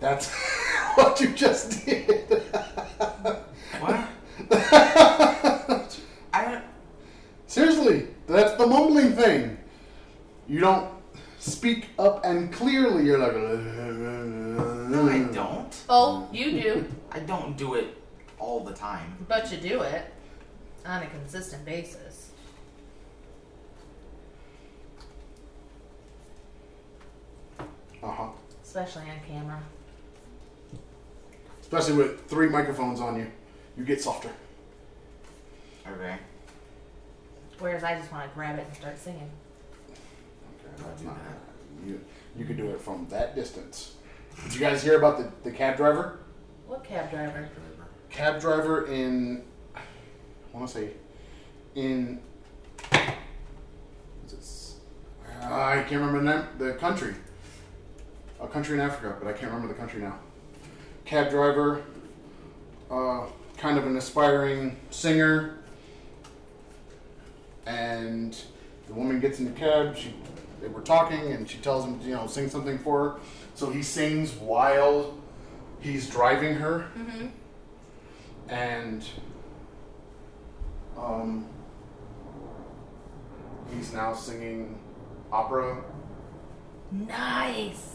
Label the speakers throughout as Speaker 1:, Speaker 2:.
Speaker 1: That's what you just did.
Speaker 2: What? I
Speaker 1: Seriously, that's the mumbling thing. You don't speak up and clearly. You're like.
Speaker 2: no, I don't.
Speaker 3: Oh, you do,
Speaker 2: I don't do it all the time.
Speaker 3: but you do it on a consistent basis.
Speaker 1: Uh huh.
Speaker 3: Especially on camera.
Speaker 1: Especially with three microphones on you, you get softer.
Speaker 2: Okay.
Speaker 3: Whereas I just want to grab it and start singing.
Speaker 1: Okay, that's not. You you can do it from that distance. Did you guys hear about the, the cab driver?
Speaker 3: What cab driver?
Speaker 1: Cab driver in. I want to say, in. What's this? I can't remember the name, the country. A country in Africa, but I can't remember the country now. Cab driver, uh, kind of an aspiring singer, and the woman gets in the cab. She, they were talking, and she tells him, you know, sing something for her. So he sings while he's driving her,
Speaker 3: Mm-hmm.
Speaker 1: and um, he's now singing opera.
Speaker 3: Nice.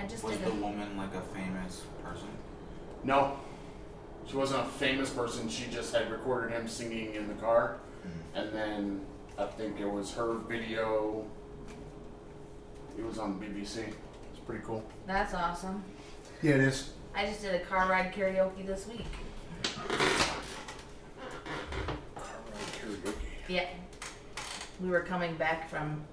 Speaker 3: I just
Speaker 2: Was
Speaker 3: did
Speaker 2: the
Speaker 3: a
Speaker 2: woman like a famous person?
Speaker 1: No, she wasn't a famous person. She just had recorded him singing in the car, hmm. and then I think it was her video. It was on BBC. It's pretty cool.
Speaker 3: That's awesome.
Speaker 1: Yeah, it is.
Speaker 3: I just did a car ride karaoke this week.
Speaker 1: Karaoke.
Speaker 3: Yeah. We were coming back from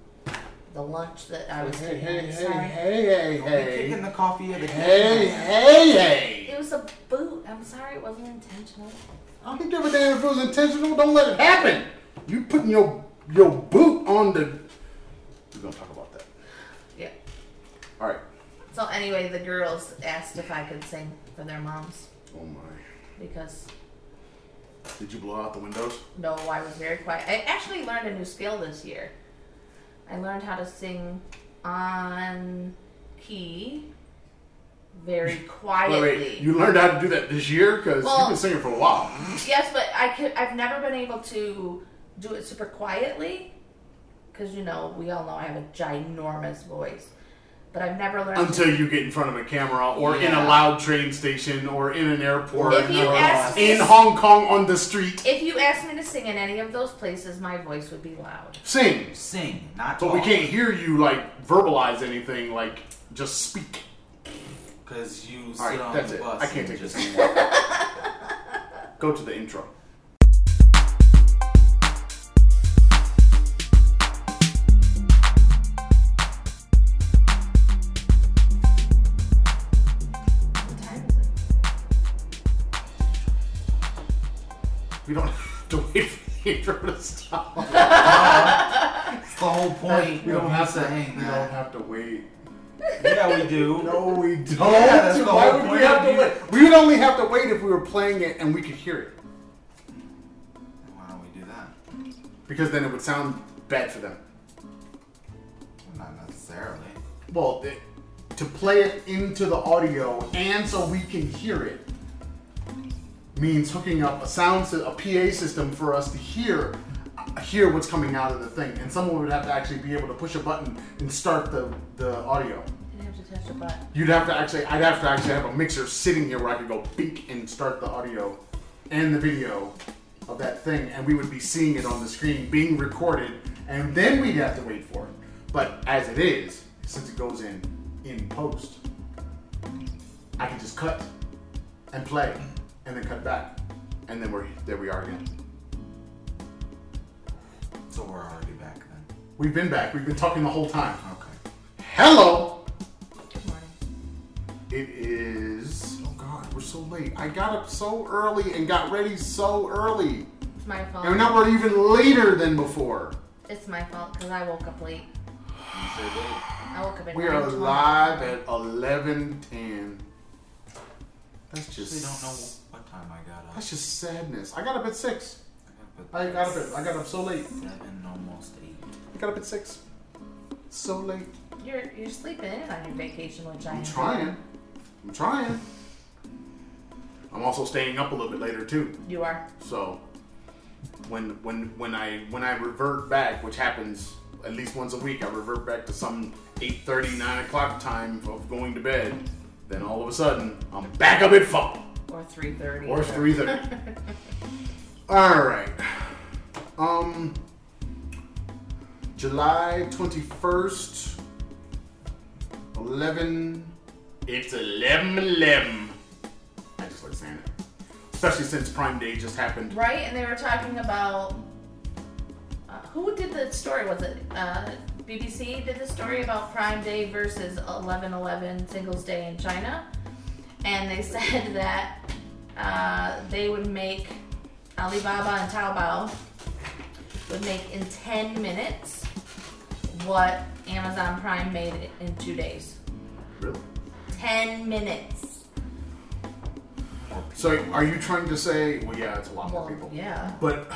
Speaker 3: the lunch that I was
Speaker 1: Hey,
Speaker 3: taking.
Speaker 1: hey, hey,
Speaker 3: Sorry.
Speaker 1: hey, hey,
Speaker 2: Don't
Speaker 1: hey.
Speaker 2: kicking the coffee of the
Speaker 1: Hey, hey, hey!
Speaker 3: It was a boot. I'm sorry, it wasn't intentional.
Speaker 1: I don't give a damn if it was intentional. Don't let it happen. You putting your your boot on the. We're gonna talk about that.
Speaker 3: Yeah.
Speaker 1: All right.
Speaker 3: So anyway, the girls asked if I could sing for their moms
Speaker 1: Oh my.
Speaker 3: because
Speaker 1: Did you blow out the windows?
Speaker 3: no, I was very quiet. I actually learned a new skill this year. I learned how to sing on key very quietly.
Speaker 1: Wait, wait. You learned how to do that this year because
Speaker 3: Well-
Speaker 1: you've been singing for a while.
Speaker 3: Yes, but I could. I've never been able to do it super quietly, because you know we all know I have a ginormous voice. But I've never learned.
Speaker 1: Until you get in front of a camera or in a loud train station or in an airport
Speaker 3: if you
Speaker 1: or
Speaker 3: ask me,
Speaker 1: in Hong Kong on the street.
Speaker 3: if you asked me to sing in any of those places, my voice would be loud.
Speaker 1: Sing.
Speaker 2: Sing, not
Speaker 1: But we can't hear you like verbalize anything, like just speak.
Speaker 2: Because you sit
Speaker 1: All right,
Speaker 2: on
Speaker 1: that's
Speaker 2: the
Speaker 1: it.
Speaker 2: bus
Speaker 1: I can't take
Speaker 2: just
Speaker 1: this anymore. Go to the intro. We don't have to wait for the intro to stop.
Speaker 2: That's the whole point.
Speaker 1: We don't have to.
Speaker 2: saying
Speaker 1: We don't have to wait.
Speaker 2: Yeah, we do.
Speaker 1: No, we don't.
Speaker 2: Yeah, that's the
Speaker 1: Why
Speaker 2: whole
Speaker 1: would we
Speaker 2: point
Speaker 1: have
Speaker 2: of
Speaker 1: to
Speaker 2: you-
Speaker 1: wait? We would only have to wait if we were playing it and we could hear it,
Speaker 2: Why don't we do that?
Speaker 1: because then it would sound bad for them.
Speaker 2: Not necessarily.
Speaker 1: Well, it, to play it into the audio and so we can hear it means hooking up a sound, a PA system for us to hear hear what's coming out of the thing. And someone would have to actually be able to push a button and start the the audio.
Speaker 3: You have to touch a button.
Speaker 1: You'd have to actually, I'd have to actually have a mixer sitting here where I could go bink and start the audio and the video of that thing, and we would be seeing it on the screen being recorded, and then we'd have to wait for it. But as it is, since it goes in in post, I can just cut and play, and then cut back, and then we're there. We are again.
Speaker 2: So we're already back then.
Speaker 1: We've been back. We've been talking the whole time.
Speaker 2: Okay.
Speaker 1: Hello.
Speaker 3: Good morning.
Speaker 1: It is. Oh God, we're so late. I got up so early and got ready so early,
Speaker 3: It's my fault.
Speaker 1: and now we're even later than before.
Speaker 3: It's my fault because I woke up late.
Speaker 2: You sure did.
Speaker 3: I woke up at
Speaker 1: We are
Speaker 3: 9:20.
Speaker 1: live at eleven ten. That's
Speaker 2: Actually,
Speaker 1: just.
Speaker 2: don't know what time I got up.
Speaker 1: That's just sadness. I got up at six.
Speaker 2: I
Speaker 1: I got up at. I got up so late.
Speaker 2: seven, almost eight.
Speaker 1: I got up at six. So late.
Speaker 3: you're you're sleeping in on your vacation with
Speaker 1: I'm
Speaker 3: Giant.
Speaker 1: trying. I'm trying. I'm also staying up a little bit later too.
Speaker 3: You are.
Speaker 1: So when when when I when I revert back, which happens at least once a week, I revert back to some 8:30, 9 o'clock time of going to bed. Then all of a sudden, I'm back up at five
Speaker 3: Or three thirty.
Speaker 1: or 3:30. all right. Um. July 21st, 11. It's 11 11. I just like saying it. Especially since Prime Day just happened.
Speaker 3: Right, and they were talking about uh, who did the story? Was it uh, BBC did the story about Prime Day versus 11/11 Singles Day in China, and they said that uh, they would make Alibaba and Taobao would make in 10 minutes what Amazon Prime made in two days.
Speaker 1: Really?
Speaker 3: 10 minutes.
Speaker 1: So are you trying to say, well, yeah, it's a lot more people.
Speaker 3: yeah.
Speaker 1: But,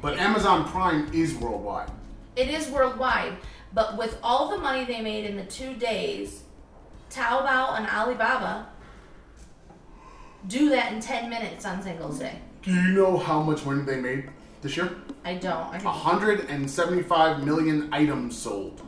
Speaker 1: but Amazon Prime is worldwide.
Speaker 3: It is worldwide, but with all the money they made in the two days, Taobao and Alibaba do that in 10 minutes on Singles Day.
Speaker 1: Do you know how much money they made this year?
Speaker 3: I don't. I think,
Speaker 1: 175 million items sold.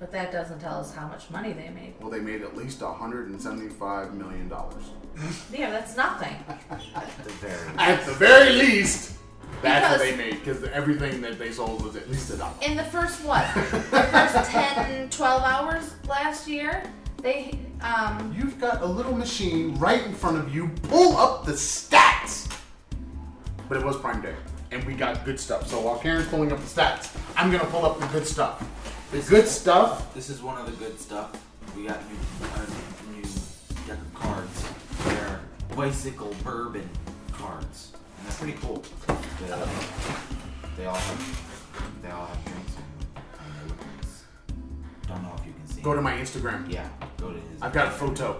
Speaker 3: but that doesn't tell us how much money they made.
Speaker 1: Well, they made at least 175 million dollars.
Speaker 3: Yeah, that's nothing.
Speaker 2: At the very
Speaker 1: At the very least, that's what
Speaker 3: Because-
Speaker 1: they made because everything that they sold was at least a dollar.
Speaker 3: In the first what? the first 10, 12 hours last year, they um
Speaker 1: You've got a little machine right in front of you. Pull up the stats. But it was Prime Day, and we got good stuff. So while Karen's pulling up the stats, I'm gonna pull up the good stuff. The good stuff.
Speaker 2: This is one of the good stuff. We got new, uh, new deck of cards. They're bicycle bourbon cards, and they're pretty cool. They, they all have they all have drinks
Speaker 1: Go to my Instagram.
Speaker 2: yeah. Go to his.
Speaker 1: I've got a photo.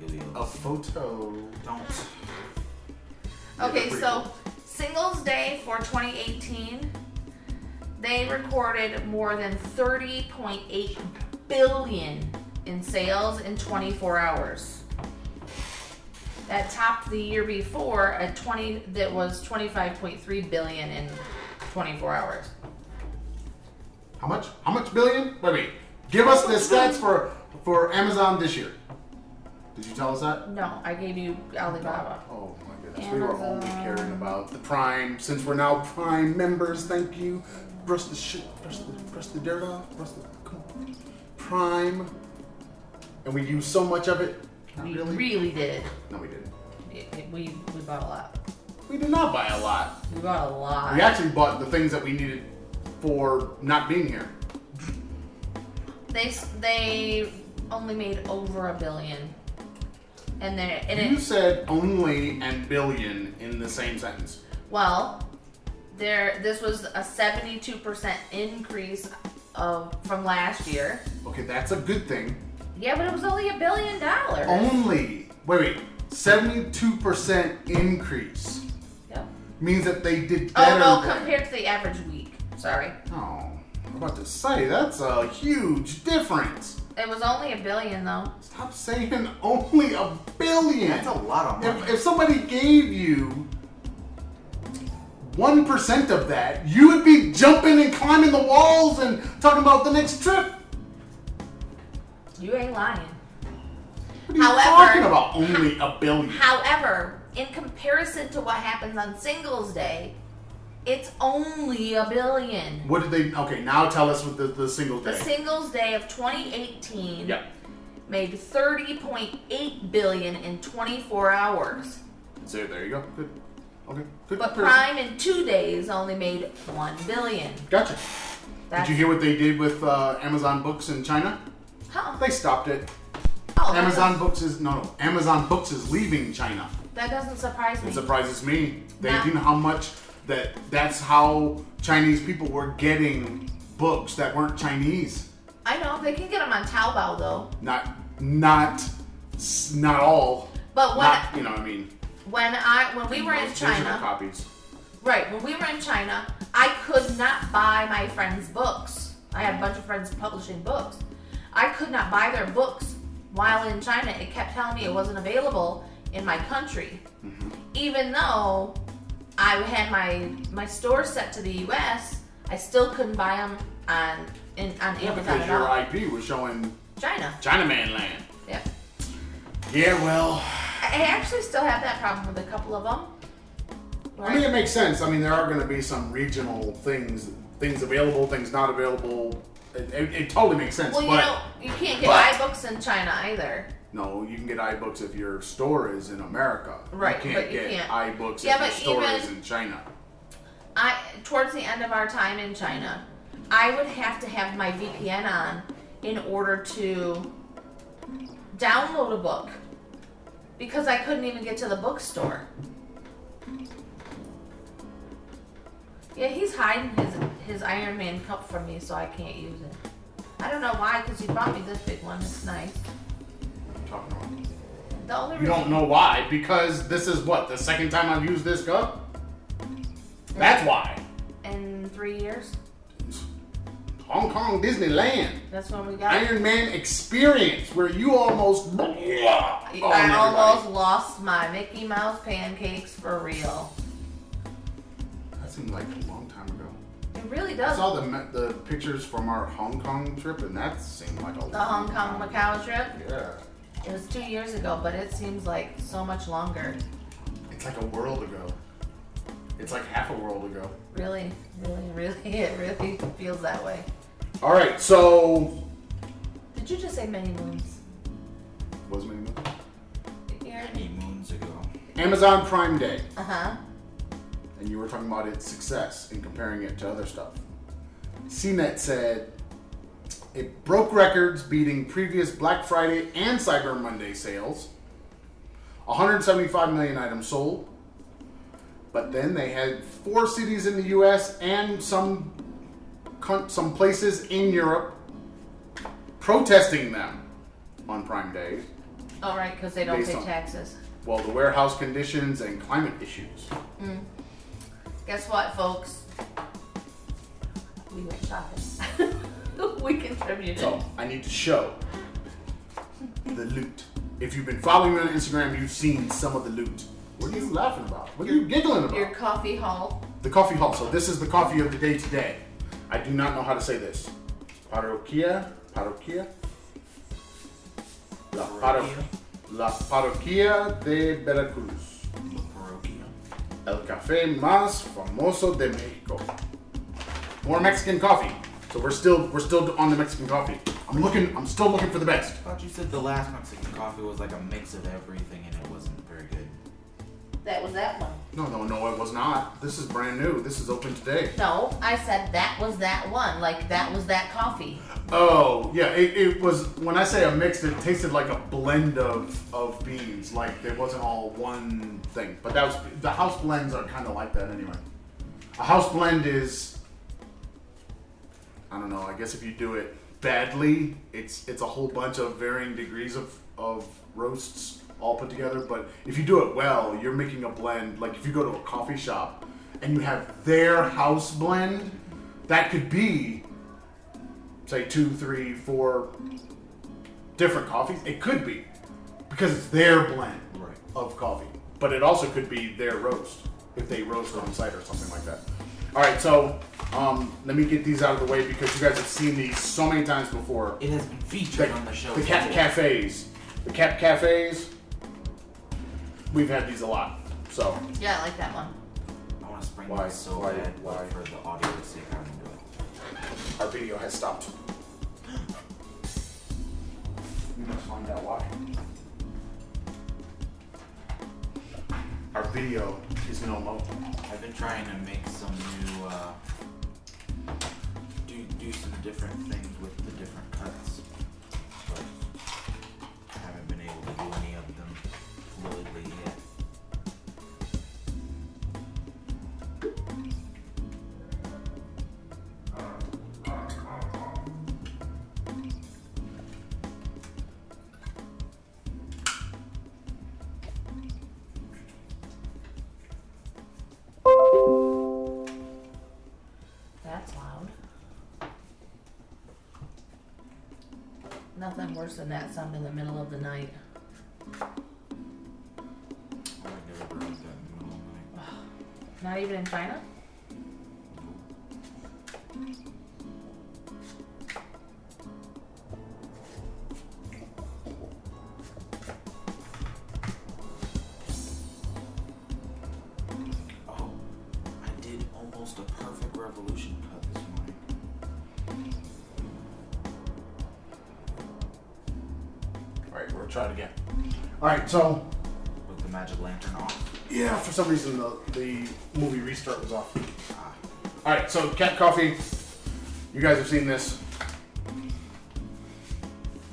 Speaker 2: You'll be able to
Speaker 1: A
Speaker 2: see.
Speaker 1: photo.
Speaker 2: Don't.
Speaker 1: Yeah,
Speaker 3: Okay, so
Speaker 1: cool.
Speaker 3: Singles Day for 2018, they recorded more than 30.8 billion in sales in 24 hours. That topped the year before at 20 that was 25.3 billion in 24 hours.
Speaker 1: How much? How much billion? Wait, wait. Give us the stats for for Amazon this year. Did you tell us that?
Speaker 3: No, I gave you Alibaba.
Speaker 1: Oh my goodness. Amazon. We were only caring about the Prime. Since we're now Prime members, thank you. Brush the shit, brush the, brush the dirt off, brush the, come on. Prime. And we used so much of it. Not
Speaker 3: We
Speaker 1: really.
Speaker 3: really did.
Speaker 1: No, we didn't.
Speaker 3: It- it- We, we bought a lot.
Speaker 1: We did not buy a lot.
Speaker 3: We bought a lot.
Speaker 1: We actually bought the things that we needed for not being here.
Speaker 3: They they only made over a billion, and then and
Speaker 1: You
Speaker 3: it
Speaker 1: said only and billion in the same sentence.
Speaker 3: well, there this was a seventy two percent increase of from last year.
Speaker 1: Okay, that's a good thing.
Speaker 3: Yeah, but it was only a billion dollars.
Speaker 1: Only, wait, wait, 72% increase
Speaker 3: Yep.
Speaker 1: means that they did
Speaker 3: Oh no,
Speaker 1: than-
Speaker 3: compared to the average week. Sorry,
Speaker 1: Oh, I'm about to say, that's a huge difference.
Speaker 3: it was only a billion though.
Speaker 1: Stop saying only a billion.
Speaker 2: That's a lot of money.
Speaker 1: If, if somebody gave you 1% of that, you would be jumping and climbing the walls and talking about the next trip.
Speaker 3: You ain't lying.
Speaker 1: What are you talking about? Only a billion.
Speaker 3: However, in comparison to what happens on Singles Day, it's only a billion.
Speaker 1: What did they? Okay, now tell us what the, the single
Speaker 3: The
Speaker 1: day.
Speaker 3: Singles Day of 2018
Speaker 1: Yep.
Speaker 3: made 30.8 billion in 24 hours.
Speaker 1: So there you go. Good. Okay. Good.
Speaker 3: But. Prime in two days only made 1 billion.
Speaker 1: Gotcha.
Speaker 3: That's,
Speaker 1: Did you hear what they did with uh, Amazon Books in China?
Speaker 3: Huh.
Speaker 1: They stopped it.
Speaker 3: Oh,
Speaker 1: Amazon Books is no, no. Amazon Books is leaving China.
Speaker 3: That doesn't surprise me.
Speaker 1: It surprises me. They didn't know how much that. That's how Chinese people were getting books that weren't Chinese.
Speaker 3: I know they can get them on Taobao though.
Speaker 1: Not, not, not all.
Speaker 3: But when
Speaker 1: Not, you know, what I mean,
Speaker 3: when I when we were in China,
Speaker 1: copies.
Speaker 3: Right, when we were in China, I could not buy my friends' books. I had a bunch of friends publishing books. I could not buy their books while in China. It kept telling me it wasn't available in my country, mm-hmm. even though I had my my store set to the U.S. I still couldn't buy them on in on Amazon
Speaker 1: because your
Speaker 3: all.
Speaker 1: IP was showing
Speaker 3: China.
Speaker 1: Chinaman land.
Speaker 3: Yeah.
Speaker 1: Yeah, well,
Speaker 3: I I actually still have that problem with a couple of them.
Speaker 1: I mean, it makes sense. I mean, there are going to be some regional things, things available, things not available. It, it, it totally makes sense.
Speaker 3: well, you
Speaker 1: but
Speaker 3: know, you can't get
Speaker 1: but-
Speaker 3: iBooks in China either.
Speaker 1: No, you can get iBooks if your store is in America.
Speaker 3: Right,
Speaker 1: You can't
Speaker 3: but you
Speaker 1: get
Speaker 3: can't.
Speaker 1: iBooks
Speaker 3: Yeah,
Speaker 1: if your store is in China.
Speaker 3: I towards the end of our time in China, I would have to have my VPN on in order to download a book because I couldn't even get to the bookstore. Yeah, he's hiding his his Iron Man cup from me, so I can't use it. I don't know why, because he brought me this big one. It's nice.
Speaker 1: Talking about.
Speaker 3: The only
Speaker 1: You don't know why because this is what the second time I've used this cup. That's why.
Speaker 3: in three years.
Speaker 1: Hong Kong Disneyland.
Speaker 3: That's when we got. it.
Speaker 1: Iron Man experience where you almost on
Speaker 3: I oh,
Speaker 1: everybody.
Speaker 3: almost lost my Mickey Mouse pancakes for real.
Speaker 1: That seemed like a long time ago.
Speaker 3: It really does.
Speaker 1: I
Speaker 3: does.
Speaker 1: saw the the pictures from our Hong Kong trip, and that seemed like a long time.
Speaker 3: The Hong Kong Macau trip.
Speaker 1: Yeah,
Speaker 3: It was two years ago, but it seems like so much longer.
Speaker 1: it's like a world ago. It's like half a world ago.
Speaker 3: Really, really, really, it really feels that way.
Speaker 1: All right, so
Speaker 3: Did you just say many moons?
Speaker 1: was my email?
Speaker 2: Many moons ago.
Speaker 1: Amazon Prime Day,
Speaker 3: Uh huh.
Speaker 1: and you were talking about its success and comparing it to other stuff. CNET said it broke records, beating previous Black Friday and Cyber Monday sales. 175 million items sold. But then they had four cities in the U.S. and some some places in Europe protesting them on Prime Day.
Speaker 3: All right, because they don't pay
Speaker 1: on-
Speaker 3: taxes.
Speaker 1: Well, the warehouse conditions and climate issues. Mm.
Speaker 3: Guess what, folks? We went shopping. we contributed.
Speaker 1: So I need to show the loot. If you've been following me on Instagram, you've seen some of the loot. What are you laughing about? What are you giggling about?
Speaker 3: Your coffee haul.
Speaker 1: The coffee haul. So this is the coffee of the day today. I do not know how to say this. Parroquia, parroquia. La, paro- La parroquia de Veracruz.
Speaker 2: La paroquia.
Speaker 1: El café más famoso de Mexico. More Mexican coffee. So we're still we're still on the Mexican coffee. I'm looking. I'm still looking for the best.
Speaker 2: I thought you said the last Mexican coffee was like a mix of everything and it wasn't very good.
Speaker 3: That was that one.
Speaker 1: No, no, no, it was not. This is brand new. This is open today.
Speaker 3: No, I said that was that one. Like that was that coffee.
Speaker 1: Oh, yeah. It, it was when I say a mix, it tasted like a blend of of beans. Like it wasn't all one thing. But that was the house blends are kind of like that anyway. A house blend is I don't know. I guess if you do it badly, it's it's a whole bunch of varying degrees of of roasts all put together. But if you do it well, you're making a blend. Like if you go to a coffee shop and you have their house blend, that could be say two, three, four different coffees. It could be because it's their blend
Speaker 2: Right.
Speaker 1: of coffee, but it also could be their roast if they roast on site or something like that. All right, so um, let me get these out of the way because you guys have seen these so many times before.
Speaker 2: It has been featured on the show.
Speaker 1: The cat cafes, the cat cafes. We've had these a lot. So
Speaker 3: Yeah, I like that one.
Speaker 2: I want to spring
Speaker 1: Why?
Speaker 2: this so
Speaker 1: Why?
Speaker 2: bad,
Speaker 1: Why?
Speaker 2: but for the audio's sake, I'm gonna do it.
Speaker 1: our video has stopped. We must find out why. Our video is no mo.
Speaker 2: I've been trying to make some new, uh, do do some different things
Speaker 3: Nothing worse than that sound in the middle of the night.
Speaker 2: Oh, I never heard that in the middle of the night.
Speaker 3: Not even in China?
Speaker 1: All right, so
Speaker 2: With the magic lantern off.
Speaker 1: yeah, for some reason the the movie restart was off.
Speaker 2: Ah,
Speaker 1: All right, so cat coffee. You guys have seen this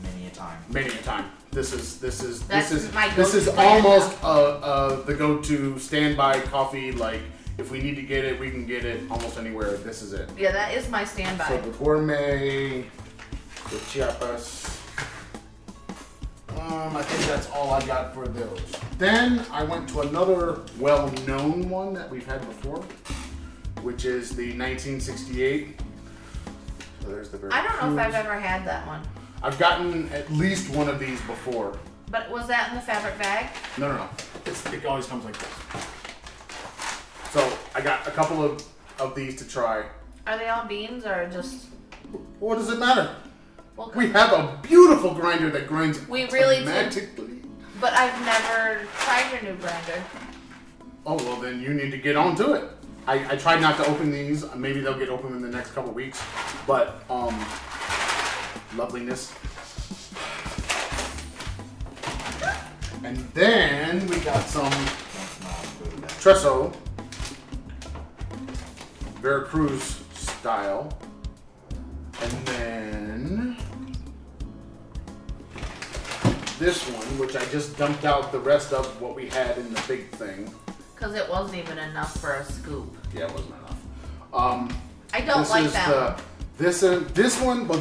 Speaker 2: many a time.
Speaker 1: many a time. This is this is
Speaker 3: That's
Speaker 1: this is
Speaker 3: my
Speaker 1: this is
Speaker 3: go-to plan
Speaker 1: almost uh, uh, the go-to standby coffee. Like if we need to get it, we can get it almost anywhere. This is it.
Speaker 3: Yeah, that is my standby.
Speaker 1: So
Speaker 3: standby.
Speaker 1: the gourmet, the Chiapas. Um, I think that's all I got for those. Then I went to another well-known one that we've had before, which is the 1968. So there's the very.
Speaker 3: I don't know if I've ever had that one.
Speaker 1: I've gotten at least one of these before.
Speaker 3: But was that in the fabric bag?
Speaker 1: No, no, no. It's, it always comes like this. So I got a couple of, of these to try.
Speaker 3: Are they all beans or just?
Speaker 1: What does it matter?
Speaker 3: Well,
Speaker 1: We have a beautiful grinder that grinds
Speaker 3: We really do.
Speaker 1: automatically.
Speaker 3: but I've never tried your new grinder.
Speaker 1: Oh well, then you need to get on to it. I, I tried not to open these. Maybe they'll get open in the next couple weeks. But um, loveliness. And then we got some
Speaker 2: That's not good.
Speaker 1: Tresso, Veracruz style, and then this one, which I just dumped out the rest of what we had in the big thing.
Speaker 3: Because it wasn't even enough for a scoop.
Speaker 1: Yeah, it wasn't enough. Um,
Speaker 3: I don't
Speaker 1: this
Speaker 3: like
Speaker 1: is
Speaker 3: that
Speaker 1: the this uh, this one, but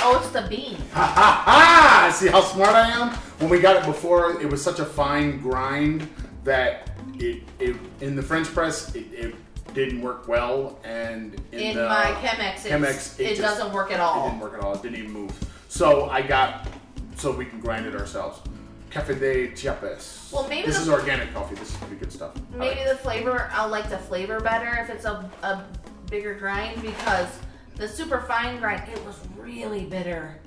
Speaker 3: Oh, it's the bean.
Speaker 1: ha ha ha! See how smart I am? When we got it before, it was such a fine grind that it, it in the French press it, it didn't work well, and in,
Speaker 3: In
Speaker 1: the,
Speaker 3: my Chemex,
Speaker 1: Chemex,
Speaker 3: it,
Speaker 1: just-
Speaker 3: doesn't work at
Speaker 1: It
Speaker 3: all.
Speaker 1: didn't work at all. It didn't even move. So I got so we can grind it ourselves. Cafe de Chiapas.
Speaker 3: Well, maybe
Speaker 1: this
Speaker 3: the-
Speaker 1: is organic coffee. This is pretty good stuff.
Speaker 3: Maybe
Speaker 1: like
Speaker 3: the flavor, I'll like the flavor better if it's a, a bigger grind because the super fine grind, it was really bitter.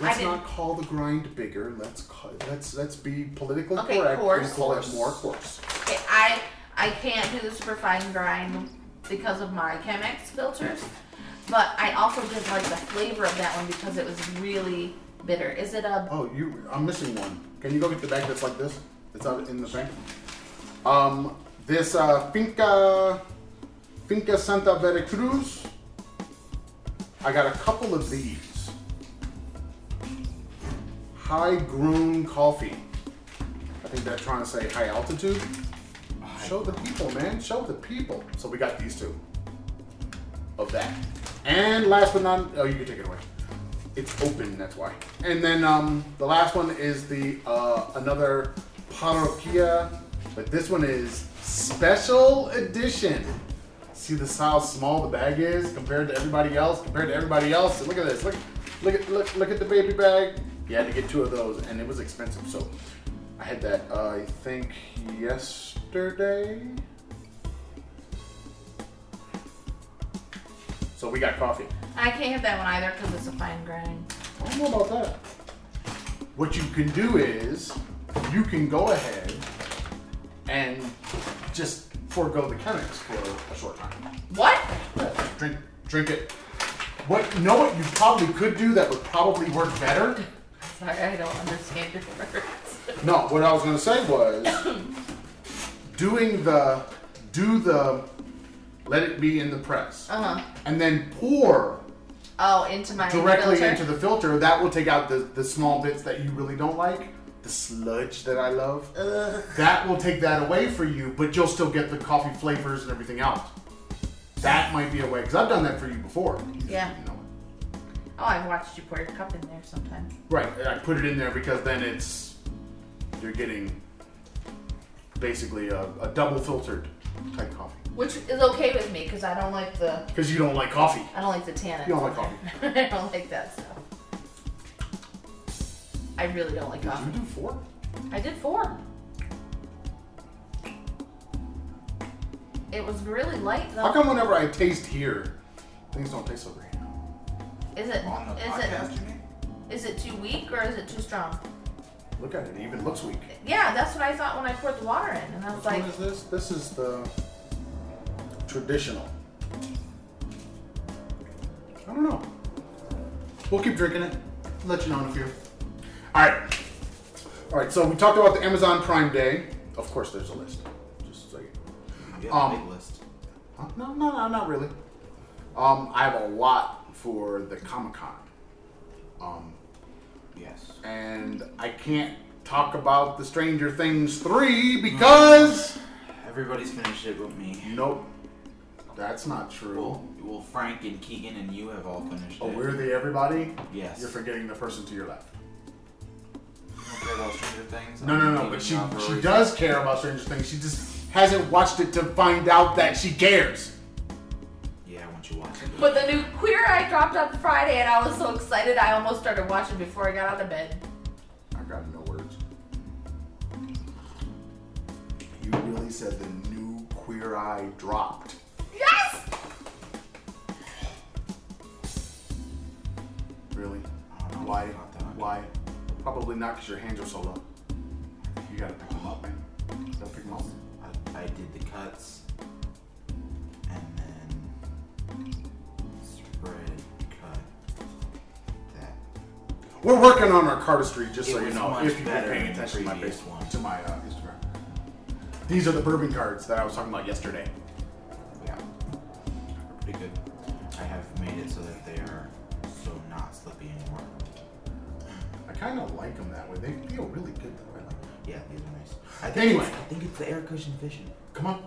Speaker 1: Let's
Speaker 3: didn't-
Speaker 1: call the grind bigger. Let's call, let's let's be politically
Speaker 3: Okay,
Speaker 1: correct
Speaker 3: coarse.
Speaker 1: and call it more coarse.
Speaker 3: Okay, I I can't do the super fine grind because of my Chemex filters, but I also didn't like the flavor of that one because it was really bitter. Is it a?
Speaker 1: Oh, you! I'm missing one. Can you go get the bag that's like this? It's out in the thing. Um, this uh, Finca Finca Santa Veracruz. I got a couple of these. High grown coffee. I think they're trying to say high altitude. Show the people, man. Show the people. So we got these two of that. And last but not, oh, you can take it away. It's open, that's why. And then um, the last one is the uh, another Parroquia, but this one is special edition. See this how small the bag is compared to everybody else. Compared to everybody else, look at this. Look, look at look look at the baby bag. You had to get two of those, and it was expensive. So I had that. Uh, I think yesterday. So we got coffee.
Speaker 3: I can't have that one either because it's a fine grind.
Speaker 1: I don't know about that. What you can do is you can go ahead and just forego the Chemex for a short time.
Speaker 3: What?
Speaker 1: Yeah, drink drink it. What you know what you probably could do that would probably work better?
Speaker 3: Sorry, I don't understand your words.
Speaker 1: No, what I was gonna say was doing the do the let it be in the press.
Speaker 3: Uh huh.
Speaker 1: And then pour
Speaker 3: Oh, into my
Speaker 1: directly
Speaker 3: filter?
Speaker 1: into the filter, that will take out the, the small bits that you really don't like, the sludge that I love.
Speaker 3: Ugh.
Speaker 1: That will take that away for you, but you'll still get the coffee flavors and everything else. That might be a way, because I've done that for you before.
Speaker 3: Yeah.
Speaker 1: You know.
Speaker 3: Oh, I've watched you pour your cup in there sometimes.
Speaker 1: Right, I put it in there because then it's, you're getting basically a, a double filtered type coffee.
Speaker 3: Which is okay with me because I don't like the
Speaker 1: Because you don't like coffee.
Speaker 3: I don't like the tannin.
Speaker 1: You don't like coffee.
Speaker 3: I don't like that stuff. I really don't like
Speaker 1: Did
Speaker 3: coffee.
Speaker 1: you do four?
Speaker 3: I did four. It was really light though.
Speaker 1: How come whenever I taste here, things don't taste so great?
Speaker 3: Is it is
Speaker 2: podcast,
Speaker 3: it is it too weak or is it too strong?
Speaker 1: Look at it, it even looks weak.
Speaker 3: Yeah, that's what I thought when I poured the water in, and I was
Speaker 1: Which
Speaker 3: like,
Speaker 1: one is this? This is the traditional. I don't know. We'll keep drinking it. Let you know in a few. All right. All right. So we talked about the Amazon Prime Day. Of course, there's a list. Just so you.
Speaker 2: You have a
Speaker 1: Um,
Speaker 2: big list.
Speaker 1: Huh? No, no, no, not really. Um, I have a lot for the Comic Con. Um,
Speaker 2: Yes.
Speaker 1: and I can't talk about the Stranger Things three because. Mm.
Speaker 2: Everybody's finished it but me.
Speaker 1: Nope. That's not true.
Speaker 2: Well, well, Frank and Keegan and you have all finished
Speaker 1: Oh,
Speaker 2: it.
Speaker 1: we're the everybody?
Speaker 2: Yes.
Speaker 1: You're forgetting the person to your left.
Speaker 2: You don't care about Stranger Things?
Speaker 1: No,
Speaker 2: I'm
Speaker 1: no, no, but she
Speaker 2: you out for a
Speaker 1: she
Speaker 2: reason.
Speaker 1: does care about Stranger Things. She just hasn't watched it to find out that she cares.
Speaker 2: Yeah, once you watch it.
Speaker 3: but the new Queer Eye dropped on Friday, and I was so excited I almost started watching before I got out of bed.
Speaker 1: I got no words. You really said the new Queer Eye dropped.
Speaker 3: Yes.
Speaker 1: Really?
Speaker 2: I don't know
Speaker 1: Why?
Speaker 2: about that.
Speaker 1: Why? Probably not because your hands are so low. You gotta pick them up, man. You gotta pick them up.
Speaker 2: I, I did the cuts cut that.
Speaker 1: We're working on our cardistry, just
Speaker 2: It
Speaker 1: so you
Speaker 2: was
Speaker 1: know,
Speaker 2: much
Speaker 1: if you've been
Speaker 2: better
Speaker 1: paying
Speaker 2: than the
Speaker 1: attention to my,
Speaker 2: previous one.
Speaker 1: to my uh, Instagram. These are the bourbon cards that I was talking about yesterday.
Speaker 2: Yeah. They're pretty good. I have made it so that they are so not slippy anymore.
Speaker 1: I kind of like them that way. They feel really good that way. Like,
Speaker 2: Yeah, these are nice. I think
Speaker 1: Anyway.
Speaker 2: it's, I think it's the air cushion finish.
Speaker 1: come on,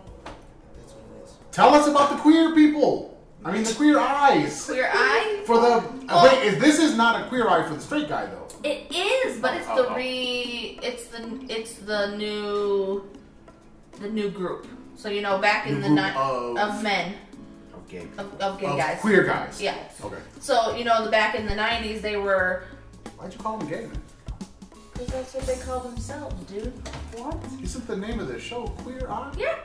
Speaker 2: That's what it is.
Speaker 1: tell us about the queer people. I mean, the queer eyes.
Speaker 3: Queer Eye.
Speaker 1: For the
Speaker 3: Well-
Speaker 1: wait, is, this is not a queer eye for the straight guy though.
Speaker 3: It is, but it's
Speaker 1: Oh,
Speaker 3: the
Speaker 1: oh.
Speaker 3: re. It's the it's the new the new group. So you know, back in
Speaker 1: New
Speaker 3: the
Speaker 1: group
Speaker 3: night
Speaker 1: of-
Speaker 3: of men
Speaker 2: Okay.
Speaker 3: of, of gay
Speaker 1: Of
Speaker 3: guys.
Speaker 1: queer guys.
Speaker 3: Yeah.
Speaker 1: Okay.
Speaker 3: So you know, the back in the '90s, they were.
Speaker 1: Why'd you call them gay, man?
Speaker 3: Because that's what they call themselves, dude.
Speaker 1: What? Isn't the name of the show Queer Eye?
Speaker 3: Yeah.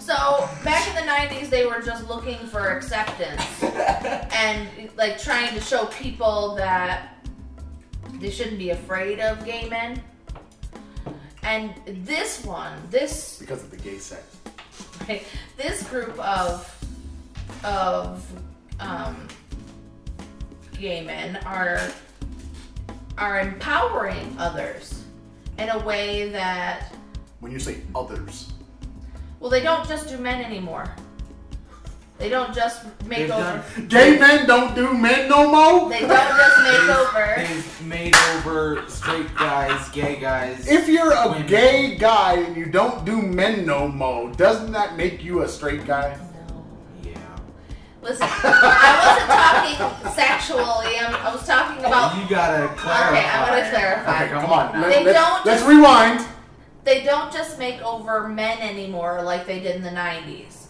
Speaker 3: So back in the '90s, they were just looking for acceptance and like trying to show people that they shouldn't be afraid of gay men. And this one, this
Speaker 1: Because of the gay sex.
Speaker 3: right, this group of of um, gay men are are empowering others in a way that
Speaker 1: When you say others,
Speaker 3: well they don't just do men anymore they don't just make
Speaker 2: They've
Speaker 3: over
Speaker 2: done-
Speaker 1: gay men don't do men no more.
Speaker 3: they don't just make over
Speaker 2: They've made over straight guys, gay guys.
Speaker 1: If you're a
Speaker 2: Women.
Speaker 1: gay guy and you don't do men no more, doesn't that make you a straight guy?
Speaker 3: no.
Speaker 2: yeah.
Speaker 3: listen i wasn't talking sexually I'm, i was talking about
Speaker 2: you gotta clarify.
Speaker 3: okay i'm gonna clarify
Speaker 1: Okay, come on.
Speaker 3: They
Speaker 1: Let,
Speaker 3: don't
Speaker 1: Let's
Speaker 3: just-
Speaker 1: rewind.
Speaker 3: They don't just make over men anymore like they did in the 90s.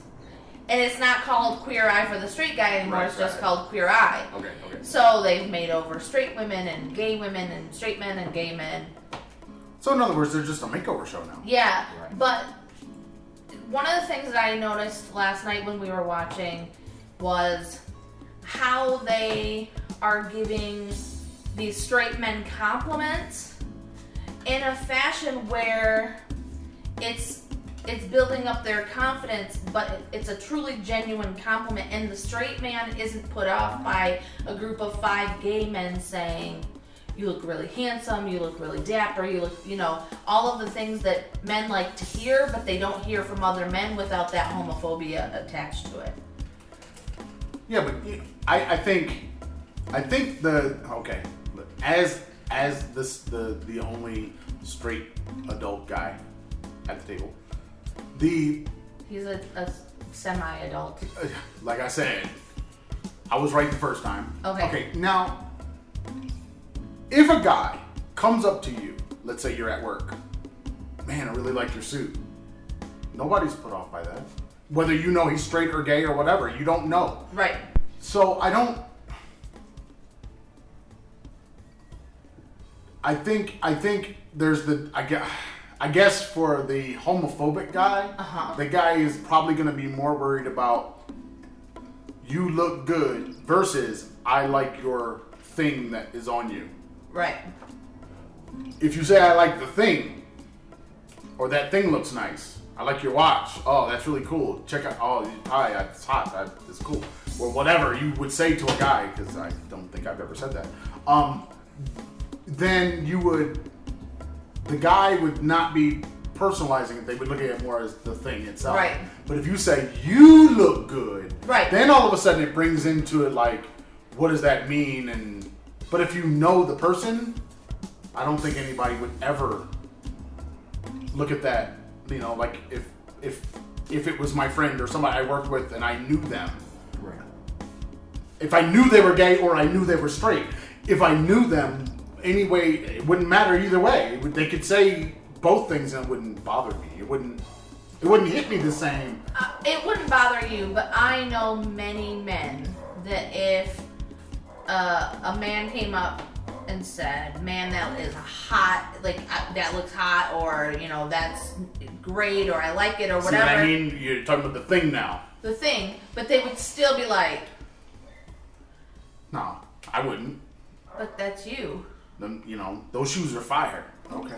Speaker 3: And it's not called Queer Eye for the straight guy anymore,
Speaker 1: Right,
Speaker 3: it's just called Queer Eye.
Speaker 1: Okay, okay.
Speaker 3: So they've made over straight women and gay women and straight men and gay men.
Speaker 1: So in other words, they're just a makeover show now.
Speaker 3: Yeah,
Speaker 2: Right.
Speaker 3: but one of the things that I noticed last night when we were watching was how they are giving these straight men compliments in a fashion where it's it's building up their confidence, but it's a truly genuine compliment, and the straight man isn't put off by a group of five gay men saying, "You look really handsome, you look really dapper, you look, you know, all of the things that men like to hear, but they don't hear from other men without that homophobia attached to it."
Speaker 1: Yeah, but I, I think, I think the okay, as as this the the only straight adult guy at the table, the
Speaker 3: He's a, a semi-adult.
Speaker 1: uh, like I said, I was right the first time.
Speaker 3: Okay.
Speaker 1: Okay. Now, if a guy comes up to you, let's say you're at work, man, I really like your suit. Nobody's put off by that. Whether you know he's straight or gay or whatever, you don't know.
Speaker 3: Right.
Speaker 1: So I don't. I think I think there's the I guess I guess for the homophobic guy,
Speaker 3: Uh-huh.
Speaker 1: the guy is probably going to be more worried about you look good versus I like your thing that is on you.
Speaker 3: Right.
Speaker 1: If you say I like the thing, or that thing looks nice, I like your watch. Oh, that's really cool. Check out. Oh, hi, it's hot. It's cool. Or whatever you would say to a guy, because I don't think I've ever said that. Um, then you would, the guy would not be personalizing it. They would look at it more as the thing itself.
Speaker 3: Right.
Speaker 1: But if you say you look good,
Speaker 3: Right.
Speaker 1: Then all of a sudden it brings into it like, what does that mean? And but if you know the person, I don't think anybody would ever look at that. You know, like if if if it was my friend or somebody I worked with and I knew them,
Speaker 2: Right.
Speaker 1: if I knew they were gay or I knew they were straight, if I knew them anyway, it wouldn't matter either way. Would- They could say both things and it wouldn't bother me. It wouldn't. It wouldn't hit me the same.
Speaker 3: Uh, it wouldn't bother you, but I know many men that if uh, a man came up and said, "Man, that is hot," like uh, that looks hot, or you know, that's great, or I like it, or
Speaker 1: See
Speaker 3: whatever.
Speaker 1: what I mean? You're talking about the thing now.
Speaker 3: The thing, but they would still be like,
Speaker 1: No, I wouldn't.
Speaker 3: "But that's you."
Speaker 1: Them, you know, those shoes are fire. Okay.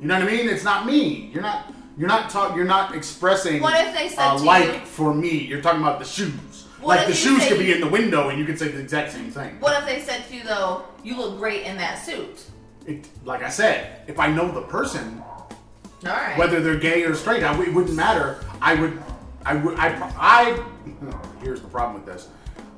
Speaker 1: You know what I mean? It's not me. You're not. You're not talk. You're not expressing.
Speaker 3: What if they said
Speaker 1: a
Speaker 3: to
Speaker 1: like
Speaker 3: you-
Speaker 1: for me? You're talking about the shoes.
Speaker 3: What
Speaker 1: like
Speaker 3: if
Speaker 1: the shoes
Speaker 3: say
Speaker 1: could be in the window, and you could say the exact same thing.
Speaker 3: What if they said to you though, "You look great in that suit"?
Speaker 1: It, like I said, if I know the person,
Speaker 3: All right.
Speaker 1: whether they're gay or straight, I, it wouldn't matter. I would, I would, I, pro- I. Here's the problem with this.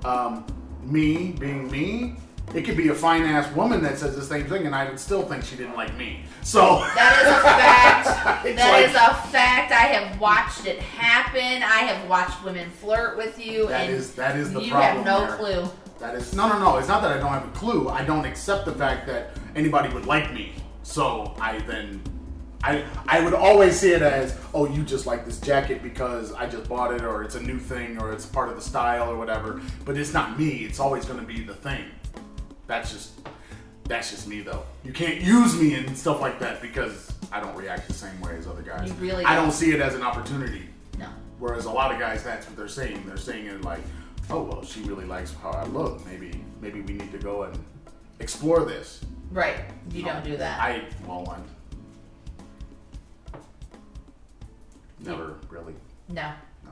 Speaker 1: Um, me being me, it could be a fine ass woman that says the same thing, and I would still think she didn't like me. So
Speaker 3: That is a fact. That
Speaker 1: like-
Speaker 3: is a fact. I have watched it happen. I have watched women flirt with you,
Speaker 1: That
Speaker 3: and
Speaker 1: is- that is the
Speaker 3: you
Speaker 1: problem
Speaker 3: have no
Speaker 1: there.
Speaker 3: clue.
Speaker 1: that is no, no, no. It's not that I don't have a clue. I don't accept the fact that anybody would like me. So I then. I, I would always see it as, oh, you just like this jacket because I just bought it, or it's a new thing, or it's part of the style, or whatever. But it's not me. It's always going to be the thing. That's just that's just me, though. You can't use me and stuff like that because I don't react the same way as other guys.
Speaker 3: You really
Speaker 1: I don't see it as an opportunity.
Speaker 3: No.
Speaker 1: Whereas a lot of guys, that's what they're saying. They're saying it like, oh well, she really likes how I look. Maybe maybe we need to go and explore this.
Speaker 3: Right. You don't do that.
Speaker 1: I well, I'm never really.
Speaker 3: no.
Speaker 1: No.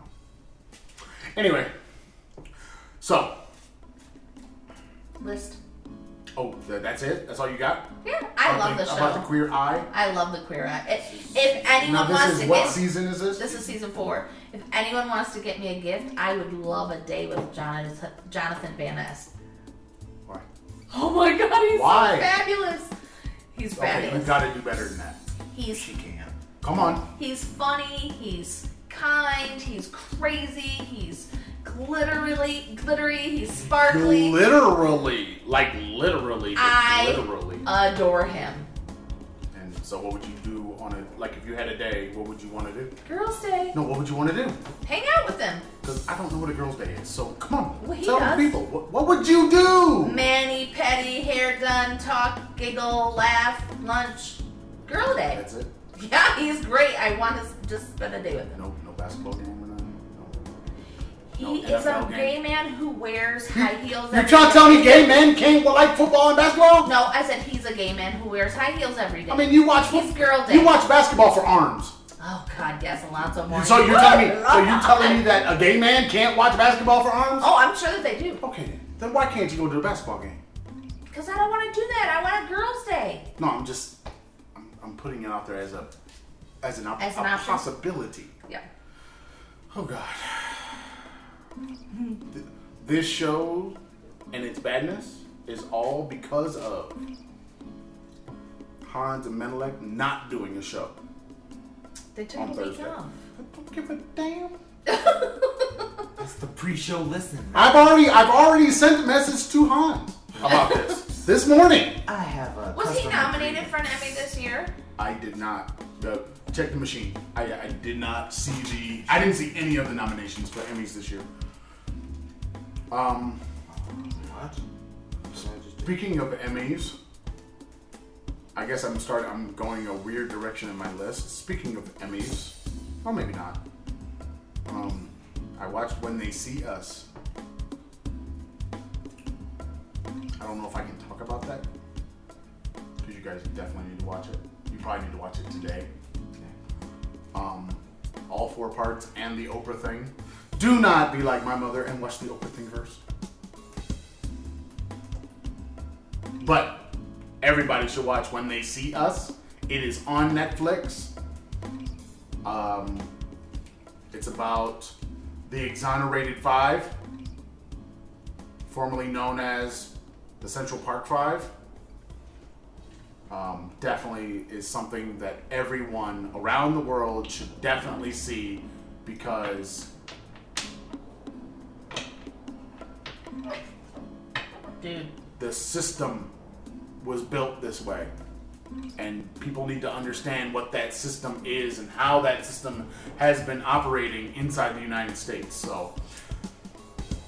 Speaker 1: Anyway, so
Speaker 3: List.
Speaker 1: Oh, that's it. That's all you got.
Speaker 3: Yeah, I
Speaker 1: About
Speaker 3: love the show.
Speaker 1: about the queer eye.
Speaker 3: I love the queer eye. If, if anyone wants
Speaker 1: is
Speaker 3: to
Speaker 1: what
Speaker 3: get
Speaker 1: season is this?
Speaker 3: this is season four. If anyone wants to get me a gift, I would love a day with Jonathan Jonathan Van Ness.
Speaker 1: Why?
Speaker 3: Oh my god, he's
Speaker 1: Why?
Speaker 3: so fabulous. He's
Speaker 1: Okay, you've got to do better than that.
Speaker 3: he's
Speaker 2: She can.
Speaker 1: Come on.
Speaker 3: He's funny, he's kind, he's crazy, he's glitterly glittery, he's sparkly.
Speaker 1: Literally, like literally,
Speaker 3: I
Speaker 1: literally.
Speaker 3: adore him.
Speaker 1: And so, what would you do on a like if you had a day? What would you want to do?
Speaker 3: Girls' Day.
Speaker 1: No, what would you want to do?
Speaker 3: Hang out with him.
Speaker 1: Because I don't know what a girl's day is. So come on,
Speaker 3: Well, he
Speaker 1: tell
Speaker 3: does.
Speaker 1: the people. What, what would you do?
Speaker 3: Manny, petty, hair done, talk, giggle, laugh, lunch. Girl Day.
Speaker 1: That's it.
Speaker 3: Yeah, he's great. I want to just spend a day with him.
Speaker 1: No, no basketball game.
Speaker 3: He
Speaker 1: No
Speaker 3: is a
Speaker 1: game.
Speaker 3: gay man who wears high heels.
Speaker 1: You're
Speaker 3: every
Speaker 1: trying to tell me gay men can't like football and basketball?
Speaker 3: No, I said he's a gay man who wears high heels every day.
Speaker 1: I mean, you watch
Speaker 3: He's
Speaker 1: foot-
Speaker 3: girl day.
Speaker 1: You watch basketball for arms.
Speaker 3: Oh God, yes, Alonzo Mourning.
Speaker 1: So you're telling me? So you're telling me that a gay man can't watch basketball for arms?
Speaker 3: Oh, I'm sure that they do.
Speaker 1: Okay, then. then why can't you go to a basketball game?
Speaker 3: Because I don't want to do that. I want a girls' day.
Speaker 1: No, I'm just, I'm, I'm putting it out there as a, as an, op-
Speaker 3: As an
Speaker 1: a
Speaker 3: option?
Speaker 1: possibility.
Speaker 3: Yeah.
Speaker 1: Oh God. Th- This show and its badness is all because of Hans and Menelek not doing a show.
Speaker 3: They took
Speaker 1: On
Speaker 3: a week off.
Speaker 1: I don't give a damn.
Speaker 2: That's the pre-show listen.
Speaker 1: I've already, I've already sent a message to Hans about this this morning.
Speaker 2: I have a.
Speaker 3: Was he nominated for an Emmy this year?
Speaker 1: I did not uh, check the machine. I, I did not see the. I didn't see any of the nominations for Emmys this year. Um,
Speaker 2: What? Should I just do-
Speaker 1: speaking of Emmys, I guess I'm starting. I'm going a weird direction in my list. Speaking of Emmys, well, maybe not. Um, I watched When They See Us. I don't know if I can talk about that because you guys definitely need to watch it. You probably need to watch it today. Um, all four parts and the Oprah thing. Do not be like my mother and watch the Oprah thing first. But everybody should watch When They See Us. It is on Netflix. Um, it's about the Exonerated Five, formerly known as the Central Park Five. Um, definitely is something that everyone around the world should definitely see because
Speaker 3: Dude,
Speaker 1: the system was built this way. And people need to understand what that system is and how that system has been operating inside the United States. So,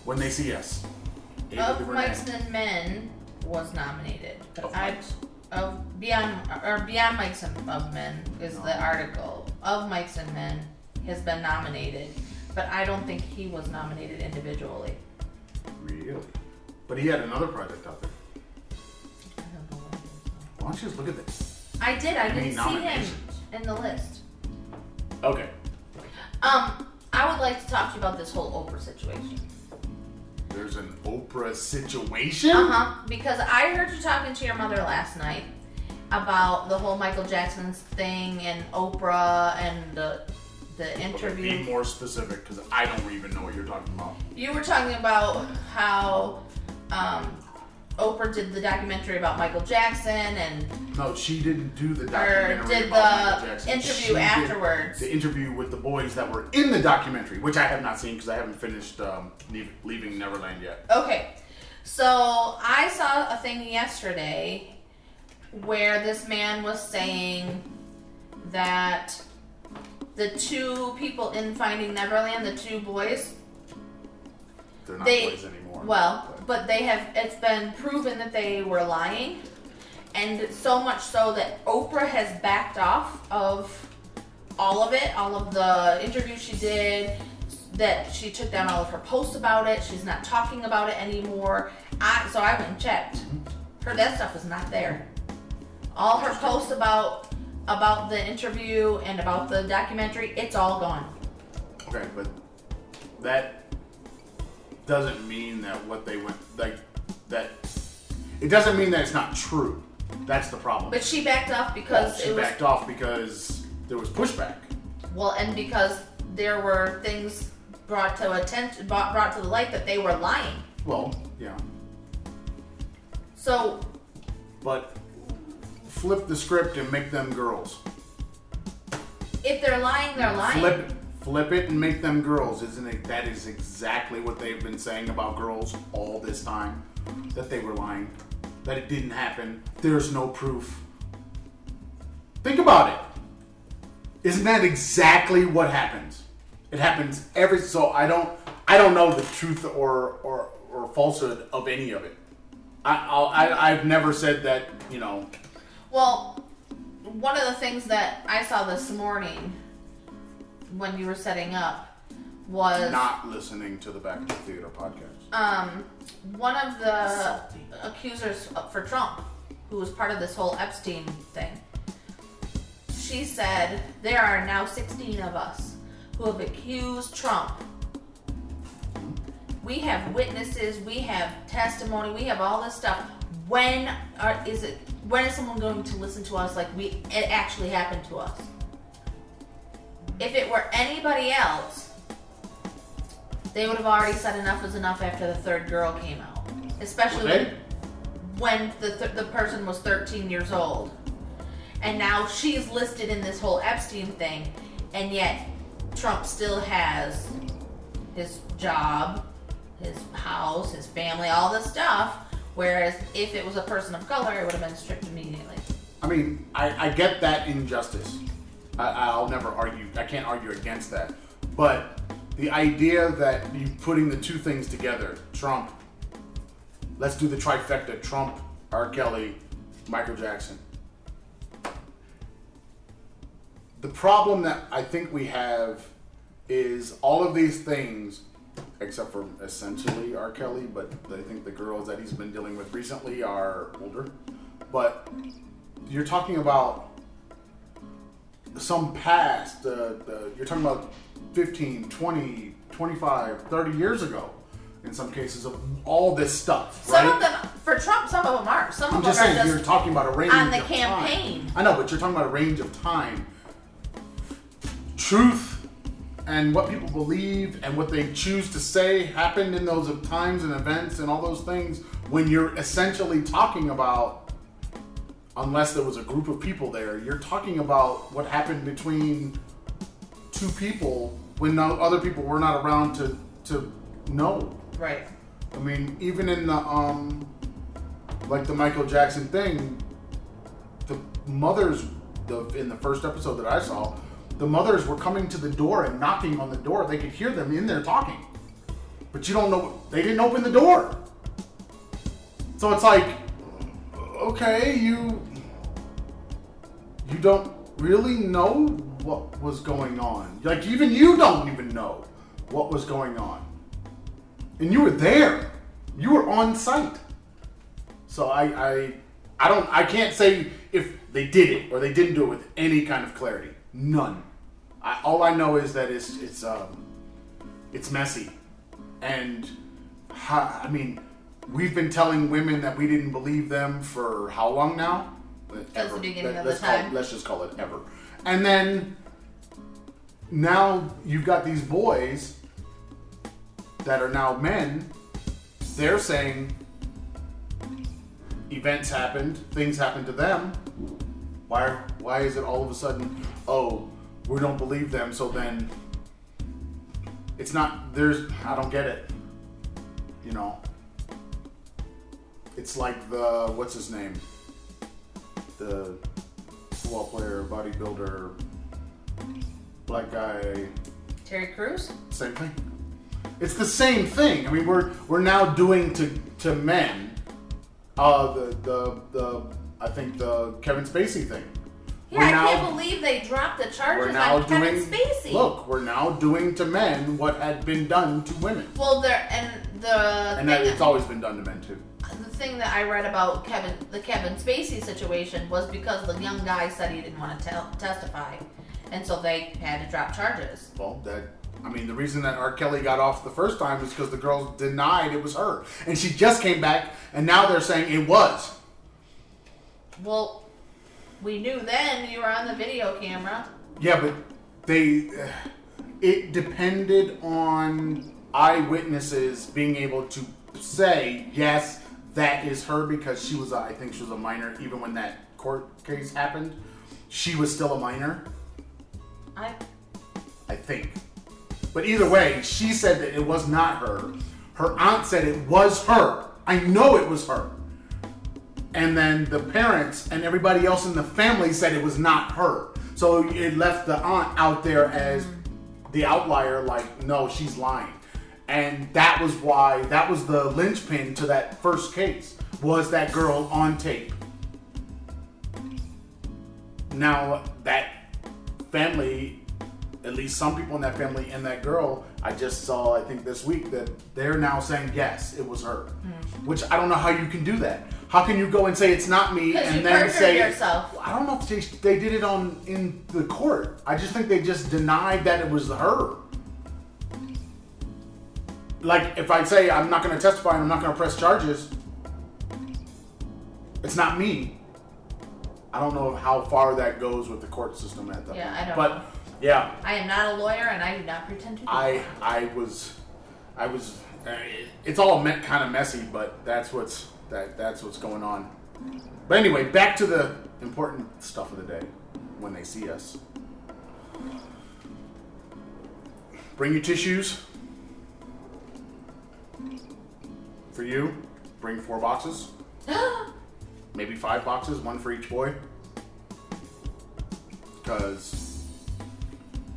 Speaker 1: when they see us, Ava
Speaker 3: of
Speaker 1: DuVernay-
Speaker 3: Mice and Men was nominated, but I
Speaker 1: Mics.
Speaker 3: Of Beyond or Beyond Mics and of Men is the article of Mics and Men has been nominated, but I don't think he was nominated individually.
Speaker 1: really, but he had another project out there.
Speaker 3: I don't know what it is,
Speaker 1: Why don't you just look at this?
Speaker 3: I did. I, didn't see him
Speaker 1: nominations.
Speaker 3: in the list.
Speaker 1: Okay,
Speaker 3: Um, I would like to talk to you about this whole Oprah situation.
Speaker 1: There's an Oprah situation.
Speaker 3: Uh huh. Because I heard you talking to your mother last night about the whole Michael Jackson thing and Oprah and the the
Speaker 1: Okay,
Speaker 3: interview.
Speaker 1: be more specific because I don't even know what you're talking about.
Speaker 3: You were talking about how um, Oprah did the documentary about Michael Jackson and
Speaker 1: No, she didn't do the
Speaker 3: or
Speaker 1: documentary
Speaker 3: did
Speaker 1: about Michael
Speaker 3: the
Speaker 1: Jackson.
Speaker 3: interview
Speaker 1: She did
Speaker 3: afterwards.
Speaker 1: The interview with the boys that were in the documentary, which I have not seen because I haven't finished um, Leaving Neverland yet.
Speaker 3: Okay, so I saw a thing yesterday where this man was saying that the two people in Finding Neverland, the two boys,
Speaker 1: They're not
Speaker 3: They-
Speaker 1: boys anymore.
Speaker 3: well, but they have, it's been proven that they were lying. And so much so that Oprah has backed off of all of it, all of the interviews she did, that she took down all of her posts about it. She's not talking about it anymore. I, so I went and checked. Her that stuff is not there. All her posts about about the interview and about the documentary, it's all gone.
Speaker 1: okay, but that doesn't mean that what they went like that. It doesn't mean that it's not true. That's the problem.
Speaker 3: But she backed off because
Speaker 1: she
Speaker 3: it was
Speaker 1: backed off because there was pushback.
Speaker 3: Well, and because there were things brought to attention, brought brought to the light that they were lying.
Speaker 1: Well, yeah,
Speaker 3: So
Speaker 1: but flip the script and make them girls.
Speaker 3: if they're lying, they're lying.
Speaker 1: Flip it, flip it and make them girls, isn't it? That is exactly what they've been saying about girls all this time. That they were lying. That it didn't happen. There's no proof. Think about it. Isn't that exactly what happens? It happens every so I don't I don't know the truth or or, or falsehood of any of it. I, I I've never said that you know
Speaker 3: Well, one of the things that I saw this morning when you were setting up was
Speaker 1: not listening to the Back to the Theater podcast.
Speaker 3: um, one of the
Speaker 2: Salty.
Speaker 3: accusers for Trump, who was part of this whole Epstein thing. She said there are now 16 of us who have accused Trump. We have witnesses, we have testimony, we have all this stuff. When are, is it? When is someone going to listen to us like we it actually happened to us? If it were anybody else, they would have already said enough is enough after the third girl came out. Especially
Speaker 1: Okay?
Speaker 3: when the, th- the person was 13 years old. And now she's listed in this whole Epstein thing, and yet Trump still has his job, his house, his family, all this stuff. Whereas if it was a person of color, it would have been stripped immediately.
Speaker 1: I mean, I, I get that injustice. I, I'll never argue. I can't argue against that. But the idea that you putting the two things together, Trump, let's do the trifecta: Trump, R. Kelly, Michael Jackson. the problem that I think we have is all of these things, except for essentially R. Kelly, but I think the girls that he's been dealing with recently are older. But you're talking about some past, uh, the, you're talking about 15, 20, 25, 30 years ago, in some cases, of all this stuff,
Speaker 3: Some
Speaker 1: right?
Speaker 3: of them, for Trump, some of them are. Some
Speaker 1: I'm
Speaker 3: of them
Speaker 1: just
Speaker 3: are
Speaker 1: saying,
Speaker 3: just
Speaker 1: you're talking about a range
Speaker 3: on the campaign.
Speaker 1: Time. I know, but you're talking about a range of time. Truth and what people believe and what they choose to say happened in those times and events and all those things when you're essentially talking about unless there was a group of people there you're talking about what happened between two people when no other people were not around to to know
Speaker 3: right.
Speaker 1: I mean, even in the um, like the Michael Jackson thing, the mothers, the in the first episode that I saw, the mothers were coming to the door and knocking on the door. They could hear them in there talking, but you don't know. They didn't open the door, so it's like, okay, you you don't really know what was going on. Like even you don't even know what was going on and you were there. You were on site. So I, I, I don't, I can't say if they did it or they didn't do it with any kind of clarity. None. I, all I know is that it's, it's, um, it's messy, and I mean, we've been telling women that we didn't believe them for how long now?
Speaker 3: Since the beginning of
Speaker 1: let's
Speaker 3: the
Speaker 1: call- let's just call it ever. And then now you've got these boys that are now men, they're saying events happened, things happened to them. Why why is it all of a sudden, oh, we don't believe them, so then it's not there's I don't get it. You know. It's like the what's his name? The football player, bodybuilder, black guy,
Speaker 3: Terry Crews?
Speaker 1: same thing. It's the same thing. I mean, we're we're now doing to to men. Uh, the the the I think the Kevin Spacey thing.
Speaker 3: Yeah,
Speaker 1: We're
Speaker 3: I
Speaker 1: now-
Speaker 3: can't believe they dropped the charges on Kevin
Speaker 1: doing.
Speaker 3: Spacey.
Speaker 1: Look, we're now doing to men what had been done to women,
Speaker 3: Well, there and the
Speaker 1: and that it's always been done to men too.
Speaker 3: The thing that I read about Kevin, the Kevin Spacey situation, was because the young guy said he didn't want to tell, testify, and so they had to drop charges.
Speaker 1: Well, that I mean, the reason that R. Kelly got off the first time was because the girls denied it was her, and she just came back, and now they're saying it was.
Speaker 3: Well, we knew then you were on the video camera.
Speaker 1: Yeah, but they. Uh, it depended on eyewitnesses being able to say yes, that is her because she was. A, I think she was a minor even when that court case happened. She was still a minor,
Speaker 3: I
Speaker 1: I think. But either way, she said that it was not her. Her aunt said it was her. I know it was her. And then the parents and everybody else in the family said it was not her. So it left the aunt out there as the outlier, like, no, she's lying. And that was why, that was the linchpin to that first case, was that girl on tape. Now, that family, at least some people in that family and that girl, I just saw, I think this week, that they're now saying, yes, it was her.
Speaker 3: Hmm.
Speaker 1: Which I don't know how you can do that. How can you go and say it's not me and then say
Speaker 3: yourself.
Speaker 1: I don't know if they, they did it on in the court. I just think they just denied that it was her. Like if I say I'm not going to testify and I'm not going to press charges, it's not me. I don't know how far that goes with the court system at that.
Speaker 3: Yeah,
Speaker 1: point.
Speaker 3: I don't
Speaker 1: But
Speaker 3: know.
Speaker 1: yeah,
Speaker 3: I am not a lawyer, and I do not pretend to be.
Speaker 1: I I was I was uh, it's all kind of messy, but that's what's that that's what's going on. But anyway, back to the important stuff of the day when they see us. Bring your tissues. For you, bring four boxes, maybe five boxes, one for each boy. Because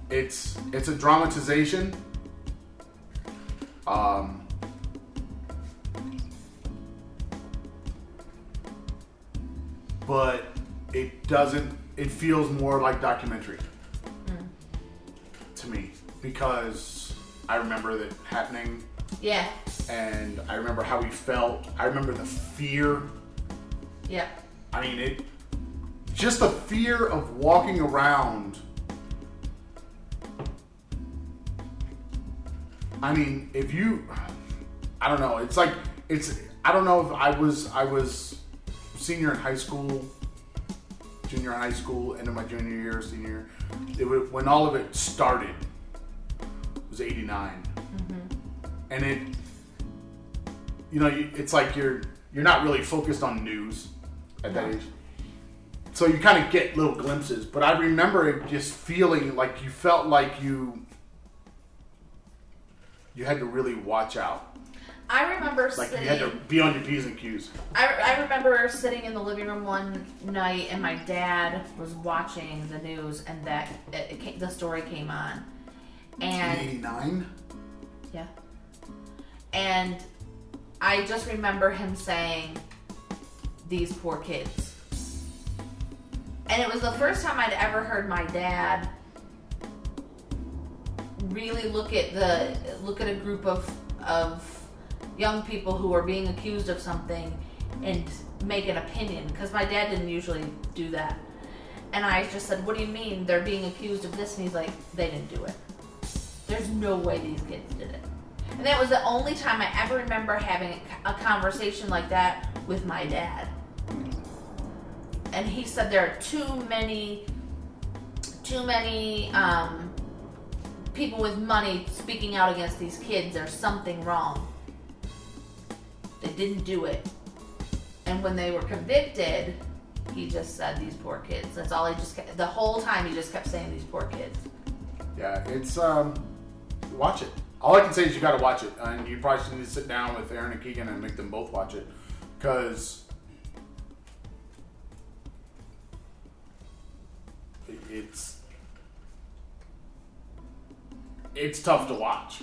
Speaker 1: it's it's a dramatization. Um, but it doesn't. It feels more like documentary. Mm. to me because I remember that happening
Speaker 3: Yeah.
Speaker 1: And I remember how he felt. I remember the fear.
Speaker 3: Yeah.
Speaker 1: I mean, it just the fear of walking around. I mean, if you, I don't know. It's like it's. I don't know if I was. I was senior in high school, junior in high school, end of my junior year, senior. year. It was, when all of it started. It was '89, Mhm. and it. You know, it's like you're you're not really focused on news at that age. So you kind of get little glimpses, but I remember it just feeling like you felt like you you had to really watch out.
Speaker 3: I remember
Speaker 1: Like
Speaker 3: sitting.
Speaker 1: you had to be on your P's and Q's.
Speaker 3: I, I remember sitting in the living room one night and my dad was watching the news and that it, it came, the story came on and
Speaker 1: 89?
Speaker 3: yeah and I just remember him saying these poor kids. And it was the first time I'd ever heard my dad really look at the look at a group of of young people who are being accused of something and make an opinion because my dad didn't usually do that. And i just said what do you mean they're being accused of this? And he's like they didn't do it. There's no way these kids did it and that was the only time i ever remember having a conversation like that with my dad. And he said there are too many too many um, people with money speaking out against these kids. There's something wrong. They didn't do it. And when they were convicted he just said these poor kids. That's all he just kept, the whole time he just kept saying these poor kids.
Speaker 1: Yeah, it's um watch it. All I can say is you got to watch it, uh, and you probably should need to sit down with Aaron and Keegan and make them both watch it, because it's it's tough to watch.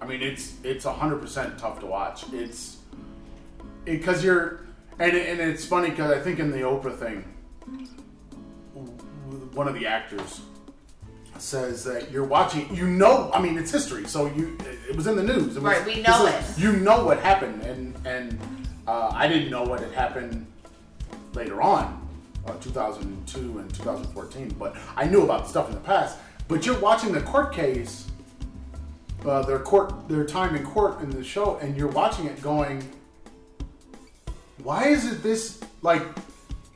Speaker 1: I mean, it's it's hundred percent tough to watch. It's because you're, and it- and it's funny because I think in the Oprah thing, one of the actors says that you're watching. You know, I mean, it's history, so you it was in the news. It was,
Speaker 3: Right, we know it.
Speaker 1: You know what happened, and and uh, I didn't know what had happened later on, uh, 2002 and 2014. But I knew about stuff in the past. But you're watching the court case, uh, their court, their time in court in the show, and you're watching it going, why is it this like?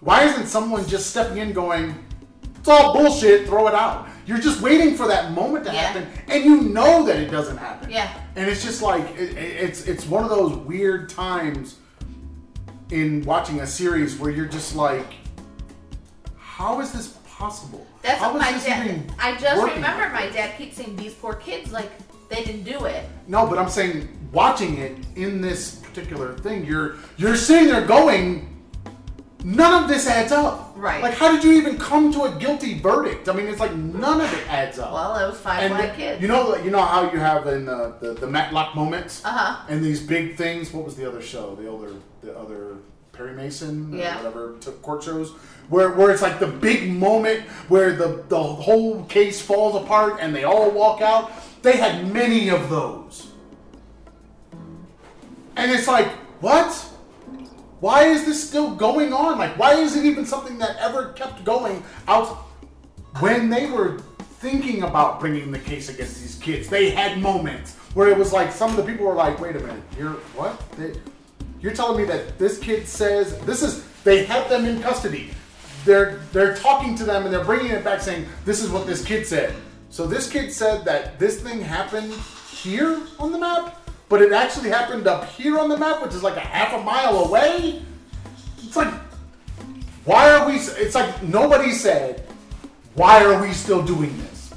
Speaker 1: Why isn't someone just stepping in going, it's all bullshit, throw it out? You're just waiting for that moment to
Speaker 3: Yeah.
Speaker 1: happen, and you know that it doesn't happen.
Speaker 3: Yeah.
Speaker 1: And it's just like it, it- it's it's one of those weird times in watching a series where you're just like, how is this possible?
Speaker 3: that's
Speaker 1: How
Speaker 3: what my dad i just remember
Speaker 1: like
Speaker 3: my dad keeps saying these poor kids like they didn't do it
Speaker 1: No, but I'm saying watching it in this particular thing, you're you're sitting there going, none of this adds up.
Speaker 3: Right.
Speaker 1: Like, how did you even come to a guilty verdict? I mean, it's like none of it adds up.
Speaker 3: well it was five
Speaker 1: and
Speaker 3: black kids
Speaker 1: you know, you know how you have in the the, the Matlock moments
Speaker 3: Uh-huh.
Speaker 1: and these big things. What was the other show? The other the other Perry Mason or
Speaker 3: Yeah.
Speaker 1: whatever took court shows. Where, where it's like the big moment where the, the whole case falls apart and they all walk out. They had many of those. And it's like, what? Why is this still going on? Like, why is it even something that ever kept going out when they were thinking about bringing the case against these kids? They had moments where it was like some of the people were like, wait a minute, you're what? They, you're telling me that this kid says this is they have them in custody. They're they're talking to them and they're bringing it back saying this is what this kid said. So this kid said that this thing happened here on the map, but it actually happened up here on the map, which is like a half a mile away. It's like why are we? It's like nobody said why are we still doing this.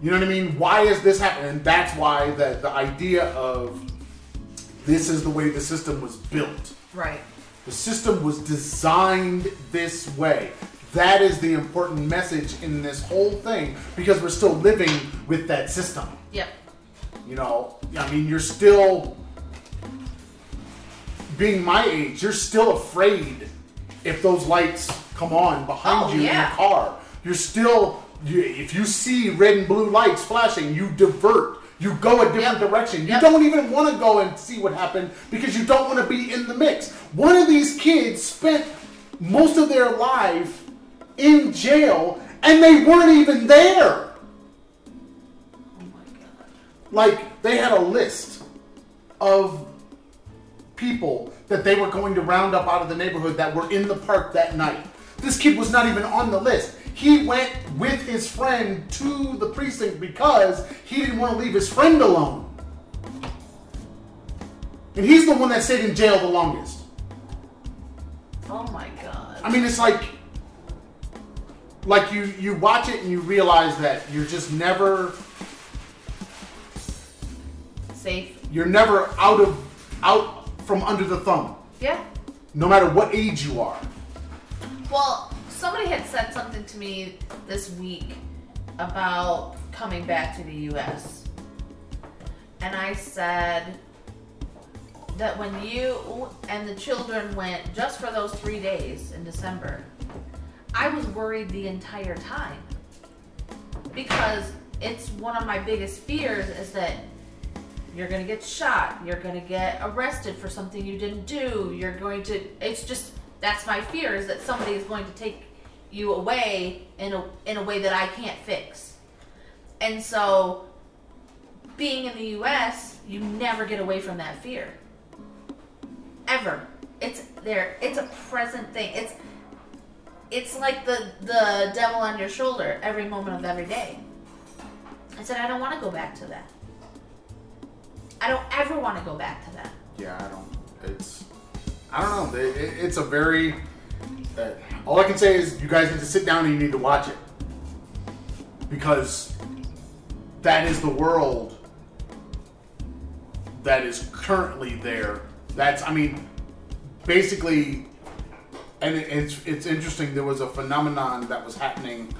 Speaker 1: You know what I mean? Why is this happening? And that's why the, the idea of this is the way the system was built.
Speaker 3: right
Speaker 1: The system was designed this way. That is the important message in this whole thing because we're still living with that system.
Speaker 3: yep
Speaker 1: You know, I mean, you're still being my age. You're still afraid if those lights come on behind
Speaker 3: Oh,
Speaker 1: you in
Speaker 3: yeah.
Speaker 1: the car You're still, you, if you see red and blue lights flashing, you divert. You go a different
Speaker 3: Yep.
Speaker 1: direction. You
Speaker 3: Yep.
Speaker 1: don't even want to go and see what happened because you don't want to be in the mix. One of these kids spent most of their life in jail and they weren't even there. Like they had a list of people that they were going to round up out of the neighborhood that were in the park that night. This kid was not even on the list. He went with his friend to the precinct because he didn't want to leave his friend alone. And he's the one that stayed in jail the longest.
Speaker 3: Oh my god.
Speaker 1: I mean, it's like, like you you watch it and you realize that you're just never
Speaker 3: Safe.
Speaker 1: you're never out of out from under the thumb,
Speaker 3: Yeah.
Speaker 1: no matter what age you are.
Speaker 3: Well, somebody had said something to me this week about coming back to the US. And I said that when you and the children went just for those three days in December, I was worried the entire time. Because it's one of my biggest fears is that you're gonna get shot, you're gonna get arrested for something you didn't do, you're going to it's just that's my fear is that somebody is going to take you away in a in a way that I can't fix. And so being in the US, you never get away from that fear. Ever. It's there. It's a present thing. It's it's like the the devil on your shoulder every moment of every day. I said I don't want to go back to that. I don't ever want to go back to that.
Speaker 1: Yeah, I don't. It's I don't know. It, it- it's a very. Uh, all I can say is you guys need to sit down and you need to watch it because that is the world that is currently there. That's I mean, basically, and it, it's it's interesting. There was a phenomenon that was happening,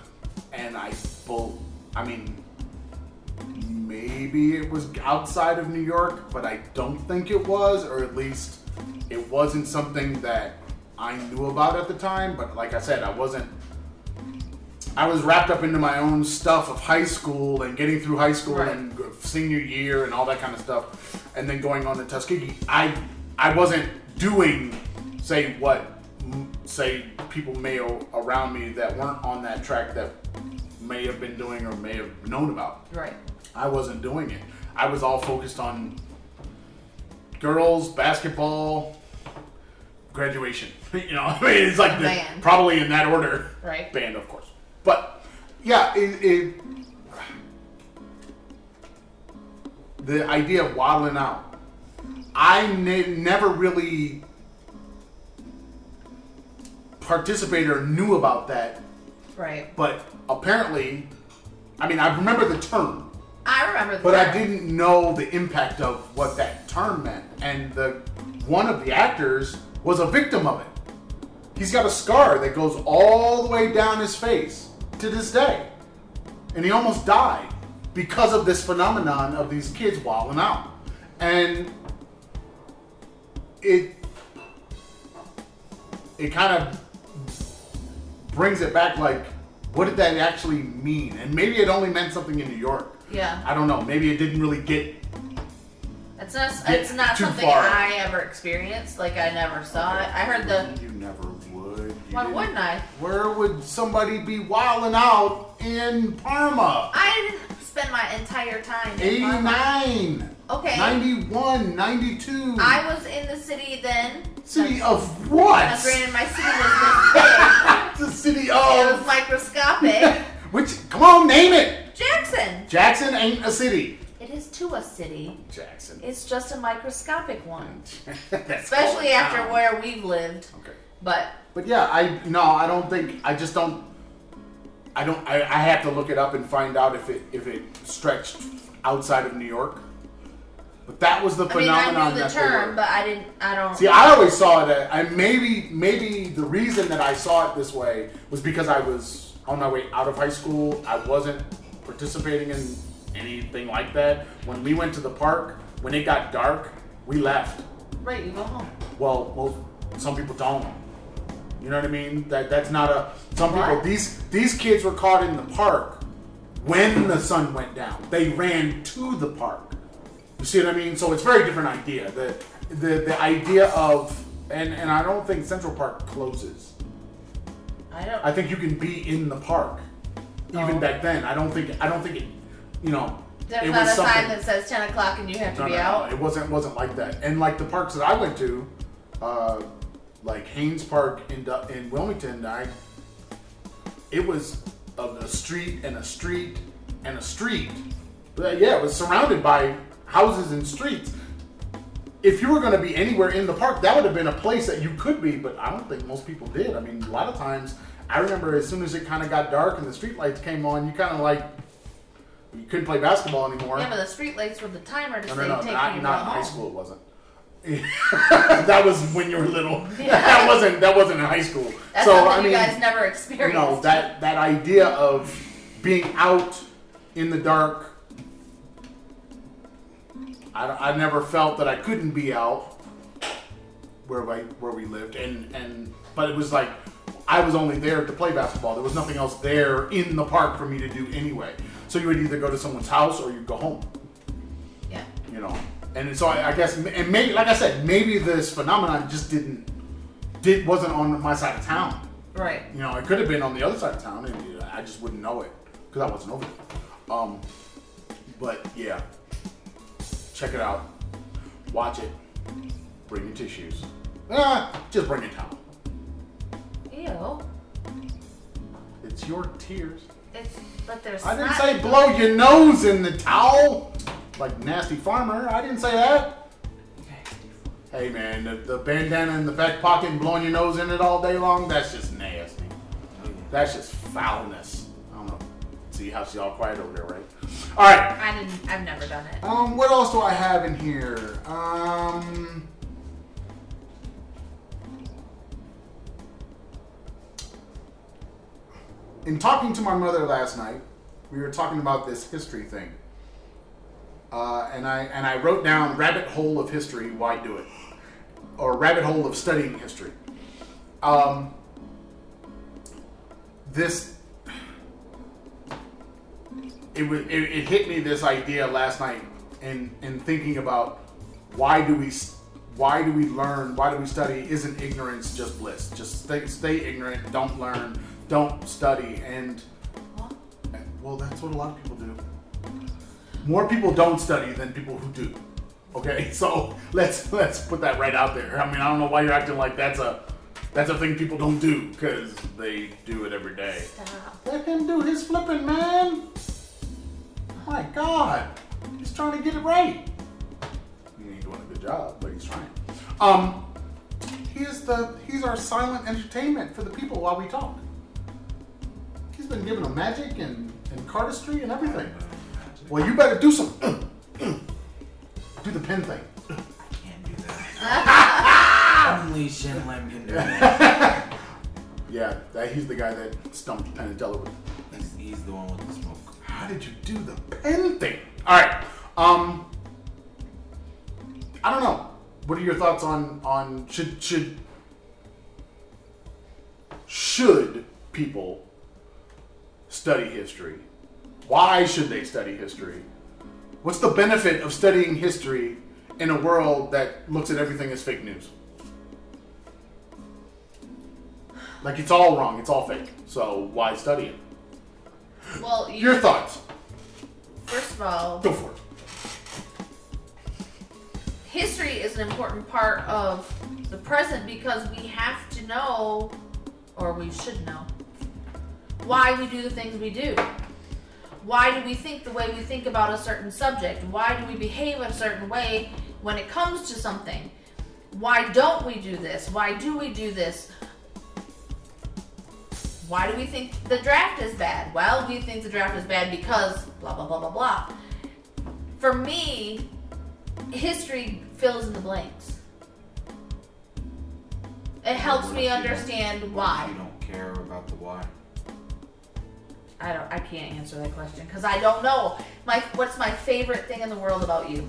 Speaker 1: and I full. I mean, maybe it was outside of New York, but I don't think it was, or at least it wasn't something that I knew about at the time. But like I said, I wasn't. I was wrapped up into my own stuff of high school and getting through high school
Speaker 3: Right.
Speaker 1: and senior year and all that kind of stuff, and then going on to Tuskegee. I I wasn't doing say what say people may around me that weren't on that track that may have been doing or may have known about.
Speaker 3: Right.
Speaker 1: I wasn't doing it. I was all focused on girls, basketball, graduation. You know, I mean, it's like the, probably in that order.
Speaker 3: Right.
Speaker 1: Band, of course. But yeah, it, it the idea of wilding out. I ne- never really participated or knew about that,
Speaker 3: Right.
Speaker 1: but apparently, I mean, I remember the term.
Speaker 3: I remember the
Speaker 1: But I didn't know the impact of what that term meant. And the one of the actors was a victim of it. He's got a scar that goes all the way down his face to this day. And he almost died because of this phenomenon of these kids wilding out. And it it kind of brings it back like what did that actually mean? And maybe it only meant something in New York.
Speaker 3: Yeah.
Speaker 1: I don't know. Maybe it didn't really get.
Speaker 3: It's not. It's not something
Speaker 1: far.
Speaker 3: I ever experienced. Like I never saw it. I heard the.
Speaker 1: You never would. You
Speaker 3: Why
Speaker 1: didn't-
Speaker 3: wouldn't I?
Speaker 1: Where would somebody be wilding out in Parma?
Speaker 3: I didn't spend my entire time. in Parma.
Speaker 1: 89,
Speaker 3: Okay.
Speaker 1: 91, 92.
Speaker 3: I was in the city then.
Speaker 1: City of what?
Speaker 3: Now, granted, my city was this
Speaker 1: the city
Speaker 3: big. It was
Speaker 1: of.
Speaker 3: microscopic.
Speaker 1: Which? Come on, name it.
Speaker 3: Jackson.
Speaker 1: Jackson ain't a city.
Speaker 3: It is to a city.
Speaker 1: Jackson.
Speaker 3: It's just a microscopic one. Especially after where we've lived.
Speaker 1: Okay.
Speaker 3: But
Speaker 1: But yeah, I no, I don't think I just don't. I don't. I, I have to look it up and find out if it if it stretched outside of New York. But that was the
Speaker 3: I mean, I
Speaker 1: phenomenon
Speaker 3: knew the term, but I didn't. I don't.
Speaker 1: See, I always saw it. I maybe maybe the reason that I saw it this way was because I was on my way out of high school. I wasn't participating in anything like that. When we went to the park, when it got dark, we left.
Speaker 3: right, you go home.
Speaker 1: Well, most some people don't. You know what I mean? That that's not a. Some people
Speaker 3: What?
Speaker 1: these these kids were caught in the park when the sun went down. They ran to the park. You see what I mean? So it's a very different idea. The the the idea of and and I don't think Central Park closes.
Speaker 3: I don't.
Speaker 1: I think you can be in the park even
Speaker 3: Oh.
Speaker 1: back then. I don't think I don't think it. You know,
Speaker 3: There's
Speaker 1: it
Speaker 3: not a
Speaker 1: was something.
Speaker 3: sign that says 10 o'clock and you have to
Speaker 1: No,
Speaker 3: be
Speaker 1: no, no,
Speaker 3: out.
Speaker 1: It wasn't wasn't like that. And like the parks that I went to, uh, like Haynes Park in Du- in Wilmington, I it was a, a street and a street and a street. But yeah, it was surrounded by houses and streets. If you were going to be anywhere in the park, that would have been a place that you could be. But I don't think most people did. I mean, a lot of times, I remember as soon as it kind of got dark and the street lights came on, you kind of like you couldn't play basketball anymore.
Speaker 3: Yeah, but the street lights with the timer to
Speaker 1: No,
Speaker 3: say
Speaker 1: no, no,
Speaker 3: take
Speaker 1: not,
Speaker 3: you
Speaker 1: not in
Speaker 3: home.
Speaker 1: high school. It wasn't. that was when you were little. that wasn't. That wasn't in high school.
Speaker 3: That's
Speaker 1: so I mean,
Speaker 3: you guys never
Speaker 1: you
Speaker 3: experienced.
Speaker 1: know that that idea of being out in the dark. I, I never felt that I couldn't be out where I, where we lived, and and but it was like I was only there to play basketball. There was nothing else there in the park for me to do anyway. So you would either go to someone's house or you'd go home
Speaker 3: Yeah.
Speaker 1: you know. And so I, I guess, and maybe, like I said, maybe this phenomenon just didn't, did wasn't on my side of town.
Speaker 3: Right.
Speaker 1: You know, it could have been on the other side of town, and I just wouldn't know it because I wasn't over there. Um, but yeah, check it out, watch it, bring your tissues. Ah, just bring a towel.
Speaker 3: Ew.
Speaker 1: It's your tears.
Speaker 3: It's but there's.
Speaker 1: I didn't say blow your nose in the towel like nasty farmer. I didn't say that. Hey man, the, the bandana in the back pocket and blowing your nose in it all day long, that's just nasty. That's just foulness. I don't know. See how she's all quiet over there, right? Alright.
Speaker 3: I didn't. I've never done it.
Speaker 1: Um, what else do I have in here? Um In talking to my mother last night, we were talking about this history thing. Uh, and I and I wrote down rabbit hole of history, why do it? Or rabbit hole of studying history. Um, this it, was, it, it hit me this idea last night in in thinking about why do we why do we learn why do we study? Isn't ignorance just bliss? Just stay, stay ignorant don't learn don't study. And well that's what a lot of people do. More people don't study than people who do. Okay? So let's let's put that right out there. I mean i don't know why you're acting like that's a that's a thing people don't do because they do it every day.
Speaker 3: Stop.
Speaker 1: let him do his flipping, man. My God, he's trying to get it right. He ain't doing a good job, but he's trying. Um, he's the he's our silent entertainment for the people while we talk. He's been giving them magic and and cardistry and everything. Well, you better do some. do the pen thing.
Speaker 2: I can't do that. Only Shin Lim can do that.
Speaker 1: Yeah, that he's the guy that stumped Penn and Teller with.
Speaker 2: He's, he's the one with the smoke.
Speaker 1: How did you do the pen thing? All right. Um, I don't know. What are your thoughts on on should should should people study history? Why should they study history? What's the benefit of studying history in a world that looks at everything as fake news? Like it's all wrong, it's all fake. So why study it?
Speaker 3: Well, you,
Speaker 1: Your thoughts?
Speaker 3: first of all,
Speaker 1: Go for it.
Speaker 3: history is an important part of the present because we have to know, or we should know, why we do the things we do. Why do we think the way we think about a certain subject? Why do we behave a certain way when it comes to something? Why don't we do this? Why do we do this? Why do we think the draft is bad? Well, we think the draft is bad because blah, blah, blah, blah, blah. For me, history fills in the blanks. It helps me understand why.
Speaker 2: You don't care about the why.
Speaker 3: I don't. I can't answer that question because I don't know. My what's my favorite thing in the world about you?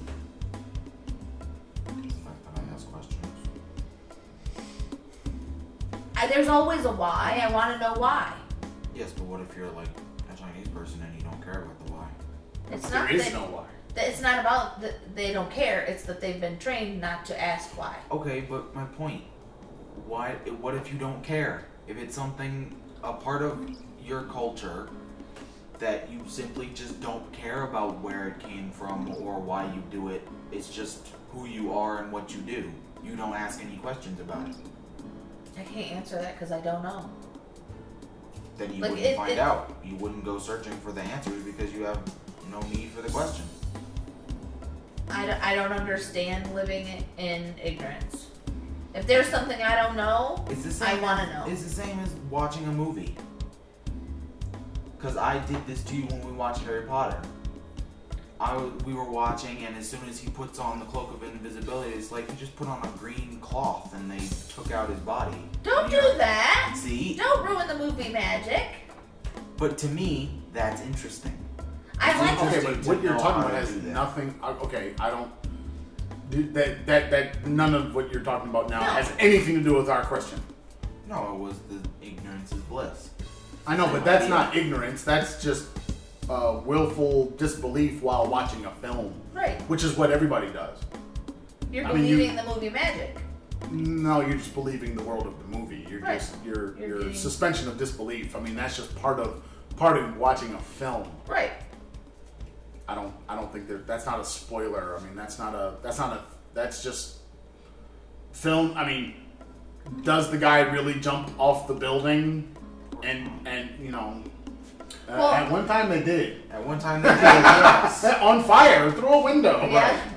Speaker 2: I, I ask questions.
Speaker 3: I I, there's always a why. I want to know why.
Speaker 2: Yes, but what if you're like a Chinese person and you don't care about the why?
Speaker 3: It's
Speaker 1: There
Speaker 3: not
Speaker 1: is
Speaker 3: that,
Speaker 1: no why.
Speaker 3: that it's not about that they don't care. It's that they've been trained not to ask why.
Speaker 2: Okay, but my point. Why? What if you don't care? If it's something a part of your culture that you simply just don't care about where it came from or why you do it, it's just who you are and what you do. You don't ask any questions about it.
Speaker 3: I can't answer that because I don't know.
Speaker 2: Then you
Speaker 3: Like,
Speaker 2: wouldn't
Speaker 3: it-
Speaker 2: find
Speaker 3: it-
Speaker 2: out. You wouldn't go searching for the answers because you have no need for the question.
Speaker 3: I don't, I don't understand living in, ignorance. If there's something I don't know, I want to know.
Speaker 2: It's the same as watching a movie. Cause I did this to you when we watched Harry Potter. I w- we were watching, and as soon as he puts on the cloak of invisibility, it's like he just put on a green cloth and they took out his body.
Speaker 3: Don't do
Speaker 2: you're-
Speaker 3: that.
Speaker 2: See,
Speaker 3: Don't ruin the movie magic.
Speaker 2: but to me, that's interesting.
Speaker 3: I
Speaker 2: It's
Speaker 3: like
Speaker 1: Okay, but what you're talking about
Speaker 2: to
Speaker 1: has nothing. uh, Okay, I don't. That that that none of what you're talking about now
Speaker 3: No.
Speaker 1: has anything to do with our question.
Speaker 2: No, it was the ignorance is bliss.
Speaker 1: I know, but that's not ignorance. That's just uh, willful disbelief while watching a film,
Speaker 3: right.
Speaker 1: which is what everybody does.
Speaker 3: You're
Speaker 1: I mean, you-
Speaker 3: believing the movie magic.
Speaker 1: No, you're just believing the world of the movie. You're
Speaker 3: Right.
Speaker 1: just your
Speaker 3: You're
Speaker 1: your suspension of disbelief. I mean, that's just part of part of watching a film.
Speaker 3: Right.
Speaker 1: I don't I don't think that that's not a spoiler. I mean, that's not a that's not a that's just film. I mean, does the guy really jump off the building and and you know? Uh,
Speaker 3: Well-
Speaker 1: at one time they did.
Speaker 2: At one time, they did yes.
Speaker 1: Set on fire through a window.
Speaker 3: Yeah.
Speaker 1: Uh,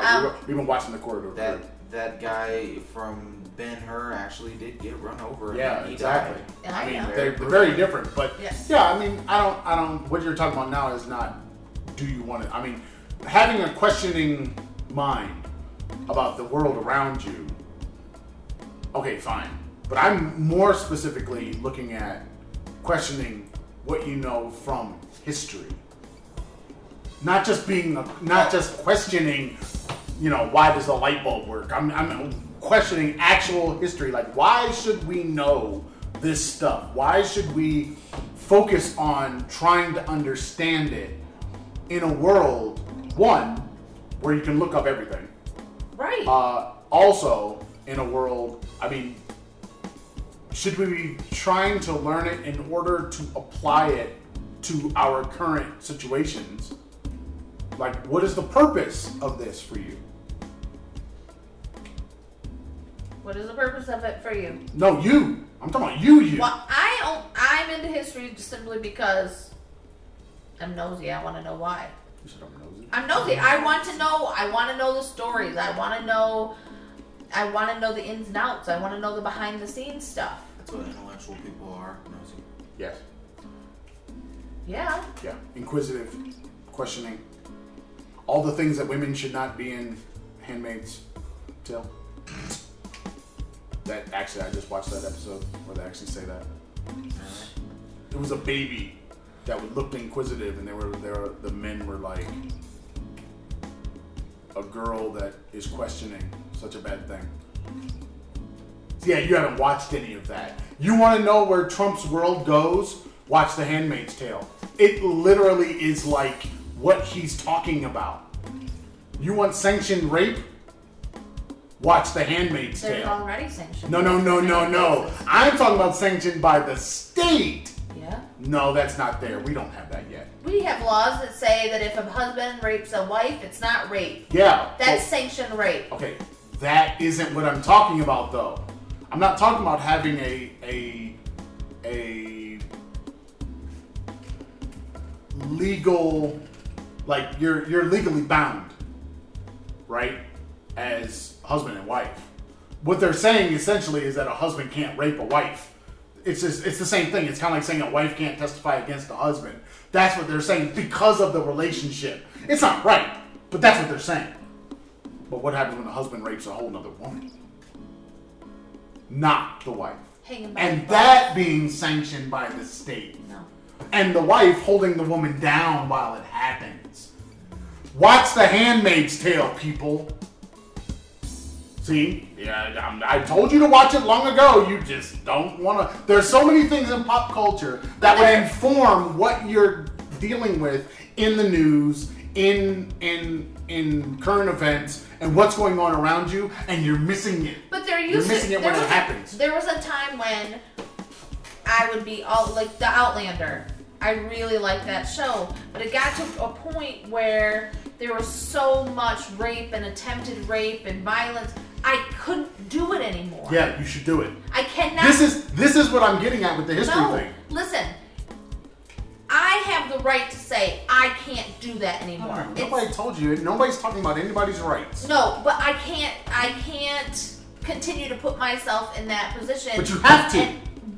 Speaker 3: Um,
Speaker 1: we- we've been watching the corridor.
Speaker 2: That that guy from Ben Hur actually did get run over. and
Speaker 1: yeah,
Speaker 2: he
Speaker 1: exactly.
Speaker 2: died.
Speaker 3: I
Speaker 1: I mean,
Speaker 3: know.
Speaker 1: they're, they're very different, but
Speaker 3: Yes.
Speaker 1: yeah, I mean, I don't, I don't. What you're talking about now is not. Do you want to? I mean, having a questioning mind about the world around you. Okay, fine, but I'm more specifically looking at questioning what you know from history. Not just being, a, not just questioning, you know, why does the light bulb work? I'm, I'm questioning actual history. Like, why should we know this stuff? Why should we focus on trying to understand it in a world, one, where you can look up everything?
Speaker 3: Right.
Speaker 1: Uh, also, in a world, I mean, should we be trying to learn it in order to apply it to our current situations? Like, what is the purpose of this for you?
Speaker 3: what is the purpose of it for you?
Speaker 1: No, you. I'm talking about you, you.
Speaker 3: Well, I I'm into history simply because I'm nosy. I want to know why.
Speaker 1: You said I'm nosy.
Speaker 3: I'm nosy. I want to know. I want to know the stories. I want to know. I want to know the ins and outs. I want to know the behind the scenes stuff.
Speaker 2: That's what intellectual people are. Nosy.
Speaker 1: Yes.
Speaker 3: Yeah.
Speaker 1: Yeah. Inquisitive, questioning. All the things that women should not be in Handmaid's Tale. That actually, I just watched that episode where they actually say that. It was a baby that would looked inquisitive, and they were there. The men were like, a girl that is questioning such a bad thing. Yeah, you haven't watched any of that. You want to know where Trump's world goes? Watch The Handmaid's Tale. It literally is like what he's talking about. You want sanctioned rape? Watch The Handmaid's
Speaker 3: There's
Speaker 1: Tale.
Speaker 3: already sanctioned.
Speaker 1: No, no, no, no, no. I'm talking about sanctioned by the state.
Speaker 3: Yeah.
Speaker 1: No, that's not there. We don't have that yet.
Speaker 3: We have laws that say that if a husband rapes a wife, it's not rape.
Speaker 1: Yeah.
Speaker 3: That's
Speaker 1: but-
Speaker 3: sanctioned rape.
Speaker 1: okay. That isn't what I'm talking about, though. I'm not talking about having a a a legal like you're you're legally bound, right? As husband and wife. What they're saying essentially is that a husband can't rape a wife. It's just it's the same thing. It's kind of like saying a wife can't testify against a husband. That's what they're saying because of the relationship. It's not right, but that's what they're saying. But what happens when a husband rapes a whole nother woman? Not the wife. And
Speaker 3: the
Speaker 1: that being sanctioned by the state.
Speaker 3: No.
Speaker 1: And the wife holding the woman down while it happens. Watch The Handmaid's Tale, people. See? Yeah, I'm- I told you to watch it long ago. You just don't want to. There's so many things in pop culture that would inform what you're dealing with in the news, in in in current events, and what's going on around you, and you're missing it.
Speaker 3: But there
Speaker 1: You're missing it
Speaker 3: there
Speaker 1: when it
Speaker 3: a-
Speaker 1: happens.
Speaker 3: there was a time when I would be all like the Outlander. I really liked that show, but it got to a point where there was so much rape and attempted rape and violence. I couldn't do it anymore.
Speaker 1: Yeah, you should do it.
Speaker 3: I cannot.
Speaker 1: This is this is what I'm getting at with the history
Speaker 3: no.
Speaker 1: thing.
Speaker 3: Listen, I have the right to say I can't do that anymore. It's-
Speaker 1: Nobody told you. Nobody's talking about anybody's rights.
Speaker 3: No, but I can't. I can't continue to put myself in that position.
Speaker 1: But you have to.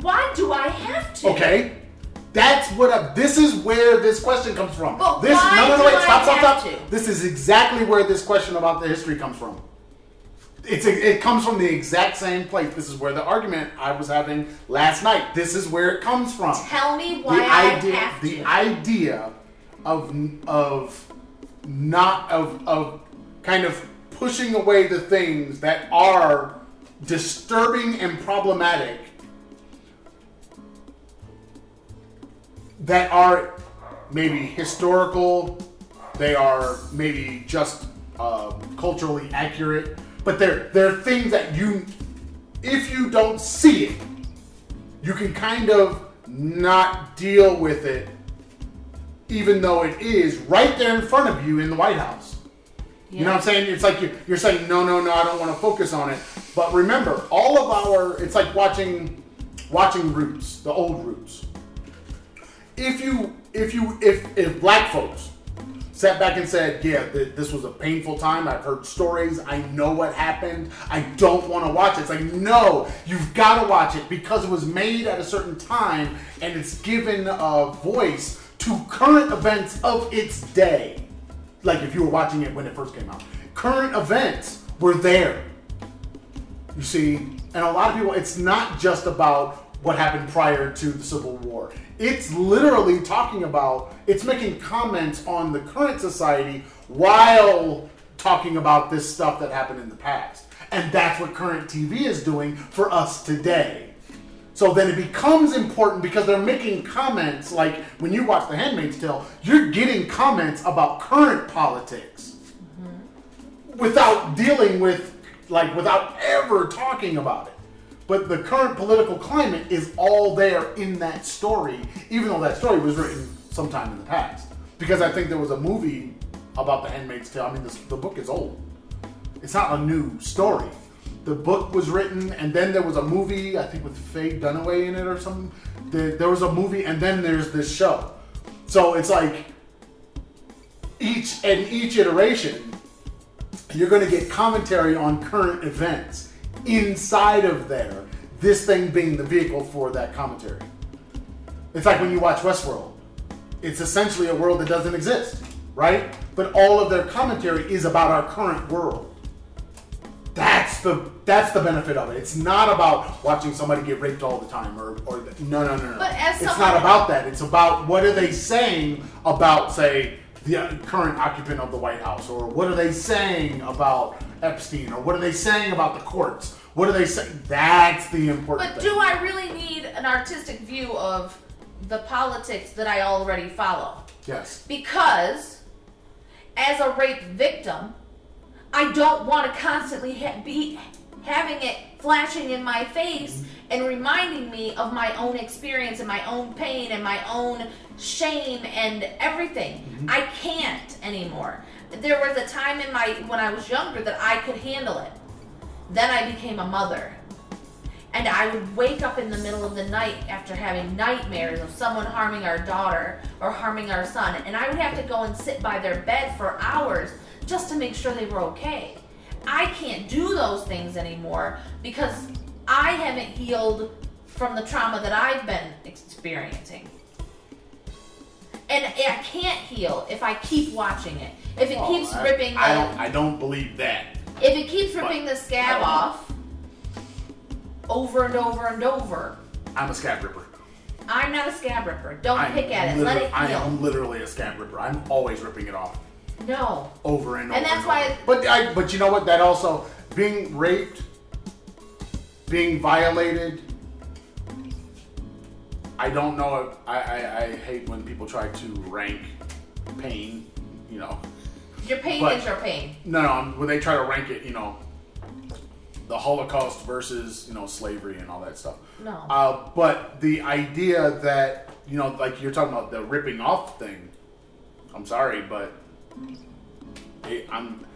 Speaker 3: Why do I have to?
Speaker 1: Okay, that's what. I, this is where this question comes from.
Speaker 3: But
Speaker 1: this
Speaker 3: why
Speaker 1: no no no wait stop stop stop.
Speaker 3: to?
Speaker 1: This is exactly where this question about the history comes from. It's a, it comes from the exact same place. This is where the argument I was having last night. This is where it comes from.
Speaker 3: Tell me why
Speaker 1: the
Speaker 3: I
Speaker 1: idea
Speaker 3: have
Speaker 1: the
Speaker 3: to.
Speaker 1: idea of of not of of kind of pushing away the things that are disturbing and problematic that are maybe historical they are maybe just uh, culturally accurate but they're they're things that you if you don't see it you can kind of not deal with it even though it is right there in front of you in the White House. You know what I'm saying? It's like you're, you're saying, no, no, no, I don't want to focus on it. But remember, all of our, it's like watching, watching Roots, the old Roots. If you, if you, if, if black folks sat back and said, yeah, th- this was a painful time. I've heard stories. I know what happened. I don't want to watch it. It's like, no, you've got to watch it because it was made at a certain time and it's given a voice to current events of its day. Like if you were watching it when it first came out, current events were there. You see, and a lot of people, it's not just about what happened prior to the Civil War. It's literally talking about, it's making comments on the current society while talking about this stuff that happened in the past. And that's what current TV is doing for us today. So then it becomes important because they're making comments like when you watch The Handmaid's Tale, you're getting comments about current politics mm-hmm. without dealing with, like, without ever talking about it. But the current political climate is all there in that story, even though that story was written sometime in the past. Because I think there was a movie about The Handmaid's Tale. I mean, this, the book is old. It's not a new story. The book was written, and then there was a movie, I think with Faye Dunaway in it or something. There, there was a movie, and then there's this show. So it's like each and each iteration, you're going to get commentary on current events inside of there. This thing being the vehicle for that commentary. It's like when you watch Westworld. It's essentially a world that doesn't exist, right? But all of their commentary is about our current world. That's the that's the benefit of it. It's not about watching somebody get raped all the time, or or no no no no.
Speaker 3: But as
Speaker 1: it's not about that. It's about what are they saying about say the current occupant of the White House, or what are they saying about Epstein, or what are they saying about the courts? What are they saying? That's the important
Speaker 3: But
Speaker 1: thing.
Speaker 3: do I really need an artistic view of the politics that I already follow?
Speaker 1: yes.
Speaker 3: Because as a rape victim, I don't want to constantly ha- be having it flashing in my face mm-hmm. and reminding me of my own experience and my own pain and my own shame and everything. Mm-hmm. I can't anymore. There was a time in my when I was younger that I could handle it. Then I became a mother. And I would wake up in the middle of the night after having nightmares of someone harming our daughter or harming our son. And I would have to go and sit by their bed for hours just to make sure they were okay. I can't do those things anymore because I haven't healed from the trauma that I've been experiencing. And I can't heal if I keep watching it. If it oh, keeps
Speaker 1: Oh, I-
Speaker 3: ripping
Speaker 1: I don't I don't believe that.
Speaker 3: if it keeps ripping the scab off over and over and over,
Speaker 1: I'm a scab ripper.
Speaker 3: I'm not a scab ripper. Don't
Speaker 1: I'm
Speaker 3: pick at it. Let it
Speaker 1: I am literally a scab ripper. I'm always ripping it off
Speaker 3: No.
Speaker 1: over and over.
Speaker 3: And that's
Speaker 1: over.
Speaker 3: why-
Speaker 1: But I, but you know what? That also being raped being violated. I don't know. If, I, I I hate when people try to rank pain. You know,
Speaker 3: Your pain
Speaker 1: But-
Speaker 3: is your pain.
Speaker 1: no, no. When they try to rank it, you know, the Holocaust versus you know slavery and all that stuff.
Speaker 3: No.
Speaker 1: Uh, but the idea that you know, like you're talking about the ripping off thing. I'm sorry, but it, I'm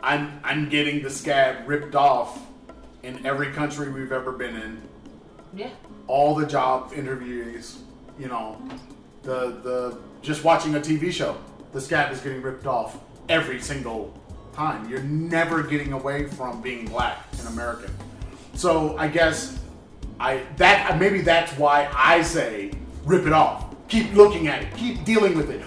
Speaker 1: I'm I'm getting the scab ripped off in every country we've ever been in.
Speaker 3: Yeah.
Speaker 1: All the job interviews, you know, the the just watching a TV show, the scab is getting ripped off every single time. You're never getting away from being black and American. So I guess I that maybe that's why I say rip it off. Keep looking at it. Keep dealing with it.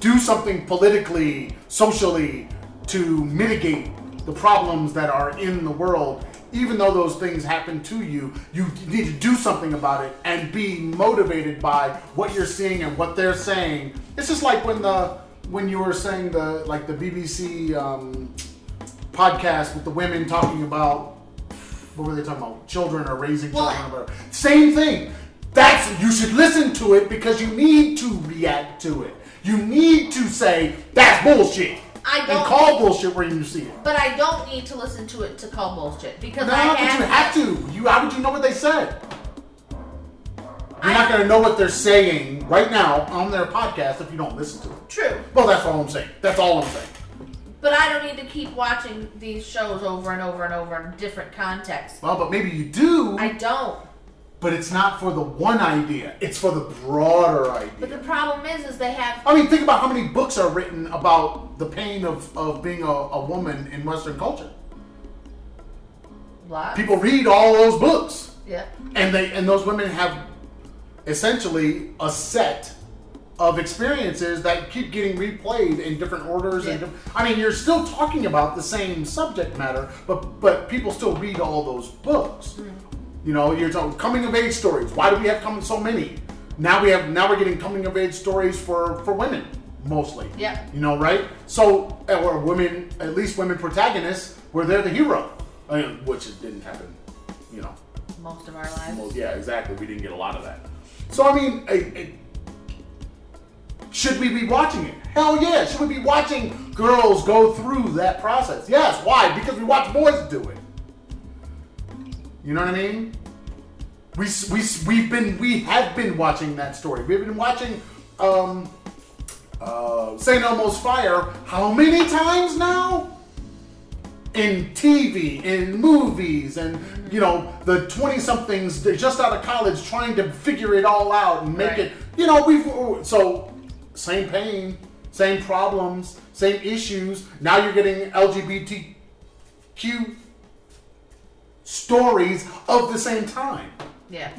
Speaker 1: Do something politically, socially to mitigate the problems that are in the world. Even though those things happen to you, you need to do something about it and be motivated by what you're seeing and what they're saying. It's just like when the when you were saying the like the BBC um, podcast with the women talking about what were they talking about? Children or raising
Speaker 3: Well,
Speaker 1: children or whatever. Same thing. That's you should listen to it because you need to react to it. You need to say that's bullshit.
Speaker 3: I
Speaker 1: and
Speaker 3: don't-
Speaker 1: call bullshit where you see it.
Speaker 3: But I don't need to listen to it to call bullshit because
Speaker 1: No,
Speaker 3: I
Speaker 1: but
Speaker 3: have,
Speaker 1: you have to. You how would you know what they said? You're
Speaker 3: I-
Speaker 1: not gonna know what they're saying right now on their podcast if you don't listen to it.
Speaker 3: True.
Speaker 1: Well, that's all I'm saying. That's all I'm saying.
Speaker 3: But I don't need to keep watching these shows over and over and over in different contexts.
Speaker 1: Well, but maybe you do,
Speaker 3: I don't.
Speaker 1: But it's not for the one idea. It's for the broader idea.
Speaker 3: But the problem is, is they have
Speaker 1: I mean, think about how many books are written about the pain of, of being a, a woman in Western culture.
Speaker 3: lots.
Speaker 1: People read all those books,
Speaker 3: Yeah.
Speaker 1: and they and those women have essentially a set of experiences that keep getting replayed in different orders. And
Speaker 3: Yeah.
Speaker 1: diff- I mean, you're still talking about the same subject matter, but but people still read all those books. Mm-hmm. You know, you're talking coming of age stories. Why do we have coming so many? Now we have now we're getting coming of age stories for for women mostly.
Speaker 3: Yeah.
Speaker 1: You know, right? So uh, or women, at least women protagonists, where they're the hero, I mean, which it didn't happen. You know,
Speaker 3: Most of our lives.
Speaker 1: well, yeah, exactly. We didn't get a lot of that. So I mean, a, a, should we be watching it? Hell yeah! Should we be watching girls go through that process? Yes. Why? Because we watch boys do it. You know what I mean? We we we've been we have been watching that story. We've been watching um, uh, Saint Elmo's Fire how many times now? in TV, in movies, and you know the twenty somethings they're just out of college trying to figure it all out and make
Speaker 3: Right.
Speaker 1: it. You know we've so same pain, same problems, same issues. Now you're getting LGBTQ stories of the same time.
Speaker 3: Yeah.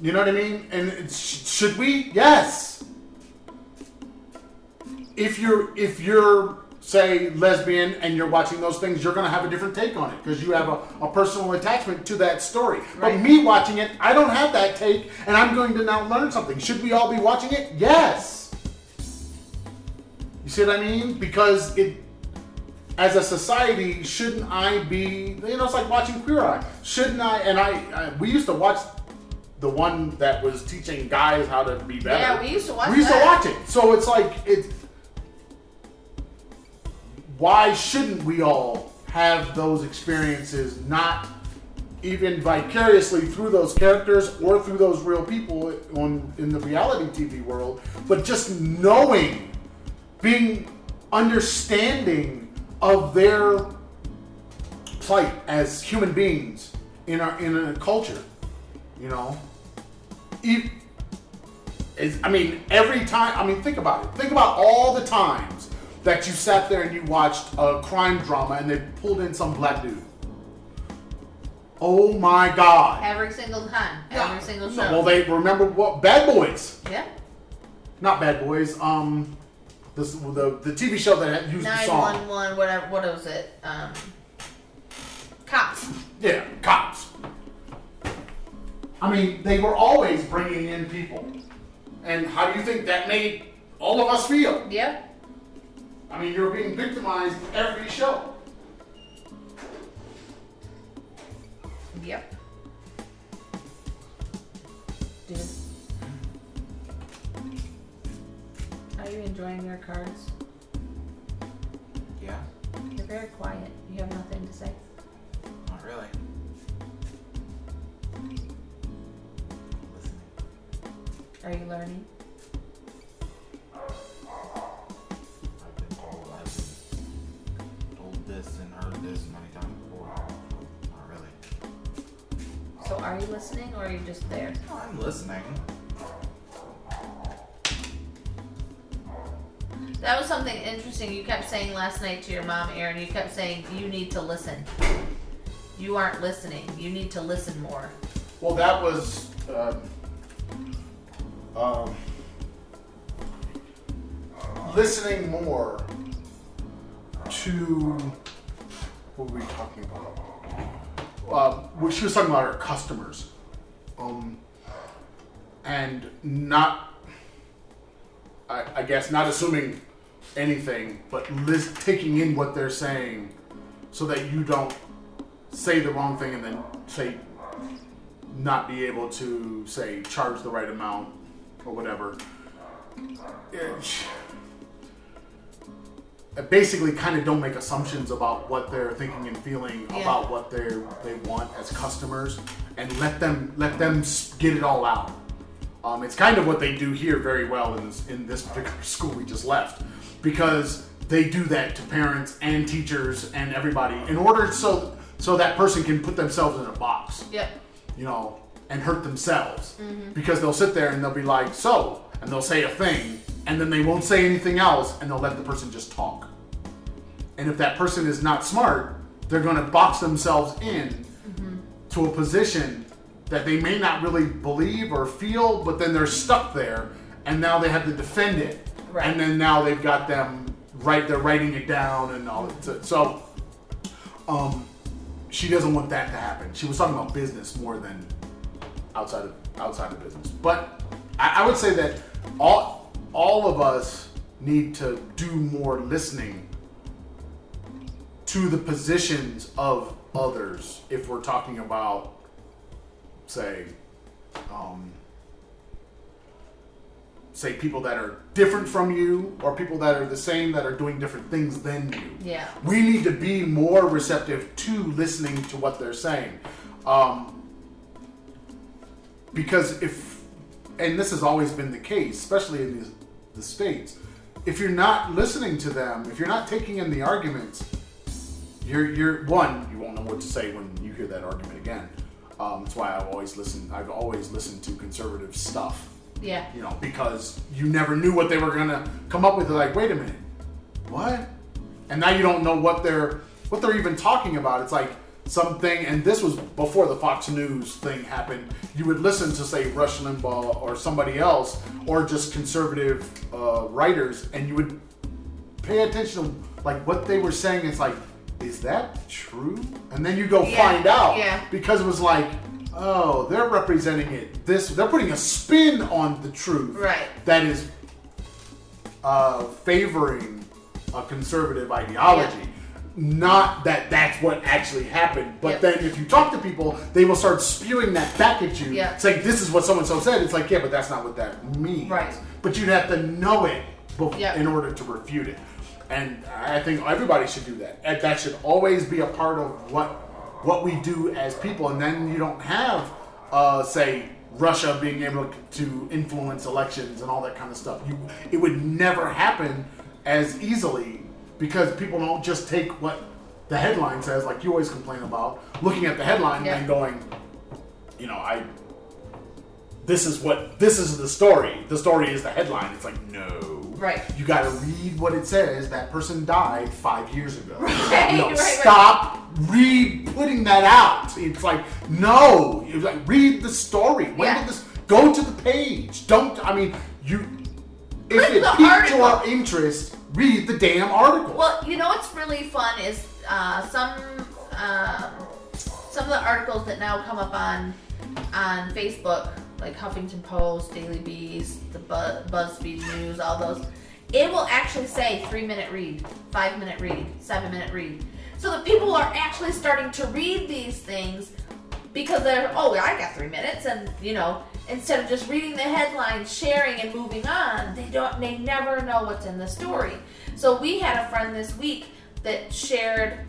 Speaker 1: You know what I mean? And it's, should we? Yes. If you're if you're say lesbian and you're watching those things, you're gonna have a different take on it because you have a, a personal attachment to that story.
Speaker 3: Right.
Speaker 1: But me watching it, I don't have that take, and I'm going to now learn something. Should we all be watching it? Yes. You see what I mean? Because it as a society, shouldn't I be? You know, it's like watching Queer Eye. Shouldn't I? And I, I we used to watch the one that was teaching guys how to be better.
Speaker 3: Yeah, we used to watch
Speaker 1: We used
Speaker 3: that.
Speaker 1: to watch it. So it's like it. Why shouldn't we all have those experiences? Not even vicariously through those characters or through those real people on in the reality TV world, but just knowing, being understanding of their plight as human beings in our in a culture, you know. E- is I mean every time I mean think about it. Think about all the times that you sat there and you watched a crime drama and they pulled in some black dude. Oh my god.
Speaker 3: Every single time. Every single show.
Speaker 1: Well, they remember what Bad Boys,
Speaker 3: yeah.
Speaker 1: not Bad Boys. Um, this the the TV show that had used the song.
Speaker 3: 911, whatever, what was it? Um, cops.
Speaker 1: Yeah, cops. I mean, they were always bringing in people, and how do you think that made all of us feel?
Speaker 3: Yeah.
Speaker 1: I mean, you're being victimized every show.
Speaker 3: Yep. Are you enjoying your cards?
Speaker 2: Yeah,
Speaker 3: You're very quiet. You have nothing to say.
Speaker 2: not really. Listening.
Speaker 3: Are you learning?
Speaker 2: I've been told, I've been told this and heard this many times before. Not really.
Speaker 3: So are you listening or are you just there?
Speaker 2: No, I'm listening.
Speaker 3: That was something interesting you kept saying last night to your mom, Erin. You kept saying you need to listen. You aren't listening. You need to listen more.
Speaker 1: Well, that was um, um, listening more to what were we talking about? Uh, she was talking about her customers, um, and not, I, I guess, not assuming anything, but taking in what they're saying, so that you don't say the wrong thing and then say not be able to say charge the right amount or whatever. It- basically, kind of don't make assumptions about what they're thinking and feeling
Speaker 3: Yeah.
Speaker 1: about what they they want as customers, and let them let them get it all out. Um, it's kind of what they do here very well in this in this particular school we just left, because they do that to parents and teachers and everybody in order so so that person can put themselves in a box
Speaker 3: Yep.
Speaker 1: you know, and hurt themselves mm-hmm. because they'll sit there and they'll be like, so, and they'll say a thing, and then they won't say anything else, and they'll let the person just talk. And if that person is not smart, they're going to box themselves in mm-hmm. to a position that they may not really believe or feel, but then they're stuck there, and now they have to defend it,
Speaker 3: Right.
Speaker 1: and then now they've got them right, they're writing it down and all that. So, um, she doesn't want that to happen. She was talking about business more than outside of outside of business. But I, I would say that all all of us need to do more listening to the positions of others if we're talking about say um, say people that are different from you or people that are the same that are doing different things than you.
Speaker 3: Yeah.
Speaker 1: we need to be more receptive to listening to what they're saying. Um, because if and this has always been the case especially in the, the states if you're not listening to them if you're not taking in the arguments you're you're one you won't know what to say when you hear that argument again. Um, that's why i've always listened i've always listened to conservative stuff
Speaker 3: Yeah.
Speaker 1: you know, because you never knew what they were gonna come up with. They're like, wait a minute, what? And now you don't know what they're what they're even talking about. It's like something, and this was before the Fox News thing happened. You would listen to say Rush Limbaugh or somebody else, or just conservative uh, writers, and you would pay attention to like what they were saying. It's like, is that true? And then you go
Speaker 3: Yeah,
Speaker 1: find out
Speaker 3: yeah.
Speaker 1: because it was like, oh, they're representing it this. They're putting a spin on the truth
Speaker 3: Right.
Speaker 1: that is uh, favoring a conservative ideology.
Speaker 3: Yeah.
Speaker 1: Not that that's what actually happened, but
Speaker 3: Yep.
Speaker 1: then if you talk to people, they will start spewing that back at you.
Speaker 3: Yeah.
Speaker 1: It's like this is what someone so said. It's like yeah, but that's not what that means.
Speaker 3: Right.
Speaker 1: But you'd have to know it bef-
Speaker 3: Yep.
Speaker 1: in order to refute it. And I think everybody should do that. And that should always be a part of what what we do as people. And then you don't have, uh, say, Russia being able to influence elections and all that kind of stuff. You, it would never happen as easily because people don't just take what the headline says, like you always complain about, looking at the headline
Speaker 3: Yeah.
Speaker 1: and going, you know, I this is what this is the story. The story is the headline. It's like no.
Speaker 3: Right.
Speaker 1: You got to read what it says. That person died five years ago.
Speaker 3: Right,
Speaker 1: know,
Speaker 3: right, right.
Speaker 1: stop read putting that out. It's like no. You like read the story. When
Speaker 3: Yeah.
Speaker 1: did this go to the page? Don't. I mean, you. If it piqued your interest, read the damn article.
Speaker 3: Well, you know what's really fun is uh, some um, some of the articles that now come up on on Facebook, like Huffington Post, Daily Beast, the Bu- BuzzFeed News, all those. It will actually say three minute read, five minute read, seven minute read. So that people are actually starting to read these things because they're oh I got three minutes and you know instead of just reading the headlines, sharing, and moving on, they don't. They never know what's in the story. So we had a friend this week that shared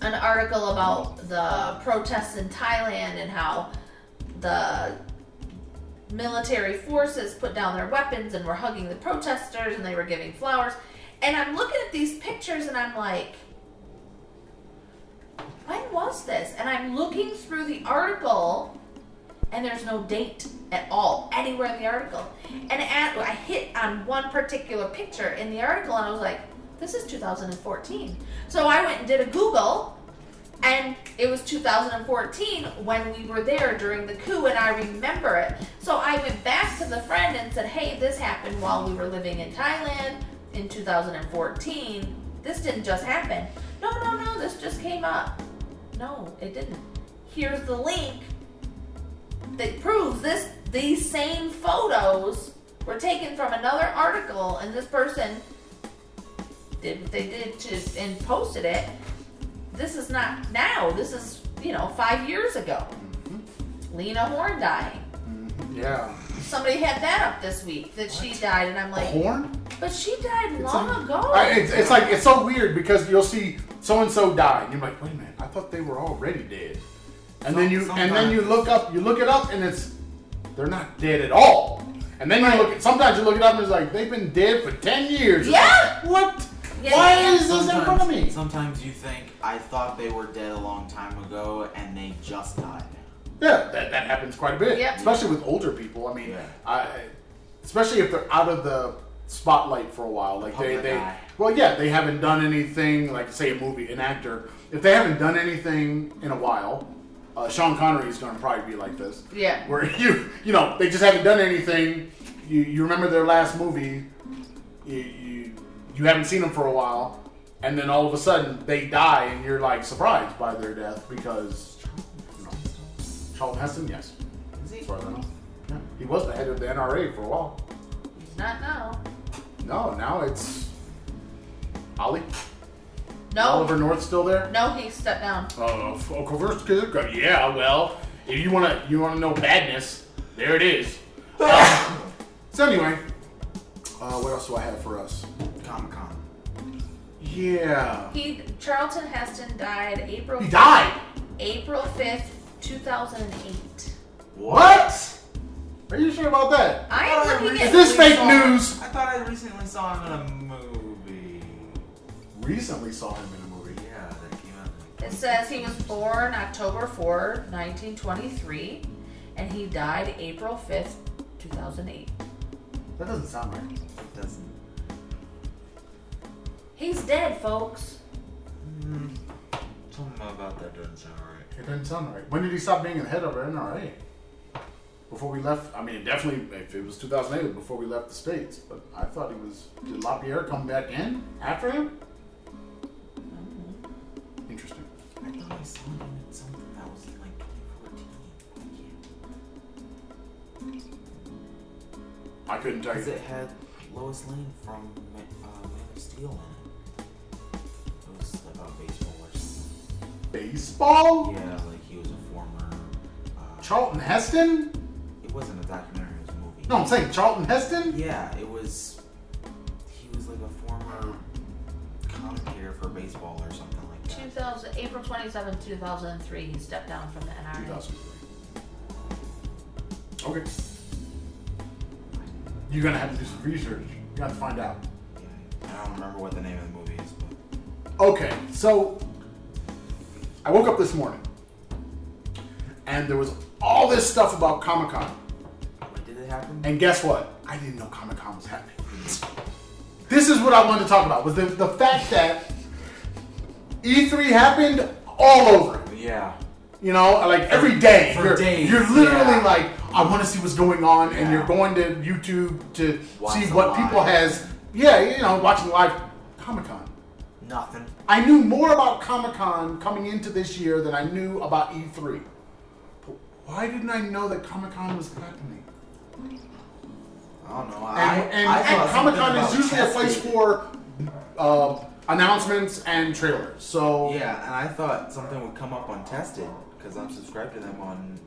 Speaker 3: an article about the protests in Thailand and how the military forces put down their weapons and were hugging the protesters and they were giving flowers. And I'm looking at these pictures and I'm like, when was this? And I'm looking through the article and there's no date at all anywhere in the article. And at, I hit on one particular picture in the article and I was like, this is 2014. So I went and did a Google and it was 2014 when we were there during the coup and I remember it. So I went back to the friend and said, hey, this happened while we were living in Thailand in 2014. This didn't just happen. No, no, no, this just came up. No, it didn't. Here's the link that proves this these same photos were taken from another article and this person did what they did to and posted it. This is not now. This is, you know, five years ago. Mm-hmm. Lena Horne dying. Mm-hmm.
Speaker 1: Yeah.
Speaker 3: Somebody had that up this week that she died, and I'm like,
Speaker 1: Corn?
Speaker 3: but she died long
Speaker 1: a-
Speaker 3: ago.
Speaker 1: I, it's, it's like it's so weird because you'll see so and so die, and you're like, wait a minute, I thought they were already dead. And then you
Speaker 2: Some-
Speaker 1: and then you look up, you look it up, and it's they're not dead at all. And then you look at sometimes you look it up and it's like they've been dead for ten years.
Speaker 3: Yeah.
Speaker 1: like, what?
Speaker 3: Yeah,
Speaker 1: Why
Speaker 3: yeah.
Speaker 1: is this in front of me?
Speaker 2: sometimes you think I thought they were dead a long time ago and they just died.
Speaker 1: Yeah, that, that happens quite a bit,
Speaker 3: Yep.
Speaker 1: especially with older people. I mean,
Speaker 2: Yeah.
Speaker 1: I, especially if they're out of the spotlight for a while. Like they, they
Speaker 2: eye.
Speaker 1: well, yeah, they haven't done anything. Like say a movie, an actor, if they haven't done anything in a while, uh, Sean Connery is going to probably be like this.
Speaker 3: Yeah.
Speaker 1: where you you know they just haven't done anything. You you remember their last movie, you you, haven't seen them for a while, and then all of a sudden they die, and you're like surprised by their death because you know, Charlton Heston, yes,
Speaker 2: Is he?
Speaker 1: as far as I know, yeah, he was the head of the NRA for a while.
Speaker 3: He's not now.
Speaker 1: No, now it's Ollie.
Speaker 3: No.
Speaker 1: Oliver North still there?
Speaker 3: No, he stepped down.
Speaker 1: Oh, because yeah. Well, if you wanna you wanna know badness, there it is. Uh, so anyway, uh, what else do I have for us?
Speaker 2: Comic Con.
Speaker 1: Yeah,
Speaker 3: He Charlton Heston died April
Speaker 1: he died.
Speaker 3: April fifth, two thousand and eight.
Speaker 1: What? Are you sure about that?
Speaker 3: I
Speaker 2: thought
Speaker 3: am looking at.
Speaker 1: Is this fake
Speaker 2: saw-
Speaker 1: news?
Speaker 2: I thought I recently saw him in a movie.
Speaker 1: Recently saw him in a movie.
Speaker 2: Yeah, that came out.
Speaker 3: It says he was born October 4, 1923, and he died April 5th, 2008.
Speaker 1: That doesn't sound right.
Speaker 3: He's dead, folks.
Speaker 2: Mm, something about that doesn't sound right.
Speaker 1: It doesn't sound right. When did he stop being the head of our NRA? Before we left, I mean, definitely, if it was 2008, it was before we left the States. But I thought he was. Did LaPierre come back in after him? Interesting.
Speaker 2: I thought I saw him in something that was like 2014.
Speaker 1: I couldn't tell
Speaker 2: Because it had Lois Lane from uh, Man of Steel in it. Baseball? Yeah, like he was a former. Uh,
Speaker 1: Charlton Heston?
Speaker 2: it wasn't a documentary, it was a movie.
Speaker 1: No, I'm saying Charlton Heston?
Speaker 2: Yeah, it was. He was like a former commentator for baseball or something like that.
Speaker 3: 2000, April 27, 2003, he stepped down from the NRA.
Speaker 1: 2003. Okay. You're gonna have to do some research. You got to find out.
Speaker 2: Yeah, I don't remember what the name of the movie is, but
Speaker 1: Okay, so I woke up this morning and there was all this stuff about Comic Con.
Speaker 2: when did it happen?
Speaker 1: And guess what? I didn't know Comic Con was happening. This is what I wanted to talk about was the, the fact that E3 happened all over.
Speaker 2: yeah.
Speaker 1: You know, like every day.
Speaker 2: For
Speaker 1: you're,
Speaker 2: days,
Speaker 1: you're literally
Speaker 2: yeah.
Speaker 1: like, I want to see what's going on, and you're going to YouTube to
Speaker 2: Watch
Speaker 1: see what
Speaker 2: live.
Speaker 1: people has. Yeah, you know, watching live Comic Con.
Speaker 2: Nothing.
Speaker 1: I knew more about Comic Con coming into this year than I knew about E3. But why didn't I know that Comic Con was happening?
Speaker 2: I don't know.
Speaker 1: And,
Speaker 2: I,
Speaker 1: and, and
Speaker 2: thought
Speaker 1: Comic Con is usually a place for uh, announcements and trailers. So
Speaker 2: Yeah, and I thought something would come up on Tested because I'm subscribed to them on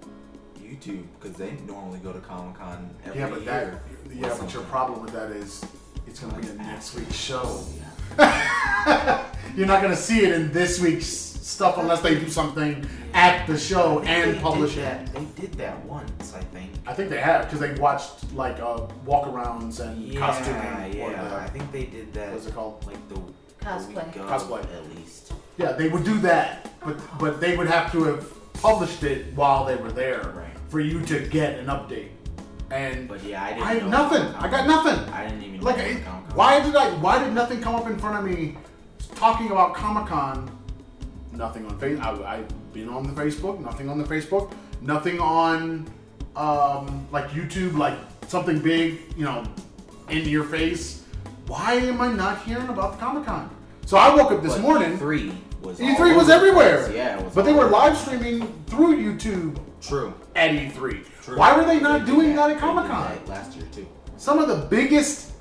Speaker 2: YouTube because they normally go to Comic Con every
Speaker 1: Yeah, but that yeah, but your problem with that is it's gonna be in next week's show.
Speaker 2: Yeah.
Speaker 1: You're not gonna see it in this week's stuff unless they do something at the show and publish it.
Speaker 2: that. They did that once, I think.
Speaker 1: I think they have because they watched like uh, walkarounds and
Speaker 2: Yeah,
Speaker 1: costuming. or
Speaker 2: yeah.
Speaker 1: the-
Speaker 2: I think they did that.
Speaker 1: what's it called?
Speaker 2: Like the the
Speaker 3: Cosplay.
Speaker 2: week
Speaker 1: Cosplay.
Speaker 2: at least.
Speaker 1: Yeah, they would do that, but but they would have to have published it while they were there
Speaker 2: Right.
Speaker 1: for you to get an update. And
Speaker 2: But yeah, I didn't.
Speaker 1: I had nothing. I got nothing.
Speaker 2: I didn't even
Speaker 1: Like,
Speaker 2: know
Speaker 1: it, why did I? Why did nothing come up in front of me talking about Comic Con? Nothing on Facebook. I've been on the Facebook. Nothing on the Facebook. Nothing on um, like YouTube. Like something big, you know, in your face. Why am I not hearing about the Comic Con? So I woke up this
Speaker 2: But
Speaker 1: morning.
Speaker 2: E3 was.
Speaker 1: E3 was everywhere.
Speaker 2: Yeah, it was.
Speaker 1: But they were live streaming through YouTube
Speaker 2: True.
Speaker 1: at E3.
Speaker 2: True.
Speaker 1: Why were they not
Speaker 2: did
Speaker 1: doing that
Speaker 2: They
Speaker 1: at
Speaker 2: did
Speaker 1: Comic Con?
Speaker 2: Last year too.
Speaker 1: Some of the biggest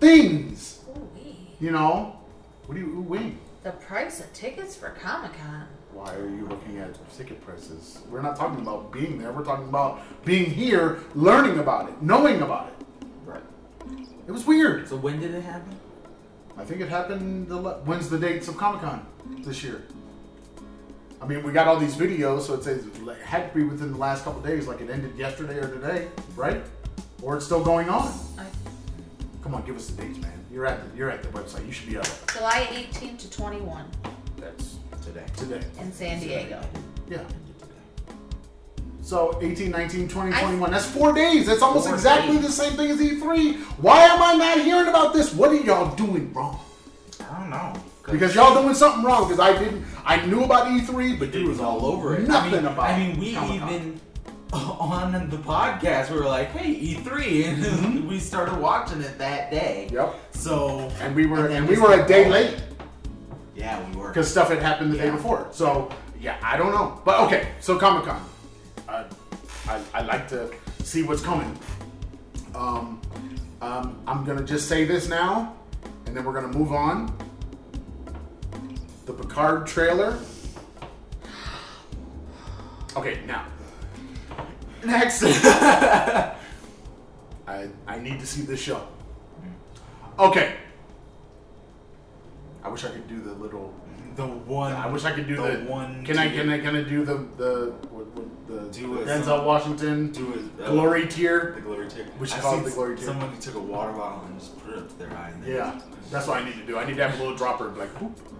Speaker 1: things,
Speaker 3: Ooh-wee.
Speaker 1: you know. What do you ooh, wait?
Speaker 3: The price of tickets for Comic Con.
Speaker 1: Why are you looking at ticket prices? We're not talking about being there. We're talking about being here, learning about it, knowing about it.
Speaker 2: Right.
Speaker 1: It was weird.
Speaker 2: So when did it happen?
Speaker 1: I think it happened. The, le- when's the dates of Comic Con this year? I mean, we got all these videos, so it says it had to be within the last couple days, like it ended yesterday or today, right? Or it's still going on.
Speaker 3: I,
Speaker 1: Come on, give us the dates, man. You're at the, you're at the website. You should be up
Speaker 3: July 18 to 21
Speaker 1: That's
Speaker 2: Today.
Speaker 1: today.
Speaker 3: in San Diego.
Speaker 1: Yeah. So 18, 19, 20,
Speaker 3: I-
Speaker 1: 21. That's four days. That's almost
Speaker 2: Four
Speaker 1: exactly
Speaker 2: days.
Speaker 1: the same thing as E3. Why am I not hearing about this? What are y'all doing wrong?
Speaker 2: I don't know.
Speaker 1: Because y'all doing something wrong. Because I didn't. I knew about E3, but
Speaker 2: it was all over it.
Speaker 1: Nothing
Speaker 2: I mean,
Speaker 1: about.
Speaker 2: I mean, we
Speaker 1: Comic-Con.
Speaker 2: even on the podcast we were like, "Hey, E3," and we started watching it that day.
Speaker 1: Yep.
Speaker 2: So
Speaker 1: And we were
Speaker 2: And
Speaker 1: and we were a day
Speaker 2: going.
Speaker 1: late
Speaker 2: yeah, we were.
Speaker 1: because stuff had happened the day before. So yeah, I don't know. But okay, so Comic Con. I, I I like to see what's coming. Um, um, I'm gonna just say this now, and then we're gonna move on. The Picard trailer. Okay, now. Next. I I need to see this show. Okay. I wish I could do the little.
Speaker 2: the one.
Speaker 1: I wish I could do the,
Speaker 2: one.
Speaker 1: Can I can I can I do the the what, what, the
Speaker 2: Do it.
Speaker 1: Denzel Washington
Speaker 2: do it? uh,
Speaker 1: glory
Speaker 2: tear?
Speaker 1: The
Speaker 2: glory tear.
Speaker 1: Which is
Speaker 2: I've
Speaker 1: call it
Speaker 2: seen
Speaker 1: the glory tear.
Speaker 2: Someone who took a water bottle and just put it up to their eye.
Speaker 1: Yeah, that's what I need to do. I need to have a little dropper like whoop.
Speaker 2: in the glory tear.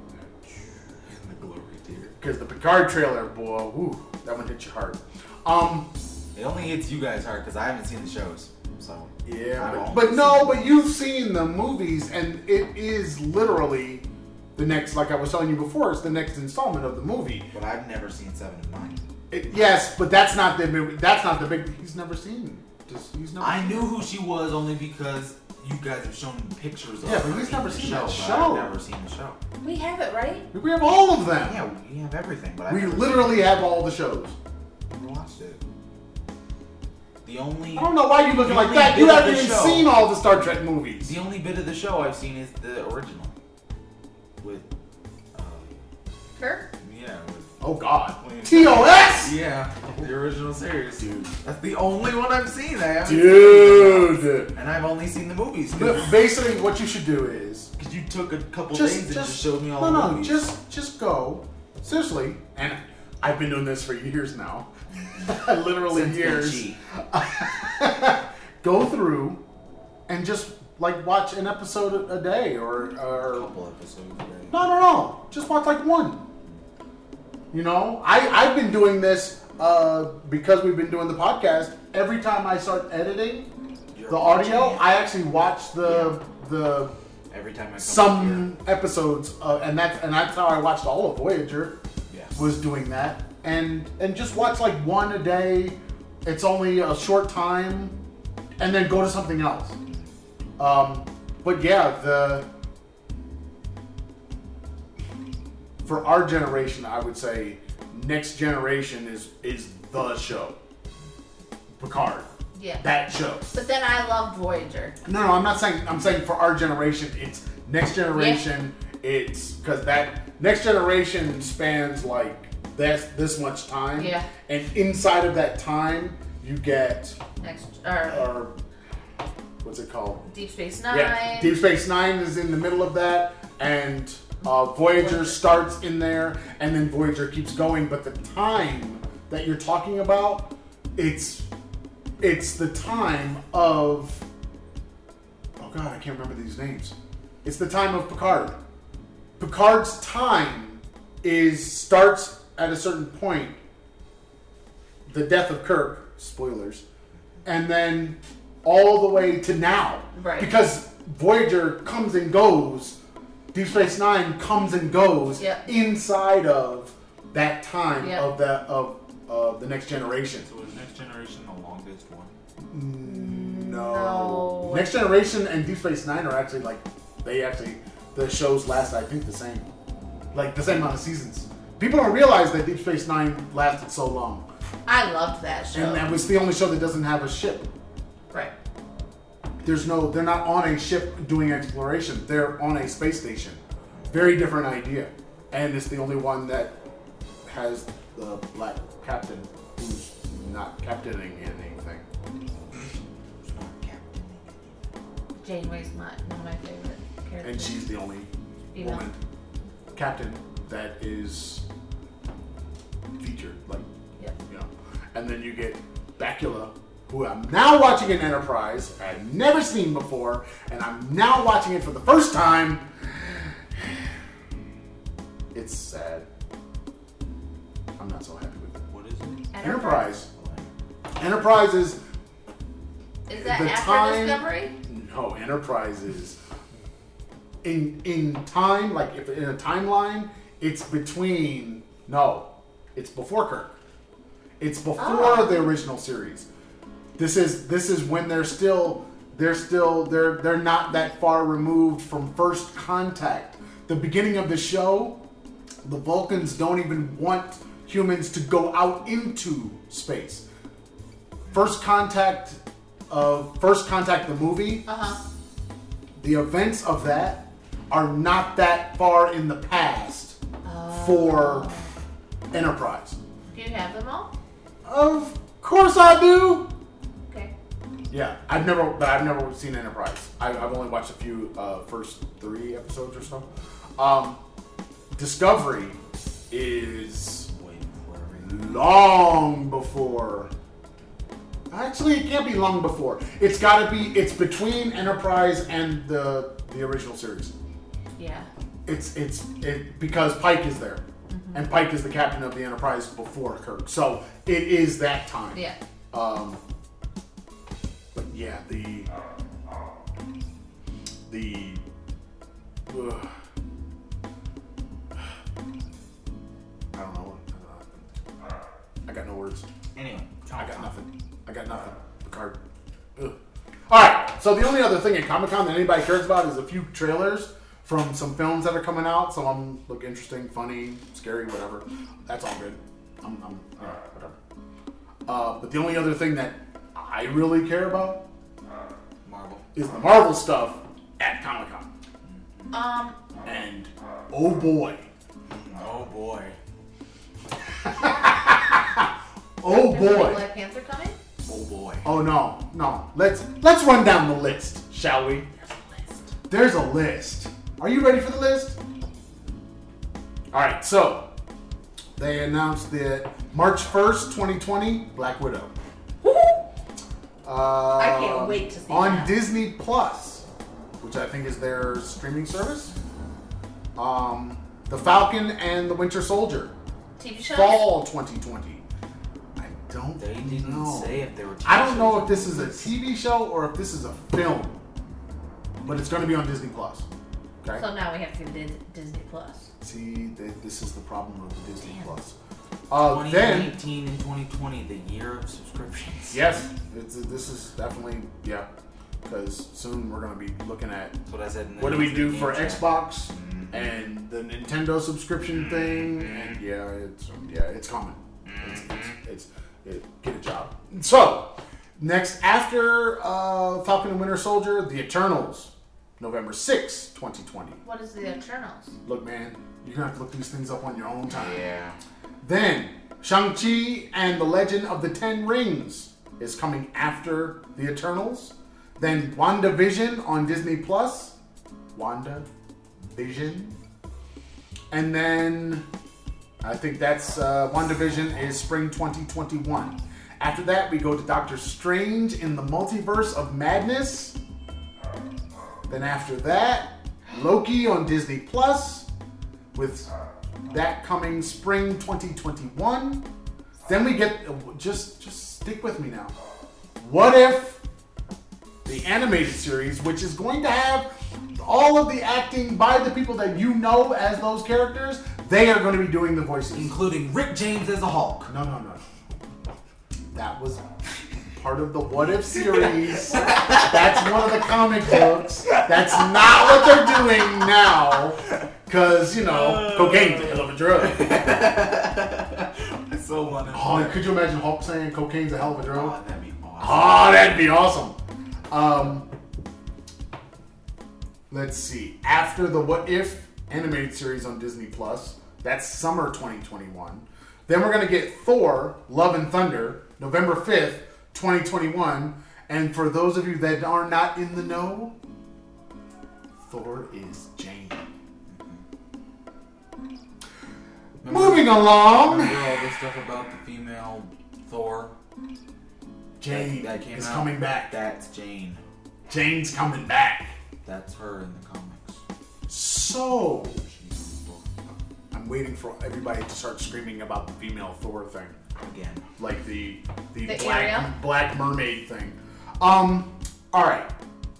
Speaker 1: Because the Picard trailer, boy, whoo, that one hit you hard. Um,
Speaker 2: It only hits you guys hard because I haven't seen the shows. So
Speaker 1: yeah, but, but no, but you've seen the movies, and it is literally the next. Like I was telling you before, it's the next installment of the movie.
Speaker 2: But I've never seen Seven of Nine.
Speaker 1: It, yes, but that's not the movie. That's not the big. He's never seen. Just he's never.
Speaker 2: I
Speaker 1: seen
Speaker 2: knew who she was only because you guys have shown me pictures of
Speaker 1: Yeah, but
Speaker 2: her
Speaker 1: he's
Speaker 2: in
Speaker 1: never
Speaker 2: the
Speaker 1: seen
Speaker 2: show,
Speaker 1: that
Speaker 2: but
Speaker 1: show.
Speaker 2: I've never seen the show.
Speaker 3: We have it, right?
Speaker 1: We have all of them.
Speaker 2: Yeah, we have everything, but I've
Speaker 1: we
Speaker 2: never
Speaker 1: literally have all the shows.
Speaker 2: never watched it. The only
Speaker 1: I don't know why you're looking
Speaker 2: The
Speaker 1: like that. You
Speaker 2: bit
Speaker 1: haven't
Speaker 2: the
Speaker 1: even
Speaker 2: show-
Speaker 1: seen all the Star Trek movies.
Speaker 2: the only bit of the show I've seen is the original with uh,
Speaker 3: Her?
Speaker 2: yeah with
Speaker 1: Oh God. TOS.
Speaker 2: yeah the original series. Dude, that's the only one I've seen. I haven't seen
Speaker 1: Dude.
Speaker 2: and I've only seen the movies
Speaker 1: But basically, what you should do is
Speaker 2: you took a couple
Speaker 1: just,
Speaker 2: days and
Speaker 1: just
Speaker 2: just showed me all
Speaker 1: no,
Speaker 2: the movies.
Speaker 1: no,
Speaker 2: movies.
Speaker 1: just, just go seriously. And I've been doing this for years now, literally
Speaker 2: Since
Speaker 1: years. Go through and just like watch an episode a a day, or,
Speaker 2: a couple episodes. Right?
Speaker 1: No, no, no. Just watch like one. You know, I I've been doing this uh, because we've been doing the podcast. Every time I start editing
Speaker 2: You're
Speaker 1: the audio. I actually watch the the
Speaker 2: every time I
Speaker 1: some episodes, uh, and that's and that's how I watched all of Voyager.
Speaker 2: Yeah.
Speaker 1: Was doing that, and and just watch like one a day. It's only a short time, and then go to something else. Um, but yeah, the for our generation, I would say next generation is is the show. Picard,
Speaker 3: Yeah.
Speaker 1: that show.
Speaker 3: But then I love Voyager.
Speaker 1: No, no, I'm not saying. I'm saying for our generation, it's next generation. It's because that next generation spans like that's this much time.
Speaker 3: Yeah.
Speaker 1: And inside of that time, You get
Speaker 3: Next, or
Speaker 1: or what's it called?
Speaker 3: Deep Space Nine.
Speaker 1: Yeah, Deep Space Nine is in the middle of that, and uh, Voyager starts in there, and then Voyager keeps going. But the time that you're talking about, it's it's the time of oh god, I can't remember these names. It's the time of Picard. Picard's time is starts at a certain point. The death of Kirk, spoilers, and then all the way to now.
Speaker 3: Right.
Speaker 1: Because Voyager comes and goes, Deep Space Nine comes and goes
Speaker 3: Yep.
Speaker 1: inside of that time
Speaker 3: Yep.
Speaker 1: of that of uh, the next generation.
Speaker 2: So is Next Generation the longest one?
Speaker 1: No.
Speaker 3: No.
Speaker 1: Next Generation and Deep Space Nine are actually like they actually the shows last I think the same, like the same amount of seasons. People don't realize that Deep Space Nine lasted so long,
Speaker 3: I loved that show.
Speaker 1: and that was the only show that doesn't have a ship. There's no, they're not on a ship doing exploration. They're on a space station. Very different idea, and it's the only one that has the black captain who's not captaining anything.
Speaker 3: Janeway's my one of my favorite characters.
Speaker 1: and she's the only
Speaker 3: Female.
Speaker 1: woman captain that is featured, like
Speaker 3: Yep.
Speaker 1: you know. And then you get Bakula, who I'm now watching in Enterprise. I've never seen before, and I'm now watching it for the first time. It's sad. I'm not so happy with it.
Speaker 2: What is it?
Speaker 1: Enterprise. Enterprise is
Speaker 3: Is that
Speaker 1: The
Speaker 3: after
Speaker 1: time-
Speaker 3: Discovery?
Speaker 1: No, Enterprise is in in time, like if in a timeline, it's between no, it's before Kirk. It's before
Speaker 3: Oh.
Speaker 1: the original series. This is this is when they're still they're still they're they're not that far removed from first contact. The beginning of the show, the Vulcans don't even want humans to go out into space. First contact of first contact the movie
Speaker 3: Uh huh.
Speaker 1: the events of that are not that far in the past for Enterprise.
Speaker 3: Do you have them all?
Speaker 1: Of course I do. Yeah, I've never, but I've never seen Enterprise. I, I've only watched a few uh, first three episodes or so. Um, Discovery is
Speaker 2: Way before everything.
Speaker 1: long before. Actually, it can't be long before. It's got to be. It's between Enterprise and the the original series.
Speaker 3: Yeah.
Speaker 1: it's it's it because Pike is there, and Pike is the captain of the Enterprise before Kirk. So it is that time.
Speaker 3: Yeah.
Speaker 1: Um. Yeah, the the. ugh. I don't know. I got no words.
Speaker 2: Anyway,
Speaker 1: I got nothing. I got nothing. Picard. Ugh. All right. So the only other thing at Comic Con that anybody cares about is a few trailers from some films that are coming out. Some of them look interesting, funny, scary, whatever. That's all good. I'm, I'm all right, whatever. Uh, but the only other thing that I really care about
Speaker 2: Marvel.
Speaker 1: is the Marvel stuff at Comic Con.
Speaker 3: Um.
Speaker 1: And oh boy,
Speaker 2: Oh boy.
Speaker 1: oh
Speaker 3: Is
Speaker 1: boy,
Speaker 3: Black Panther coming?
Speaker 2: Oh boy.
Speaker 1: oh no, no. Let's let's run down the list, shall we? There's a list. There's a list. Are you ready for the list? All right, so they announced that March 1st, 2020, Black Widow. Uh,
Speaker 3: I can't wait to see
Speaker 1: on
Speaker 3: that.
Speaker 1: Disney Plus, which I think is their streaming service. Um, the Falcon and the Winter Soldier,
Speaker 3: TV show?
Speaker 1: fall 2020. I don't
Speaker 2: They didn't
Speaker 1: know.
Speaker 2: say if they were.
Speaker 1: I don't know if this is a TV show or if this is a film, but it's going to be on Disney Plus. Okay.
Speaker 3: So now we have to go to Disney Plus.
Speaker 1: See, this is the problem with Disney
Speaker 3: Damn.
Speaker 1: Plus. Uh, then,
Speaker 2: 2019 and 2020, the year of subscriptions.
Speaker 1: yes, it's, this is definitely yeah, because soon we're going to be looking at
Speaker 2: That's what I said. In the
Speaker 1: what do we do for
Speaker 2: chat.
Speaker 1: Xbox
Speaker 2: Mhm.
Speaker 1: and the Nintendo subscription thing, and yeah, it's yeah, it's coming. It's, it's, it's it, get a job. So next after uh, Falcon and Winter Soldier, The Eternals, November sixth, 2020.
Speaker 3: What is the Eternals?
Speaker 1: Look, man, you're gonna have to look these things up on your own time.
Speaker 2: Yeah.
Speaker 1: Then Shang-Chi and the Legend of the Ten Rings, is coming after the Eternals. Then WandaVision on Disney Plus. Wanda Vision. And then I think that's uh, WandaVision is spring 2021. After that, we go to Doctor Strange in the Multiverse of Madness. Then after that, Loki on Disney Plus, with that coming spring 2021. Then we get uh, just just stick with me now. What if the animated series, which is going to have all of the acting by the people that you know as those characters, they are going to be doing the voices.
Speaker 2: Including Rick James as a Hulk.
Speaker 1: No, no, no. That was part of the What If series. That's one of the comic books. That's not what they're doing now. Because, you know, cocaine's a hell of a drug.
Speaker 2: I so want to.
Speaker 1: Oh, could you imagine Hulk saying cocaine's a hell of a drug?
Speaker 2: Oh, that'd be awesome.
Speaker 1: Oh, that'd be awesome. Um, let's see. After the What If animated series on Disney Plus, that's summer 2021. Then we're gonna get Thor: Love and Thunder, November 5th, 2021. And for those of you that are not in the know, Thor is Jane. Mm-hmm.
Speaker 2: Remember-
Speaker 1: Moving along,
Speaker 2: Remember all this stuff about the female Thor?
Speaker 1: Jane
Speaker 2: that came
Speaker 1: is
Speaker 2: out?
Speaker 1: coming back.
Speaker 2: That's Jane.
Speaker 1: Jane's coming back.
Speaker 2: That's her in the comics.
Speaker 1: So
Speaker 2: She's in the book
Speaker 1: I'm waiting for everybody to start screaming about the female Thor thing,
Speaker 2: again.
Speaker 1: like the the,
Speaker 3: The
Speaker 1: black
Speaker 3: Ariel?
Speaker 1: black mermaid thing. Um, all right.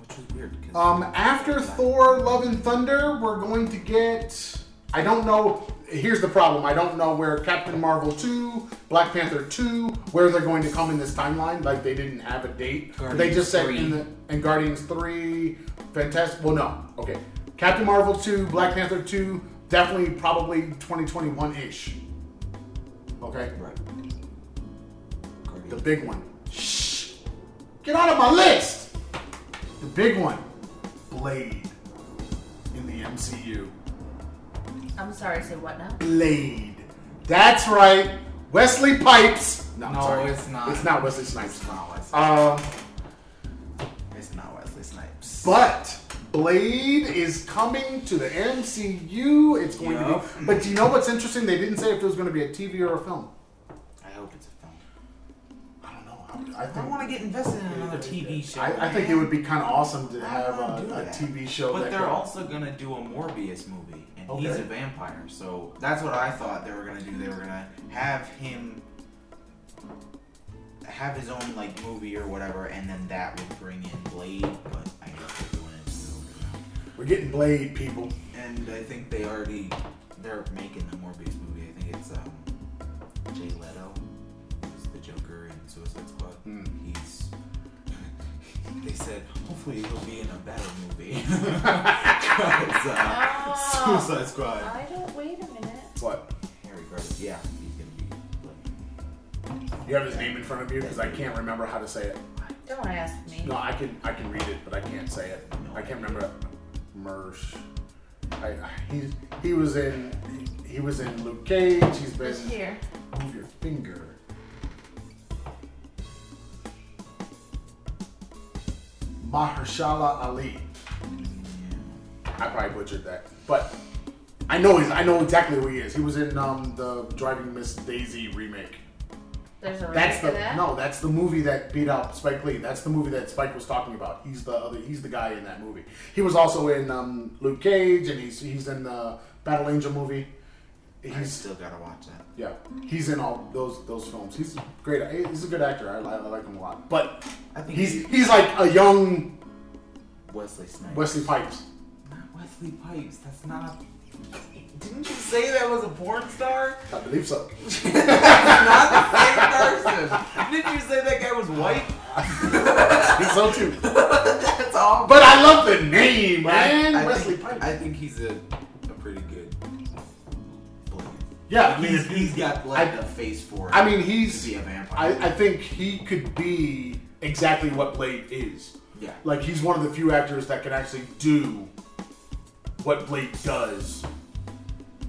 Speaker 2: Which was weird. 'cause-
Speaker 1: Um, after Thor: Love and Thunder, we're going to get. I don't know. Here's the problem. I don't know where Captain Marvel 2, Black Panther 2, where they're going to come in this timeline. Like they didn't have a date. they
Speaker 2: Guardians
Speaker 1: just said
Speaker 2: 3.
Speaker 1: in the and Guardians 3, Fantastic. Well, no. Okay. Captain Marvel 2, Black Panther 2, definitely probably 2021 ish. Okay.
Speaker 2: Right.
Speaker 1: The big one. Shh. Get out of my list. The big one. Blade in the MCU.
Speaker 3: I'm sorry, say what now?
Speaker 1: Blade. That's right. Wesley Pipes. No,
Speaker 2: No,
Speaker 1: sorry.
Speaker 2: it's not.
Speaker 1: It's not Wesley Snipes.
Speaker 2: It's not Wesley.
Speaker 1: Um,
Speaker 2: it's not Wesley Snipes.
Speaker 1: but Blade is coming to the MCU. It's going
Speaker 2: Yup.
Speaker 1: to be. But do you know what's interesting? They didn't say if it was going to be a TV or a film.
Speaker 2: I hope it's a
Speaker 1: I, I I think.
Speaker 2: want to get invested in another TV show.
Speaker 1: I, I think it
Speaker 2: man.
Speaker 1: would be kind of awesome to
Speaker 2: I
Speaker 1: have
Speaker 2: wanna
Speaker 1: a, a
Speaker 2: that.
Speaker 1: TV show.
Speaker 2: But
Speaker 1: that
Speaker 2: they're
Speaker 1: could-
Speaker 2: also gonna do a Morbius movie, and he's
Speaker 1: Okay.
Speaker 2: a vampire. So that's what I thought they were gonna do. They were gonna have him have his own like movie or whatever, and then that would bring in Blade. But I guess they're doing it still.
Speaker 1: We're getting Blade, people.
Speaker 2: And I think they already they're making the Morbius movie. I think it's um Jay Leto, they said hopefully he'll be in a better movie. 'Cause, uh,
Speaker 3: Oh,
Speaker 2: Suicide Squad.
Speaker 3: I don't. Wait a minute.
Speaker 1: What?
Speaker 2: Harry Curtis. Yeah, he's gonna be. Blade.
Speaker 1: You have his name in front of you because I can't remember how to say it.
Speaker 3: Don't ask me.
Speaker 1: No, I can I can read it, but I can't say it. I can't remember it. Mersh. I, I- he he was in he, he was in Luke Cage. He's been
Speaker 3: Just here.
Speaker 1: move your finger. Mahershala Ali. I probably butchered that, but I know he's I know exactly who he is. He was in um, the Driving Miss Daisy remake.
Speaker 3: There's a
Speaker 1: That's the
Speaker 3: that.
Speaker 1: no. That's the movie that beat out Spike Lee. That's the movie that Spike was talking about. He's the other. He's the guy in that movie. He was also in um, Luke Cage, and he's he's in the Battle Angel movie.
Speaker 2: I still gotta watch that.
Speaker 1: Yeah. He's in all those those films. He's great. He's a good actor. I, I like him a lot. But
Speaker 2: I think
Speaker 1: he's
Speaker 2: he-
Speaker 1: he's like a young
Speaker 2: Wesley Snipes.
Speaker 1: Wesley Pipes.
Speaker 2: Not Wesley Pipes. That's not. Didn't you say that was a porn star?
Speaker 1: I believe so.
Speaker 2: not the same person. Didn't you say that guy was white?
Speaker 1: I think so too.
Speaker 2: That's all.
Speaker 1: But I love the name,
Speaker 2: But I-
Speaker 1: man.
Speaker 2: I,
Speaker 1: Wesley
Speaker 2: think,
Speaker 1: Pipes.
Speaker 2: I think he's a, a pretty good.
Speaker 1: Yeah, I mean,
Speaker 2: he's, he's got like
Speaker 1: I-
Speaker 2: a face for it.
Speaker 1: I mean,
Speaker 2: to
Speaker 1: he's.
Speaker 2: be a vampire.
Speaker 1: I, I think he could be exactly what Blade is.
Speaker 2: yeah.
Speaker 1: Like he's one of the few actors that can actually do what Blade does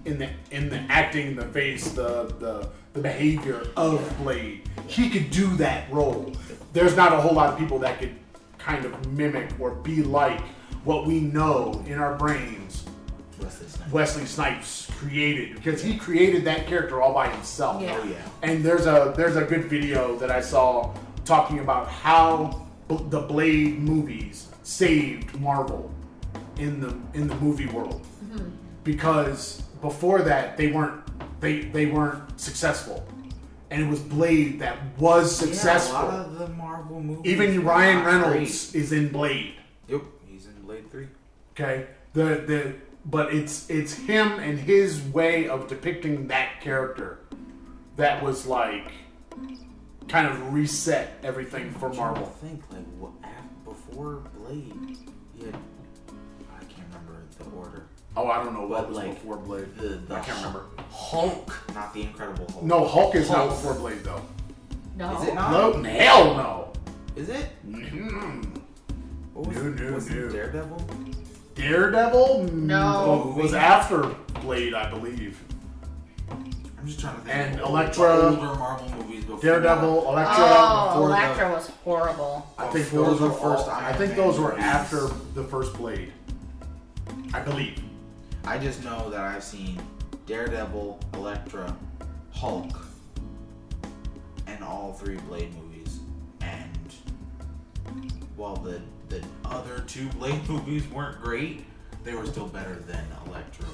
Speaker 1: in the in the acting, the face, the the the behavior of Blade. He could do that role. There's not a whole lot of people that could kind of mimic or be like what we know in our brains
Speaker 2: Wesley Snipes.
Speaker 1: Wesley Snipes created because he created that character all by himself.
Speaker 3: Yeah.
Speaker 2: Oh yeah.
Speaker 1: And there's a there's a good video that I saw talking about how b- the Blade movies saved Marvel in the in the movie world mm-hmm. because before that they weren't they they weren't successful, and it was Blade that was successful.
Speaker 2: Yeah, a lot of the Marvel movies.
Speaker 1: Even Ryan
Speaker 2: not
Speaker 1: Reynolds is in Blade.
Speaker 2: Yep, he's in Blade Three.
Speaker 1: Okay, the the but it's it's him and his way of depicting that character that was like kind of reset everything for Marvel.
Speaker 2: I'm trying to
Speaker 1: Marvel.
Speaker 2: think like what before Blade, he had I can't remember the order.
Speaker 1: Oh, I don't know what
Speaker 2: But,
Speaker 1: was
Speaker 2: like,
Speaker 1: before Blade.
Speaker 2: The, the
Speaker 1: I can't remember.
Speaker 2: Hulk, not the Incredible Hulk.
Speaker 1: No, Hulk is not before Blade though.
Speaker 3: No.
Speaker 2: Is it not?
Speaker 1: No, hell no.
Speaker 2: Is it?
Speaker 1: Mm.
Speaker 2: What was,
Speaker 1: No, no,
Speaker 2: was
Speaker 1: no.
Speaker 2: it Daredevil?
Speaker 1: Daredevil
Speaker 3: No.
Speaker 1: Oh, was after Blade, I believe.
Speaker 2: I'm just trying to think.
Speaker 1: And
Speaker 2: of
Speaker 1: Elektra,
Speaker 2: older Marvel movies before.
Speaker 1: Daredevil, Elektra.
Speaker 3: Oh,
Speaker 2: before the-
Speaker 3: Elektra was horrible.
Speaker 1: I think
Speaker 2: Before
Speaker 1: those
Speaker 2: the
Speaker 1: were
Speaker 2: first
Speaker 1: all- I
Speaker 2: Iron
Speaker 1: think
Speaker 2: Man
Speaker 1: those were
Speaker 2: movies.
Speaker 1: after the first Blade. I believe.
Speaker 2: I just know that I've seen Daredevil, Elektra, Hulk, and all three Blade movies. And while the the other two Blade movies weren't great, they were still better than Elektra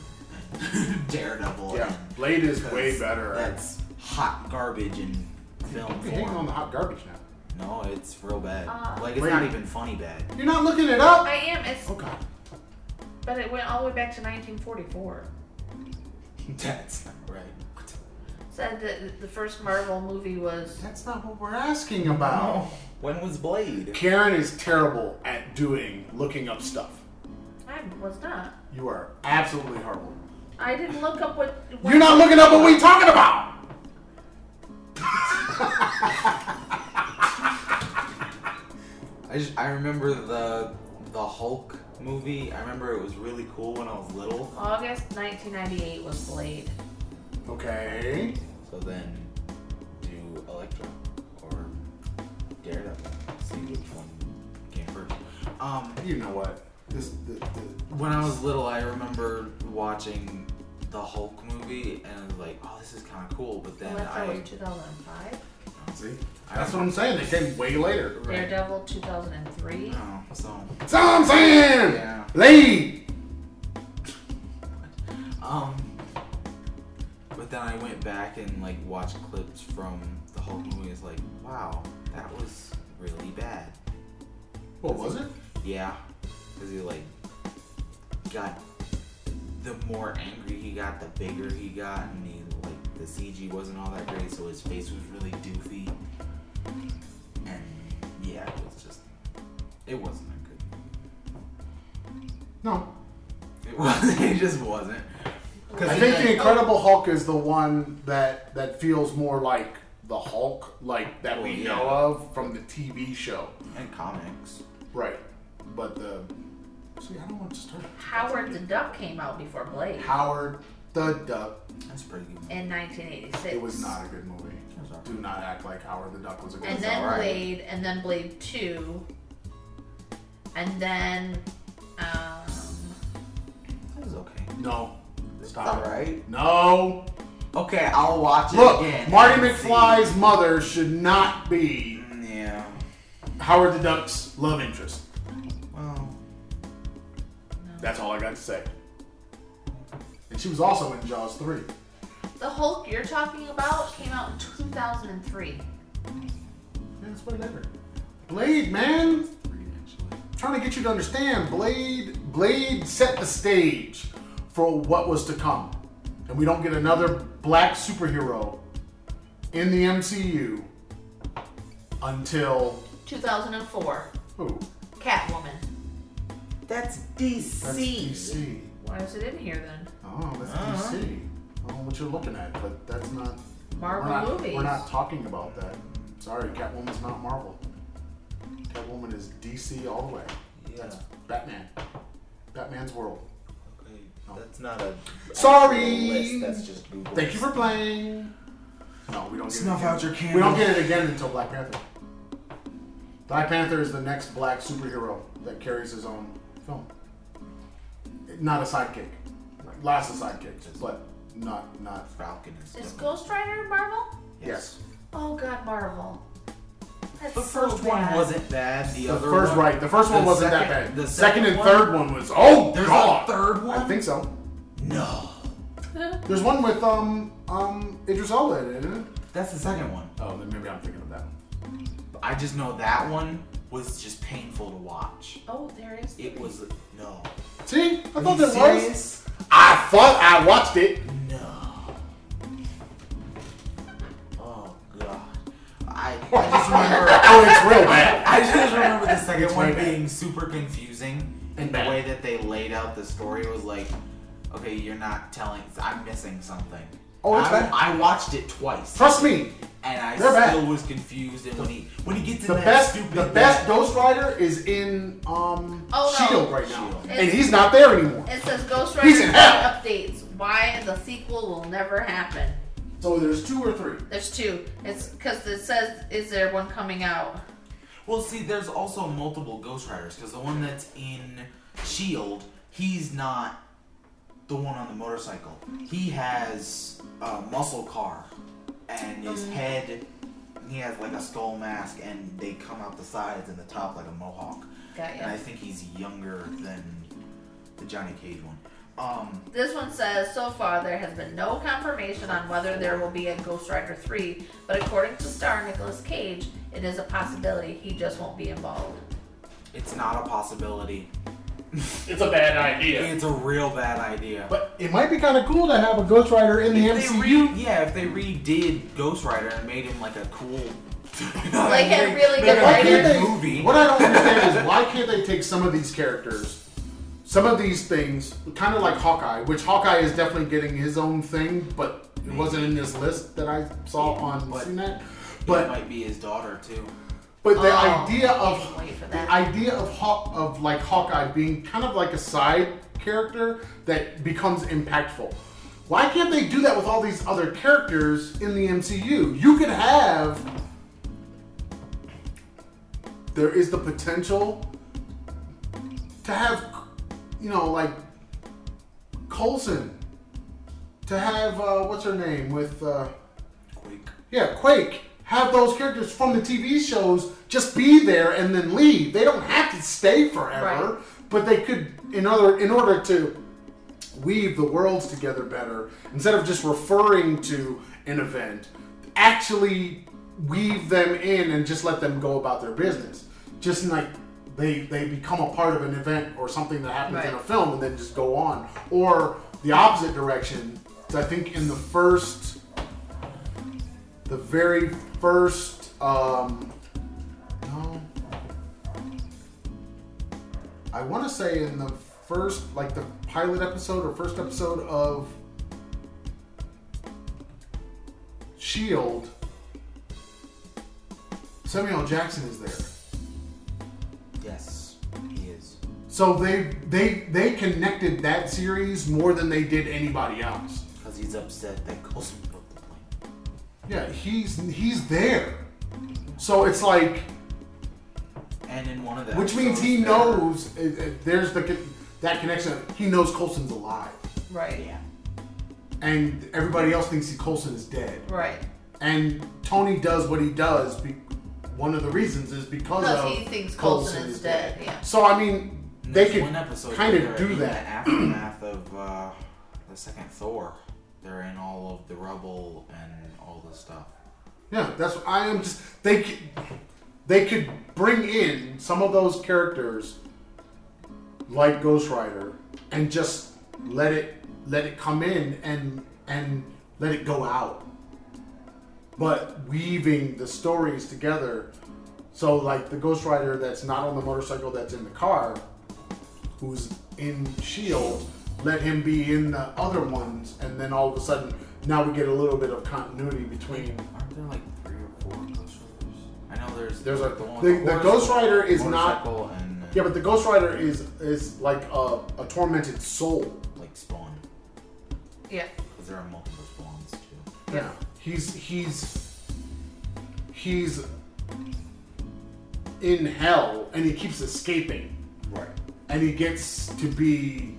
Speaker 2: and Daredevil.
Speaker 1: Yeah,
Speaker 2: and-
Speaker 1: Blade is way better.
Speaker 2: That's hot garbage in film
Speaker 1: You're hating on the hot garbage now.
Speaker 2: No, it's real bad.
Speaker 3: Uh,
Speaker 2: like it's
Speaker 1: Wait.
Speaker 2: not even funny bad.
Speaker 1: You're not looking it up.
Speaker 3: I am. It's
Speaker 1: Oh God.
Speaker 3: but it went all the way back to 1944.
Speaker 2: That's not right.
Speaker 3: Said that the first Marvel movie was
Speaker 1: That's not what we're asking about.
Speaker 2: When was Blade?
Speaker 1: Karen is terrible at doing looking up stuff.
Speaker 3: I was not.
Speaker 1: You are absolutely horrible.
Speaker 3: I didn't look up what. what
Speaker 1: You're not looking up what we're talking about.
Speaker 2: I just I remember the the Hulk movie. I remember it was really cool when I was little.
Speaker 3: August 1998 was Blade.
Speaker 1: Okay.
Speaker 2: So then Daredevil. See which one came first. Um,
Speaker 1: You know what? This the, the,
Speaker 2: when I was little, I remember watching the Hulk movie and I was like, oh, this is kind of cool. But then
Speaker 3: Elektra
Speaker 2: I
Speaker 3: was 2005.
Speaker 1: see. That's what I'm saying. They came way later.
Speaker 2: Right.
Speaker 3: Daredevil 2003.
Speaker 2: Oh, so
Speaker 1: That's all I'm saying.
Speaker 2: Yeah.
Speaker 1: Lead.
Speaker 2: Um, but then I went back and like watched clips from the Hulk movie. It's like, wow, that was really bad.
Speaker 1: What was it?
Speaker 2: Yeah, because he like got the more angry he got, the bigger he got, and he like the CG wasn't all that great, so his face was really doofy. And yeah, it was just, it wasn't a good movie.
Speaker 1: No.
Speaker 2: It wasn't. It just wasn't. Cause
Speaker 1: I think the Incredible Hulk is the one that that feels more like the Hulk, like that we
Speaker 2: yeah.
Speaker 1: know of from the TV show.
Speaker 2: and comics.
Speaker 1: Right. But the see, I don't want to start.
Speaker 3: Howard the Duck came out before Blade
Speaker 1: Howard the Duck.
Speaker 2: That's a pretty good.
Speaker 3: in 1986.
Speaker 1: It was not a good movie.
Speaker 2: It.
Speaker 1: Do not act like Howard the Duck was a good
Speaker 3: story.
Speaker 1: And
Speaker 3: then
Speaker 2: alright.
Speaker 3: Blade, and then Blade 2, and then um,
Speaker 2: That was okay.
Speaker 1: No. Stop.
Speaker 2: Alright.
Speaker 1: No.
Speaker 2: Okay, I'll watch it
Speaker 1: Look,
Speaker 2: again.
Speaker 1: Marty
Speaker 2: and see.
Speaker 1: McFly's mother should not be
Speaker 2: Mm, Yeah.
Speaker 1: Howard the Duck's love interest.
Speaker 2: Well,
Speaker 1: That's all I got to say. And she was also in Jaws 3.
Speaker 3: the Hulk you're talking about came out in 2003.
Speaker 1: That's way later. Blade, man.
Speaker 2: three actually.
Speaker 1: trying to get you to understand blade blade set the stage for what was to come and we don't get another black superhero in the mcu until
Speaker 3: 2004,
Speaker 1: who
Speaker 3: Catwoman.
Speaker 2: That's DC.
Speaker 1: that's dc
Speaker 3: Why is it in here then?
Speaker 1: oh that's
Speaker 2: Uh-huh.
Speaker 1: dc i don't know what you're looking at but that's not
Speaker 3: Marvel
Speaker 1: we're not,
Speaker 3: movies.
Speaker 1: we're not talking about that sorry catwoman's not marvel catwoman is dc all the way
Speaker 2: Yeah.
Speaker 1: that's batman batman's world
Speaker 2: Okay.
Speaker 1: No.
Speaker 2: That's not a.
Speaker 1: Sorry.
Speaker 2: List. That's just Google.
Speaker 1: thank you for playing No, we don't get
Speaker 2: Snuff
Speaker 1: it again.
Speaker 2: out your
Speaker 1: We don't get it again until Black Panther. Black Panther is the next black superhero that carries his own film. Not a sidekick. Lots of sidekicks, but not not.
Speaker 2: Falcon is.
Speaker 3: Is. Ghost Rider Marvel?
Speaker 1: Yes.
Speaker 3: Oh God, Marvel. That's
Speaker 2: The
Speaker 3: so
Speaker 2: first one
Speaker 3: bad.
Speaker 2: wasn't bad. The,
Speaker 1: The
Speaker 2: other
Speaker 1: first
Speaker 2: one,
Speaker 1: right. The first one wasn't
Speaker 2: second-
Speaker 1: that bad.
Speaker 2: The
Speaker 1: second, and
Speaker 2: one-
Speaker 1: third one was oh
Speaker 2: There's
Speaker 1: god.
Speaker 2: a third one.
Speaker 1: I think so.
Speaker 2: No,
Speaker 1: There's one with um um Idris Elba in it, isn't it?
Speaker 2: that's the second one.
Speaker 1: Oh, then maybe I'm thinking of that one.
Speaker 2: I just know that one was just painful to watch.
Speaker 3: Oh, there is.
Speaker 2: It was no.
Speaker 1: See, I
Speaker 2: Are
Speaker 1: thought
Speaker 2: you
Speaker 1: there was. I thought I watched it.
Speaker 2: I, I just remember.
Speaker 1: Oh, it's real bad.
Speaker 2: I just remember the second
Speaker 1: It's
Speaker 2: one
Speaker 1: bad.
Speaker 2: being super confusing,
Speaker 1: And
Speaker 2: and the way that they laid out the story was like, okay, you're not telling. I'm missing something.
Speaker 1: Oh, it's
Speaker 2: I,
Speaker 1: bad.
Speaker 2: I watched it twice,
Speaker 1: Trust me,
Speaker 2: and I still
Speaker 1: bad.
Speaker 2: was confused. And when he when he gets
Speaker 1: the
Speaker 2: in that
Speaker 1: best
Speaker 2: stupid
Speaker 1: the best
Speaker 2: that-
Speaker 1: Ghost Rider is in um
Speaker 3: Oh, no.
Speaker 1: Shield right now,
Speaker 2: Shield.
Speaker 1: and he's not there anymore.
Speaker 3: It says Ghost
Speaker 1: He's
Speaker 3: Rider
Speaker 1: in hell.
Speaker 3: updates. Why the sequel will never happen.
Speaker 1: So there's two or three.
Speaker 3: There's two. It's because it says, "Is there one coming out?"
Speaker 2: Well, see, there's also multiple Ghost Riders because the one that's in Shield, he's not the one on the motorcycle. He has a muscle car, and his mm-hmm. head, he has like a skull mask, and they come out the sides and the top like a mohawk.
Speaker 3: Got
Speaker 2: And I think he's younger than the Johnny Cage one. Um,
Speaker 3: This one says, so far there has been no confirmation on whether there will be a Ghost Rider 3, but according to star Nicolas Cage, it is a possibility he just won't be involved.
Speaker 2: it's not a possibility.
Speaker 1: It's a bad idea.
Speaker 2: It's a real bad idea.
Speaker 1: But it might be kind of cool to have a Ghost Rider in the
Speaker 2: If they
Speaker 1: MCU.
Speaker 2: re- yeah, if they redid Ghost Rider and made him like a cool,
Speaker 3: Like a really good
Speaker 1: why
Speaker 3: writer.
Speaker 1: can't
Speaker 2: good
Speaker 1: they,
Speaker 2: movie.
Speaker 1: What I don't understand is why can't they take some of these characters, some of these things, kind of like Hawkeye, which Hawkeye is definitely getting his own thing, but it wasn't in this list that I saw on
Speaker 2: But-
Speaker 1: CNET.
Speaker 2: But
Speaker 1: But
Speaker 2: might be his daughter too.
Speaker 1: but the
Speaker 3: Oh,
Speaker 1: idea of
Speaker 3: can't wait for
Speaker 1: the idea of Haw- of like Hawkeye being kind of like a side character that becomes impactful. Why can't they do that with all these other characters in the MCU? You could have there is the potential to have you know like Coulson to have uh, what's her name with uh,
Speaker 2: Quake.
Speaker 1: yeah, Quake. Have those characters from the TV shows just be there and then leave. They don't have to stay forever,
Speaker 3: Right.
Speaker 1: but they could, in order in order to weave the worlds together better, instead of just referring to an event, actually weave them in and just let them go about their business. Just like they they become a part of an event or something that happens in a film and then just go on, or the opposite direction. So I think in the first the very first um no I want to say in the first like the pilot episode or first episode of Shield Samuel Jackson is there.
Speaker 2: Yes, he is.
Speaker 1: So they they they connected that series more than they did anybody else.
Speaker 2: Because he's upset that Coulson broke the plane.
Speaker 1: Yeah, he's he's there. So it's like
Speaker 2: And in one of them.
Speaker 1: Which means he
Speaker 2: there-
Speaker 1: knows uh, uh, there's the that connection. He knows Coulson's alive,
Speaker 3: Right.
Speaker 2: Yeah.
Speaker 1: and everybody else thinks he Coulson is dead.
Speaker 3: Right.
Speaker 1: And Tony does what he does. Be- one of the reasons is because
Speaker 3: Because
Speaker 1: of
Speaker 3: he thinks Coulson is dead, yeah.
Speaker 1: So I mean,
Speaker 2: And
Speaker 1: they
Speaker 2: there's
Speaker 1: could
Speaker 2: one episode
Speaker 1: kind
Speaker 2: where
Speaker 1: of
Speaker 2: they're
Speaker 1: do
Speaker 2: in
Speaker 1: that.
Speaker 2: The aftermath of uh, the second Thor, they're in all of the rubble and all this stuff.
Speaker 1: Yeah, that's I am just they could, they could bring in some of those characters like Ghost Rider and just let it let it come in and and let it go out. But weaving the stories together. So like the Ghost Rider that's not on the motorcycle that's in the car who's in Shield, let him be in the other ones and then all of a sudden now we get a little bit of continuity between
Speaker 2: Aren't there like three or four Ghost Riders? I know there's
Speaker 1: There's a-
Speaker 2: the, one
Speaker 1: the-
Speaker 2: with
Speaker 1: the Ghost Rider is not-
Speaker 2: and
Speaker 1: Yeah, but the Ghost Rider is is like a, a tormented soul.
Speaker 2: like Spawn
Speaker 3: Yeah.
Speaker 2: because there are multiple Spawns too.
Speaker 1: Yeah. He's he's he's in hell and he keeps escaping
Speaker 2: Right.
Speaker 1: and he gets to be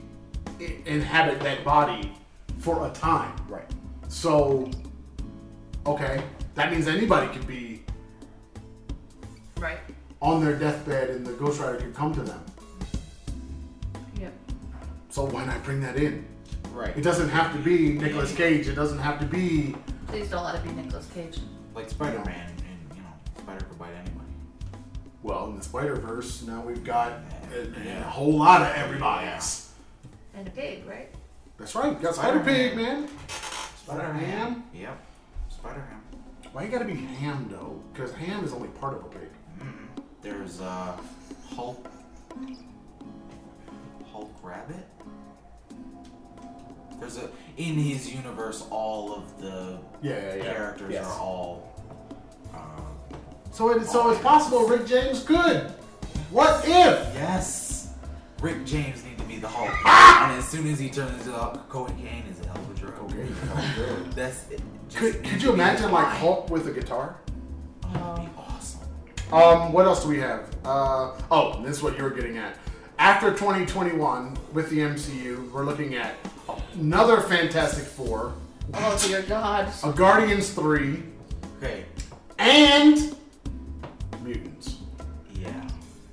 Speaker 1: inhabit that body for a time.
Speaker 2: Right.
Speaker 1: So okay, that means anybody could be
Speaker 3: Right.
Speaker 1: on their deathbed and the Ghost Rider could come to them.
Speaker 3: Yep.
Speaker 1: So why not bring that in?
Speaker 2: Right.
Speaker 1: It doesn't have to be Nicolas Cage. It doesn't have to be
Speaker 3: Please don't let it be Nicolas Cage.
Speaker 2: Like Spider Man, and you know, Spider could bite anybody.
Speaker 1: well in the Spider Verse. Now we've got a, a whole lot of everybody everybody's.
Speaker 3: And a pig, right?
Speaker 1: That's right. Got Spider Pig,
Speaker 2: Spider-Man.
Speaker 1: man. Spider Ham.
Speaker 2: Yep. Spider Ham.
Speaker 1: Why you gotta be ham though? Because ham is only part of a pig.
Speaker 2: Mm. There's uh, Hulk. Hulk Rabbit. There's a in his universe, all of the
Speaker 1: Yeah, yeah, yeah.
Speaker 2: characters
Speaker 1: Yes.
Speaker 2: are all.
Speaker 1: So it, so it's possible Rick James could. What if?
Speaker 2: yes. Rick James need to be the Hulk,
Speaker 1: Ah!
Speaker 2: and as soon as he turns into Hulk, cocaine is a hell of a drug.
Speaker 1: Okay.
Speaker 2: That's it. Just
Speaker 1: Could, could you imagine like. Hulk with a guitar?
Speaker 2: Awesome.
Speaker 1: Um, what else do we have? Uh, oh, this is what you were getting at. After 2021, with the MCU, we're looking at another Fantastic Four,
Speaker 3: Oh dear God.
Speaker 1: a Guardians 3,
Speaker 2: Okay.
Speaker 1: and mutants.
Speaker 2: Yeah.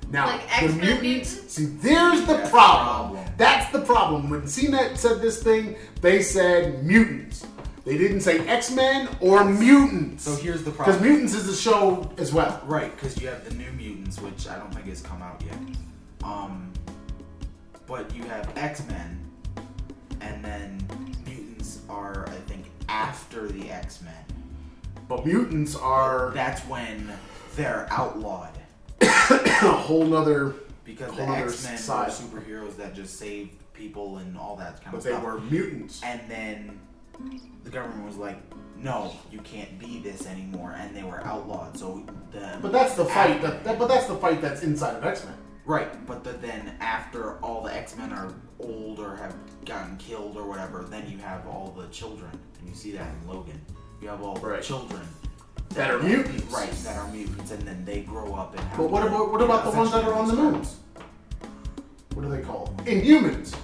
Speaker 1: Now,
Speaker 3: Like
Speaker 1: the
Speaker 3: X-Men
Speaker 1: mutants.
Speaker 3: mutants?
Speaker 1: See, there's the
Speaker 2: That's
Speaker 1: problem.
Speaker 2: problem.
Speaker 1: That's the problem. When CNET said this thing, they said mutants. They didn't say X Men or mutants.
Speaker 2: So here's the problem.
Speaker 1: because mutants is a show as well.
Speaker 2: Right, because you have the New Mutants, which I don't think has come out yet. Um, but you have X Men, and then mutants are, I think, after the X Men.
Speaker 1: But mutants are
Speaker 2: That's when they're outlawed
Speaker 1: a whole nother.
Speaker 2: because the
Speaker 1: Whole other
Speaker 2: X Men were
Speaker 1: side.
Speaker 2: superheroes that just saved people and all that kind of stuff.
Speaker 1: But
Speaker 2: of
Speaker 1: they
Speaker 2: stuff.
Speaker 1: were mutants.
Speaker 2: And then the government was like, "No, you can't be this anymore," and they were outlawed. So the
Speaker 1: But that's the fight. That, that, but that's the fight that's inside of X Men.
Speaker 2: Right, but the, then after all the X Men are old or have gotten killed or whatever, then you have all the children, and you see that in Logan. You have all
Speaker 1: Right.
Speaker 2: the children
Speaker 1: That are mutants.
Speaker 2: right? That are mutants, and then they grow up and. Have
Speaker 1: But what about what about the ones that are on the
Speaker 2: essentially
Speaker 1: moons? What are they called? Inhumans.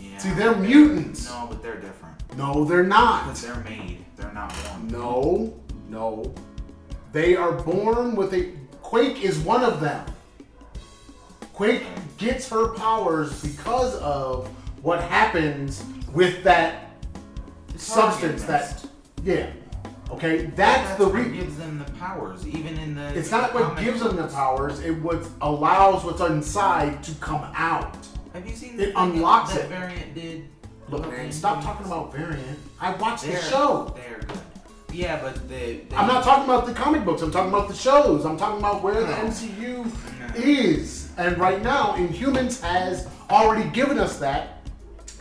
Speaker 2: Yeah.
Speaker 1: See, they're mutants.
Speaker 2: No, but they're different
Speaker 1: No, they're not.
Speaker 2: because they're made. They're not born.
Speaker 1: No, no. They are born with a. Quake is one of them. Quake gets her powers because of what happens with that
Speaker 2: It's hard to get
Speaker 1: substance. That yeah. Okay, that's, the
Speaker 2: what
Speaker 1: reason.
Speaker 2: gives them the powers, even in the.
Speaker 1: It's not what gives them the powers. It what allows what's inside to come out.
Speaker 2: Have you seen
Speaker 1: It unlocks
Speaker 2: that
Speaker 1: it.
Speaker 2: variant did?
Speaker 1: Look, man, stop talking about variant. I watched the
Speaker 2: They're,
Speaker 1: show.
Speaker 2: They're good. Yeah, but they. they
Speaker 1: I'm not talking about the comic books. I'm talking about the shows. I'm talking about where the MCU
Speaker 2: No.
Speaker 1: is. And right now, Inhumans has already given us that.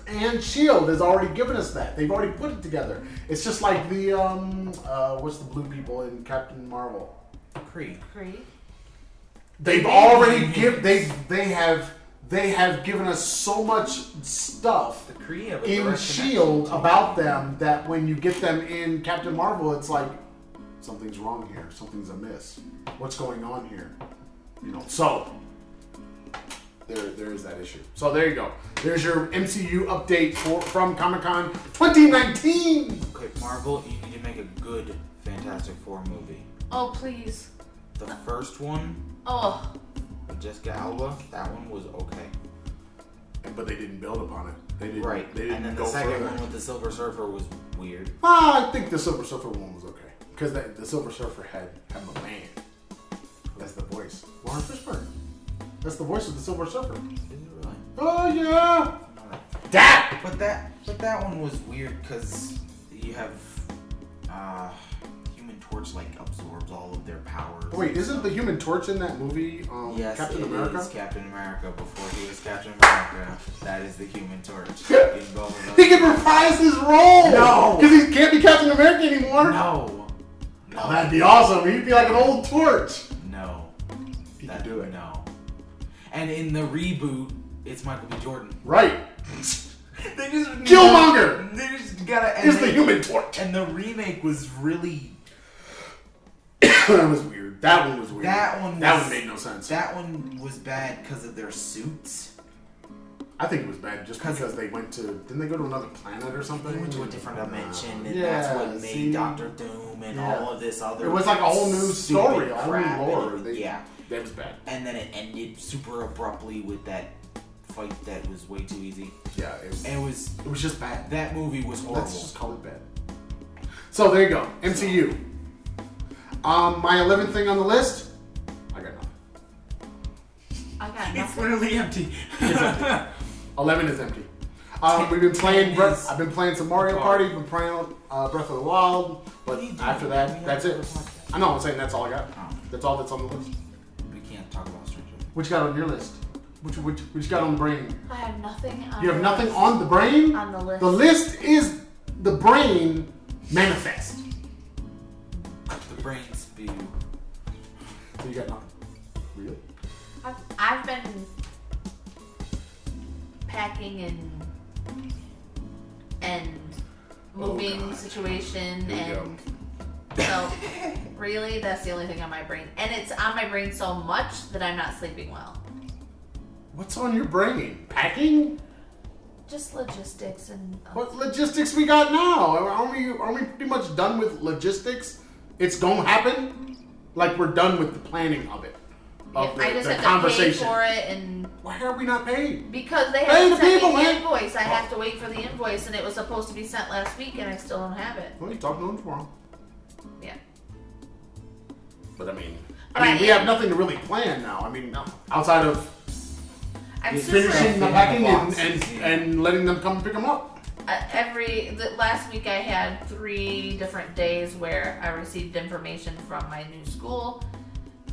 Speaker 1: And Shield has already given us that. They've already put it together. It's just like the um, uh, what's the blue people in Captain Marvel?
Speaker 2: Kree.
Speaker 3: Creed.
Speaker 1: They've
Speaker 2: They
Speaker 1: already
Speaker 2: made
Speaker 1: give they they have they have given us so much stuff
Speaker 2: The Kree have
Speaker 1: in
Speaker 2: direct
Speaker 1: Shield about them that when you get them in Captain Marvel, it's like something's wrong here, something's amiss. What's going on here? You know. So there, there is that issue. So there you go. There's your MCU update for from Comic Con 2019.
Speaker 2: Okay, Marvel, you need to make a good Fantastic Four movie.
Speaker 3: Oh please.
Speaker 2: The first one
Speaker 3: Oh.
Speaker 2: with Jessica Alba, that one was okay.
Speaker 1: But they didn't build upon it. They didn't.
Speaker 2: Right.
Speaker 1: They didn't
Speaker 2: and then the second
Speaker 1: further.
Speaker 2: one with the Silver Surfer was weird.
Speaker 1: Ah, I think the Silver Surfer one was okay because the, the Silver Surfer had had my man. That's the voice, Laurence Fishburne. That's the voice of the Silver Surfer.
Speaker 2: Is it really?
Speaker 1: Oh yeah,
Speaker 2: I don't know that.
Speaker 1: that.
Speaker 2: But that, but that one was weird because you have uh, Human Torch like absorbs all of their powers.
Speaker 1: Wait, isn't the Human Torch in that movie? Um,
Speaker 2: Yes,
Speaker 1: Captain
Speaker 2: it
Speaker 1: America.
Speaker 2: is Captain America. Before he was Captain America, that is the Human Torch. In both of
Speaker 1: He
Speaker 2: those-
Speaker 1: can reprise his role.
Speaker 2: No.
Speaker 1: because he can't be Captain America anymore.
Speaker 2: No. No.
Speaker 1: Oh, that'd be awesome. He'd be like an old torch.
Speaker 2: No.
Speaker 1: He
Speaker 2: That-
Speaker 1: could do it.
Speaker 2: No. And in the reboot, it's Michael B. Jordan.
Speaker 1: Right.
Speaker 2: They just
Speaker 1: Killmonger!
Speaker 2: They just gotta.
Speaker 1: Here's the Human Torch.
Speaker 2: And the remake was really.
Speaker 1: that was weird. That one was weird.
Speaker 2: That one
Speaker 1: That one made no sense.
Speaker 2: That one was bad because of their suits.
Speaker 1: I think it was bad just because they went to. Didn't they go to another planet or something?
Speaker 2: They went to a different dimension, and
Speaker 1: Yeah,
Speaker 2: that's what made
Speaker 1: see?
Speaker 2: Doctor Doom and
Speaker 1: Yeah.
Speaker 2: all of this other.
Speaker 1: It was like a whole new story, a whole new lore. They-
Speaker 2: yeah,
Speaker 1: That was bad.
Speaker 2: and then it ended super abruptly with that fight that was way too easy.
Speaker 1: Yeah, it was,
Speaker 2: And it was
Speaker 1: it was just bad.
Speaker 2: that movie was horrible.
Speaker 1: Let's just call it bad. So there you go. MCU. Um, my 11th thing on the list. I got nothing.
Speaker 3: I got
Speaker 2: It's literally empty.
Speaker 1: 11 is empty. Um, we've been playing.
Speaker 2: Ten
Speaker 1: Bre- I've been playing some Mario Party. Been playing uh, Breath of the Wild. But
Speaker 2: What are you doing?
Speaker 1: after that, that's it.
Speaker 2: go to the podcast.
Speaker 1: I know. I'm saying that's all I got.
Speaker 2: Oh.
Speaker 1: That's all that's on the list. What you got on your list? Which which which you got on the brain?
Speaker 3: I have nothing. On
Speaker 1: You have
Speaker 3: the
Speaker 1: nothing
Speaker 3: list.
Speaker 1: on the brain.
Speaker 3: on the list.
Speaker 1: The list is the brain manifest.
Speaker 2: The brain spew.
Speaker 1: So you got nothing. Really?
Speaker 3: I've, I've been packing and and
Speaker 1: Oh,
Speaker 3: moving
Speaker 1: God.
Speaker 3: situation
Speaker 1: Here we
Speaker 3: and so really that's the only thing on my brain and it's on my brain so much that I'm not sleeping well.
Speaker 1: What's on your brain? Packing?
Speaker 3: Just logistics and
Speaker 1: What logistics we got now? Are we are we pretty much done with logistics? It's gonna happen. Like we're done with the planning of it. Of the,
Speaker 3: I just
Speaker 1: the
Speaker 3: have to pay
Speaker 1: conversation.
Speaker 3: for it and
Speaker 1: Why are we not paid?
Speaker 3: because they
Speaker 1: Pay
Speaker 3: haven't
Speaker 1: the
Speaker 3: sent
Speaker 1: people,
Speaker 3: me the invoice, I have to wait for the invoice and it was supposed to be sent last week and I still don't have it.
Speaker 1: Well, you talk to them tomorrow.
Speaker 3: Yeah.
Speaker 1: But I mean, I mean,
Speaker 3: I
Speaker 1: we have nothing to really plan now. I mean, outside of
Speaker 3: I'm
Speaker 2: It's
Speaker 3: super
Speaker 1: finishing the packing and, and, and letting them come pick them up.
Speaker 3: uh, every the, last week I had three different days where I received information from my new school.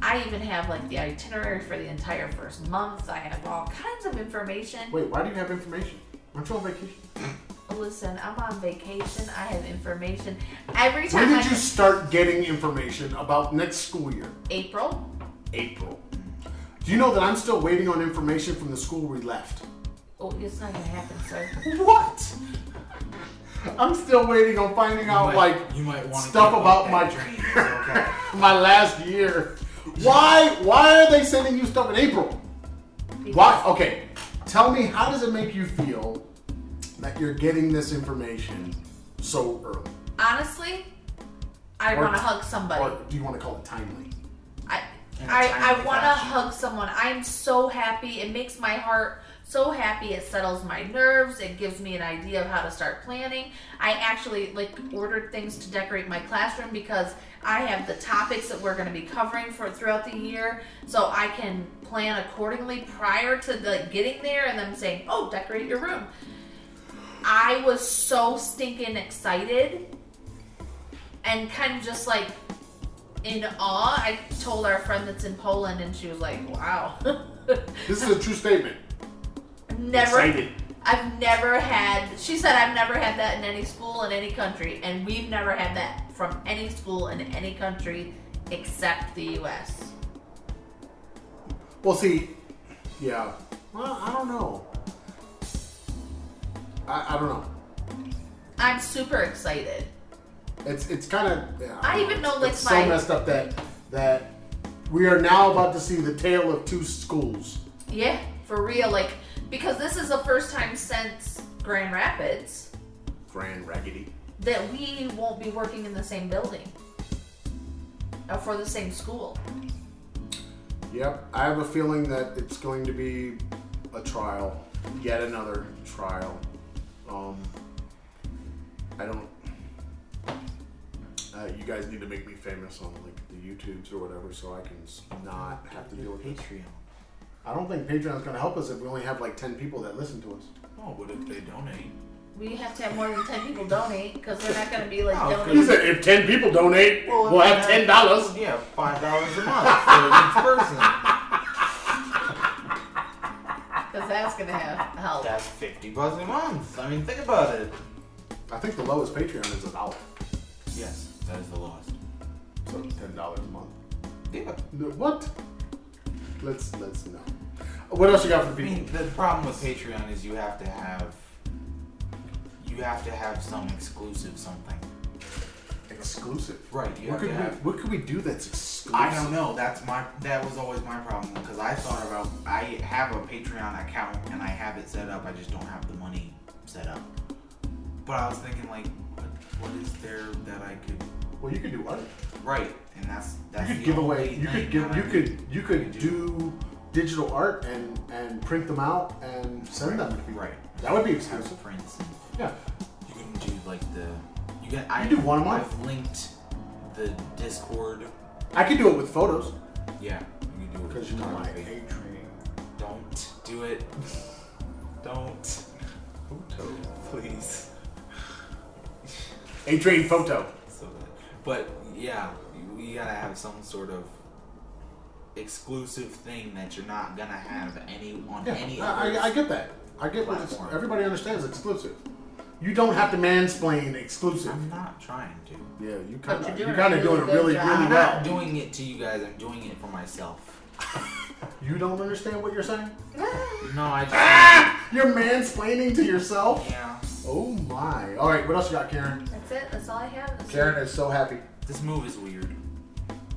Speaker 3: I even have like the itinerary for the entire first month. I have all kinds of information.
Speaker 1: Wait, why do you have information? Aren't you on vacation?
Speaker 3: Listen, I'm on vacation. I have information every time.
Speaker 1: When did
Speaker 3: I
Speaker 1: you start getting information about next school year?
Speaker 3: April.
Speaker 1: April. Do you know that I'm still waiting on information from the school we left?
Speaker 3: Oh, it's not gonna happen, sir.
Speaker 1: What? I'm still waiting on finding out
Speaker 2: might-
Speaker 1: like
Speaker 2: you might want
Speaker 1: stuff about my my last year. Why why are they sending you stuff in April? Why? Okay, tell me how does it make you feel that you're getting this information so early?
Speaker 3: Honestly, I want to hug somebody.
Speaker 1: Or do you want to call it timely?
Speaker 3: I
Speaker 2: In a
Speaker 3: I, I want to hug someone. I'm so happy. It makes my heart so happy. It settles my nerves. It gives me an idea of how to start planning. I actually like ordered things to decorate my classroom because I have the topics that we're going to be covering for throughout the year, so I can plan accordingly prior to the getting there and them saying, "Oh, decorate your room." I was so stinking excited and kind of just like in awe. I told our friend that's in Poland, and she was like, "Wow."
Speaker 1: This is a true statement.
Speaker 3: never,
Speaker 1: Excited.
Speaker 3: I've never had. She said I've never had that in any school in any country, and we've never had that from any school in any country except the U.S.
Speaker 1: Well, see, yeah. Well, I don't know. I, I don't know.
Speaker 3: I'm super excited.
Speaker 1: It's it's kind of. Yeah,
Speaker 3: I even know, like,
Speaker 1: it's
Speaker 3: my-
Speaker 1: so messed up that that we are now about to see the tale of two schools.
Speaker 3: Yeah, for real. Like because this is the first time since Grand Rapids
Speaker 1: Grand Raggedy.
Speaker 3: that we won't be working in the same building or for the same school.
Speaker 1: Yep, I have a feeling that it's going to be a trial, yet another trial. Um, I don't. Uh, you guys need to make me famous on like the YouTubes or whatever, so I can s- not have to deal with this.
Speaker 2: Patreon.
Speaker 1: I don't think Patreon's going to help us if we only have like ten people that listen to us.
Speaker 2: Oh, but if they donate,
Speaker 3: We have to have more than ten people donate because they're not going to be like
Speaker 2: Oh,
Speaker 1: He
Speaker 3: donating.
Speaker 1: said if ten people donate,
Speaker 2: Well,
Speaker 1: we'll have ten dollars.
Speaker 2: Yeah, five dollars a month for each person.
Speaker 3: Because that's going to have help.
Speaker 2: That's fifty bucks a month. I mean, think about it.
Speaker 1: I think the lowest Patreon is a dollar,
Speaker 2: Yes, that is the lowest.
Speaker 1: so ten dollars a month.
Speaker 2: Yeah.
Speaker 1: What? Let's let's know. What else you got for
Speaker 2: I
Speaker 1: the people?
Speaker 2: mean, the problem with Patreon is you have to have you you have to have some exclusive something.
Speaker 1: Exclusive.
Speaker 2: Right.
Speaker 1: What could we. What could we do that's exclusive?
Speaker 2: I don't know. That's my. That was always my problem because I thought about. I have a Patreon account and I have it set up. I just don't have the money set up. But I was thinking like, what, what is there that I could?
Speaker 1: Well, you could do art.
Speaker 2: Right, and that's that's
Speaker 1: You could give away. You could give. You could. You could do digital art and and print them out and send them to people.
Speaker 2: Right.
Speaker 1: That would be exclusive.
Speaker 2: prints.
Speaker 1: Yeah.
Speaker 2: you can do like the. You can. I
Speaker 1: do one a month.
Speaker 2: I've linked the Discord.
Speaker 1: I could do it with photos
Speaker 2: Yeah, you can do it
Speaker 1: because you know my
Speaker 2: photography.
Speaker 1: A.
Speaker 2: Don't do it. Don't.
Speaker 1: Photo.
Speaker 2: Please.
Speaker 1: A train photo.
Speaker 2: So but yeah, you, you gotta have some sort of exclusive thing that you're not gonna have any on
Speaker 1: Yeah,
Speaker 2: any
Speaker 1: I,
Speaker 2: other.
Speaker 1: I, I get that. I get what it's, everybody understands exclusive. You don't have to mansplain exclusive.
Speaker 2: I'm not trying to.
Speaker 1: Yeah, you kind of
Speaker 3: you're,
Speaker 1: kind of doing it
Speaker 3: really
Speaker 1: really
Speaker 3: good
Speaker 1: really
Speaker 3: job.
Speaker 2: I'm
Speaker 1: well.
Speaker 2: not doing it to you guys. I'm doing it for myself.
Speaker 1: You don't understand what you're saying?
Speaker 2: No, I just.
Speaker 1: Ah! You're mansplaining to yourself?
Speaker 2: Yeah.
Speaker 1: Oh my. All right, what else you got, Karen?
Speaker 3: That's it. That's all I have. This
Speaker 1: Karen
Speaker 3: week.
Speaker 1: is so happy.
Speaker 2: This move is weird.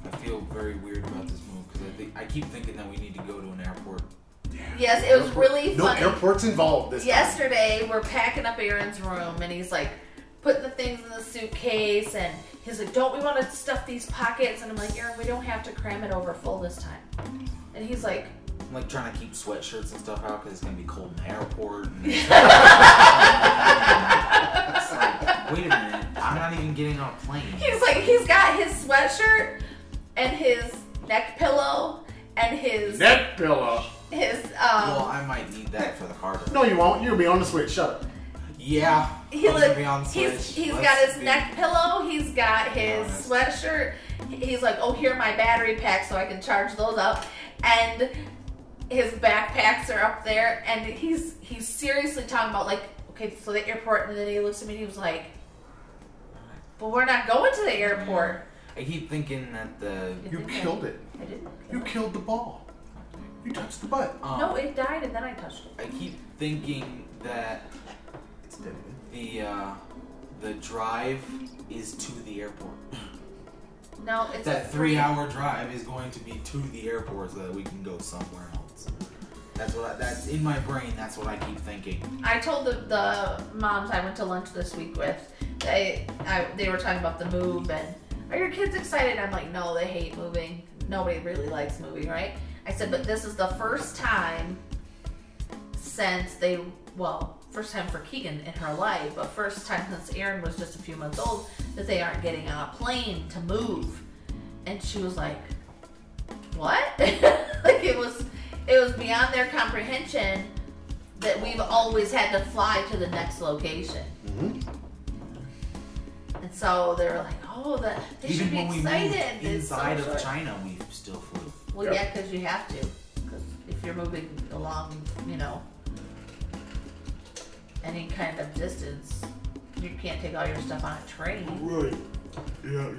Speaker 2: I feel very weird about this move because I think I keep thinking that we need to go to an airport.
Speaker 3: Yes, it was
Speaker 1: Airport-
Speaker 3: really
Speaker 1: no airports involved this time.
Speaker 3: Yesterday, we're packing up Aaron's room, and he's like putting the things in the suitcase, and he's like, "Don't we want to stuff these pockets?" And I'm like, "Aaron, we don't have to cram it over full this time." And he's like,
Speaker 2: I'm like trying to keep sweatshirts and stuff out because it's gonna be cold in the airport. And it's like, wait a minute, I'm not even getting on a plane.
Speaker 3: he's like, he's got his sweatshirt and his neck pillow and his
Speaker 1: Neck pillow.
Speaker 3: his
Speaker 2: Well,
Speaker 3: um.
Speaker 2: I might need that for the Carter.
Speaker 1: No, you won't. You'll be on the switch. Shut up.
Speaker 2: Yeah,
Speaker 3: He
Speaker 2: I'm
Speaker 3: look,
Speaker 2: gonna be on
Speaker 3: he's
Speaker 2: Switch.
Speaker 3: he's
Speaker 2: Let's
Speaker 3: got his
Speaker 2: be-
Speaker 3: neck pillow. He's got his sweatshirt. He's like, oh, here are my battery packs, so I can charge those up. And his backpacks are up there, and he's he's seriously talking about like, okay, so the airport. And then he looks at me, and he was like, but we're not going to the airport.
Speaker 2: I keep thinking that the.
Speaker 1: You
Speaker 3: think I-
Speaker 1: killed it.
Speaker 3: I didn't.
Speaker 1: You killed the ball. You touched the butt.
Speaker 2: Um,
Speaker 3: No, it died, and then I touched it.
Speaker 2: I keep thinking that
Speaker 1: It's dead.
Speaker 2: the uh, the drive is to the airport.
Speaker 3: No, it's a
Speaker 2: that three hour drive is going to be to the airport so that we can go somewhere else. That's what I, that's in my brain. That's what I keep thinking.
Speaker 3: I told the, the moms I went to lunch this week with, they I, they were talking about the move and are your kids excited? I'm like, no, they hate moving. Nobody really likes moving, right? I said, but this is the first time since they, well, first time for Keegan in her life, but first time since Aaron was just a few months old that they aren't getting on a plane to move. And she was like, what? like it was, it was beyond their comprehension that we've always had to fly to the next location.
Speaker 1: Mhm.
Speaker 3: And so they were like, oh, that they
Speaker 2: Even
Speaker 3: should be
Speaker 2: when we
Speaker 3: excited.
Speaker 2: moved
Speaker 3: It's so
Speaker 2: inside of
Speaker 3: short.
Speaker 2: China, we still flew.
Speaker 3: Well,
Speaker 1: Yep.
Speaker 3: yeah, because you have to. Because if you're moving along, you know, any kind of distance, you can't take all your stuff on a train.
Speaker 1: Right. Yeah, yeah,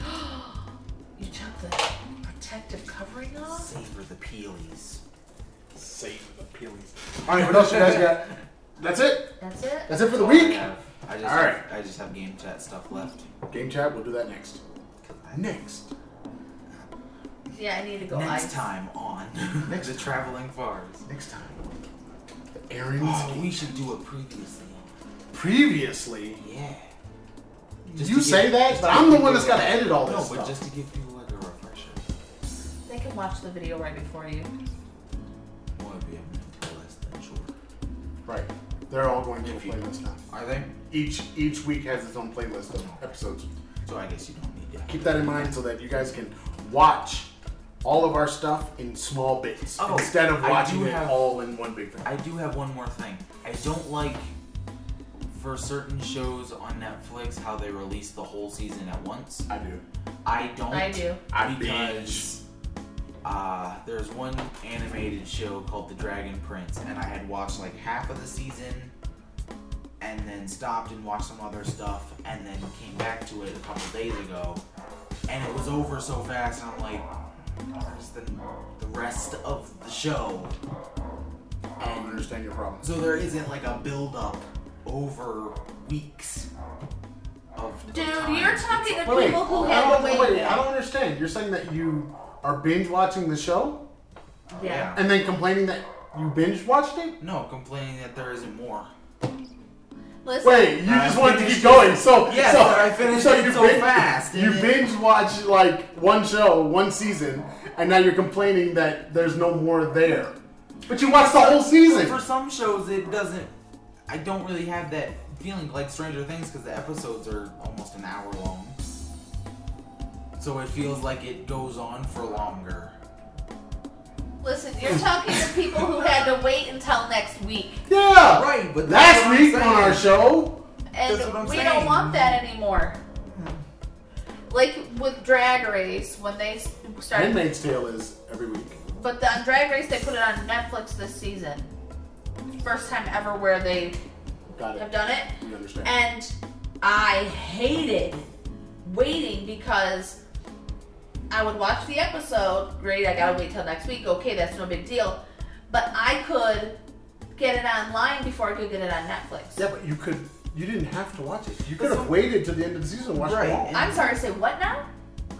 Speaker 1: yeah.
Speaker 3: You took the protective covering off?
Speaker 2: Savor the peelies.
Speaker 1: Save the peelies. All right, what else you guys got? That's it.
Speaker 3: That's it?
Speaker 1: That's it for the
Speaker 2: All I
Speaker 1: week.
Speaker 2: have. I just
Speaker 1: All
Speaker 2: have. I just have game chat stuff left.
Speaker 1: Game chat. We'll do that next. Next.
Speaker 3: Yeah, I need to go
Speaker 2: Next
Speaker 3: ice.
Speaker 2: time on
Speaker 1: Next
Speaker 2: the traveling fars.
Speaker 1: Next time. The Aaron's
Speaker 2: Oh,
Speaker 1: game.
Speaker 2: we should do it previously.
Speaker 1: Previously.
Speaker 2: Yeah.
Speaker 1: Did
Speaker 2: Just
Speaker 1: you say
Speaker 2: give-
Speaker 1: that? But I'm the one that's got to edit all this
Speaker 2: No,
Speaker 1: stuff.
Speaker 2: but just to give people like a refresher.
Speaker 3: They can watch the video right before you.
Speaker 2: Well, it'd be a minute less than short.
Speaker 1: Right. They're all going to a playlist now.
Speaker 2: Are they?
Speaker 1: Each each week has its own playlist of episodes.
Speaker 2: So I guess you don't need to.
Speaker 1: Keep that in mind so that you guys can watch all of our stuff in small bits
Speaker 2: Oh,
Speaker 1: instead of watching it
Speaker 2: have-
Speaker 1: all in one big thing.
Speaker 2: I do have one more thing. I don't like for certain shows on Netflix how they release the whole season at once.
Speaker 1: I do.
Speaker 2: I don't.
Speaker 3: I do.
Speaker 1: I
Speaker 2: because uh, there's one animated show called The Dragon Prince, and I had watched like half of the season, and then stopped and watched some other stuff, and then came back to it a couple days ago, and it was over so fast, and I'm like, where's the the rest of the show?
Speaker 1: I don't understand your problem.
Speaker 2: So there isn't like a build up over weeks of
Speaker 3: Dude,
Speaker 2: time.
Speaker 3: you're talking to
Speaker 1: Wait, wait,
Speaker 3: people who
Speaker 1: I
Speaker 3: had
Speaker 1: don't,
Speaker 3: to wait.
Speaker 1: wait, I don't understand. You're saying that you are binge watching the show
Speaker 3: Yeah.
Speaker 1: and then complaining that you binge watched it?
Speaker 2: No, complaining that there isn't more.
Speaker 3: Listen,
Speaker 1: Wait, you
Speaker 2: I
Speaker 1: just wanted to
Speaker 2: finished
Speaker 1: keep going. So
Speaker 2: Yes,
Speaker 1: so,
Speaker 2: I finished
Speaker 1: so
Speaker 2: it
Speaker 1: you
Speaker 2: so
Speaker 1: bin-
Speaker 2: fast,
Speaker 1: You binge watch like one show, one season, and now you're complaining that there's no more there. But you watched the whole season.
Speaker 2: For some shows, it doesn't. I don't really have that feeling like Stranger Things because the episodes are almost an hour long. So it feels like it goes on for longer.
Speaker 3: listen, you're talking to people who had to wait until next week.
Speaker 1: Yeah.
Speaker 2: Right, but that's
Speaker 1: Last
Speaker 2: what I'm
Speaker 1: week on our show.
Speaker 3: And
Speaker 2: That's what I'm
Speaker 3: we
Speaker 2: saying.
Speaker 3: don't want that anymore. Like with Drag Race, when they s- started.
Speaker 1: Handmaid's Tale is every week.
Speaker 3: But the, on Drag Race, they put it on Netflix this season. First time ever where they
Speaker 1: Got
Speaker 3: have done it.
Speaker 1: We understand.
Speaker 3: And I hated waiting because I would watch the episode. Great, I gotta wait till next week. Okay, that's no big deal. But I could get it online before I could get it on Netflix.
Speaker 1: yeah, but you could. You didn't have to watch it. You could have waited to the end of the season and watched
Speaker 2: Right,
Speaker 1: it all.
Speaker 3: I'm sorry, to say what now?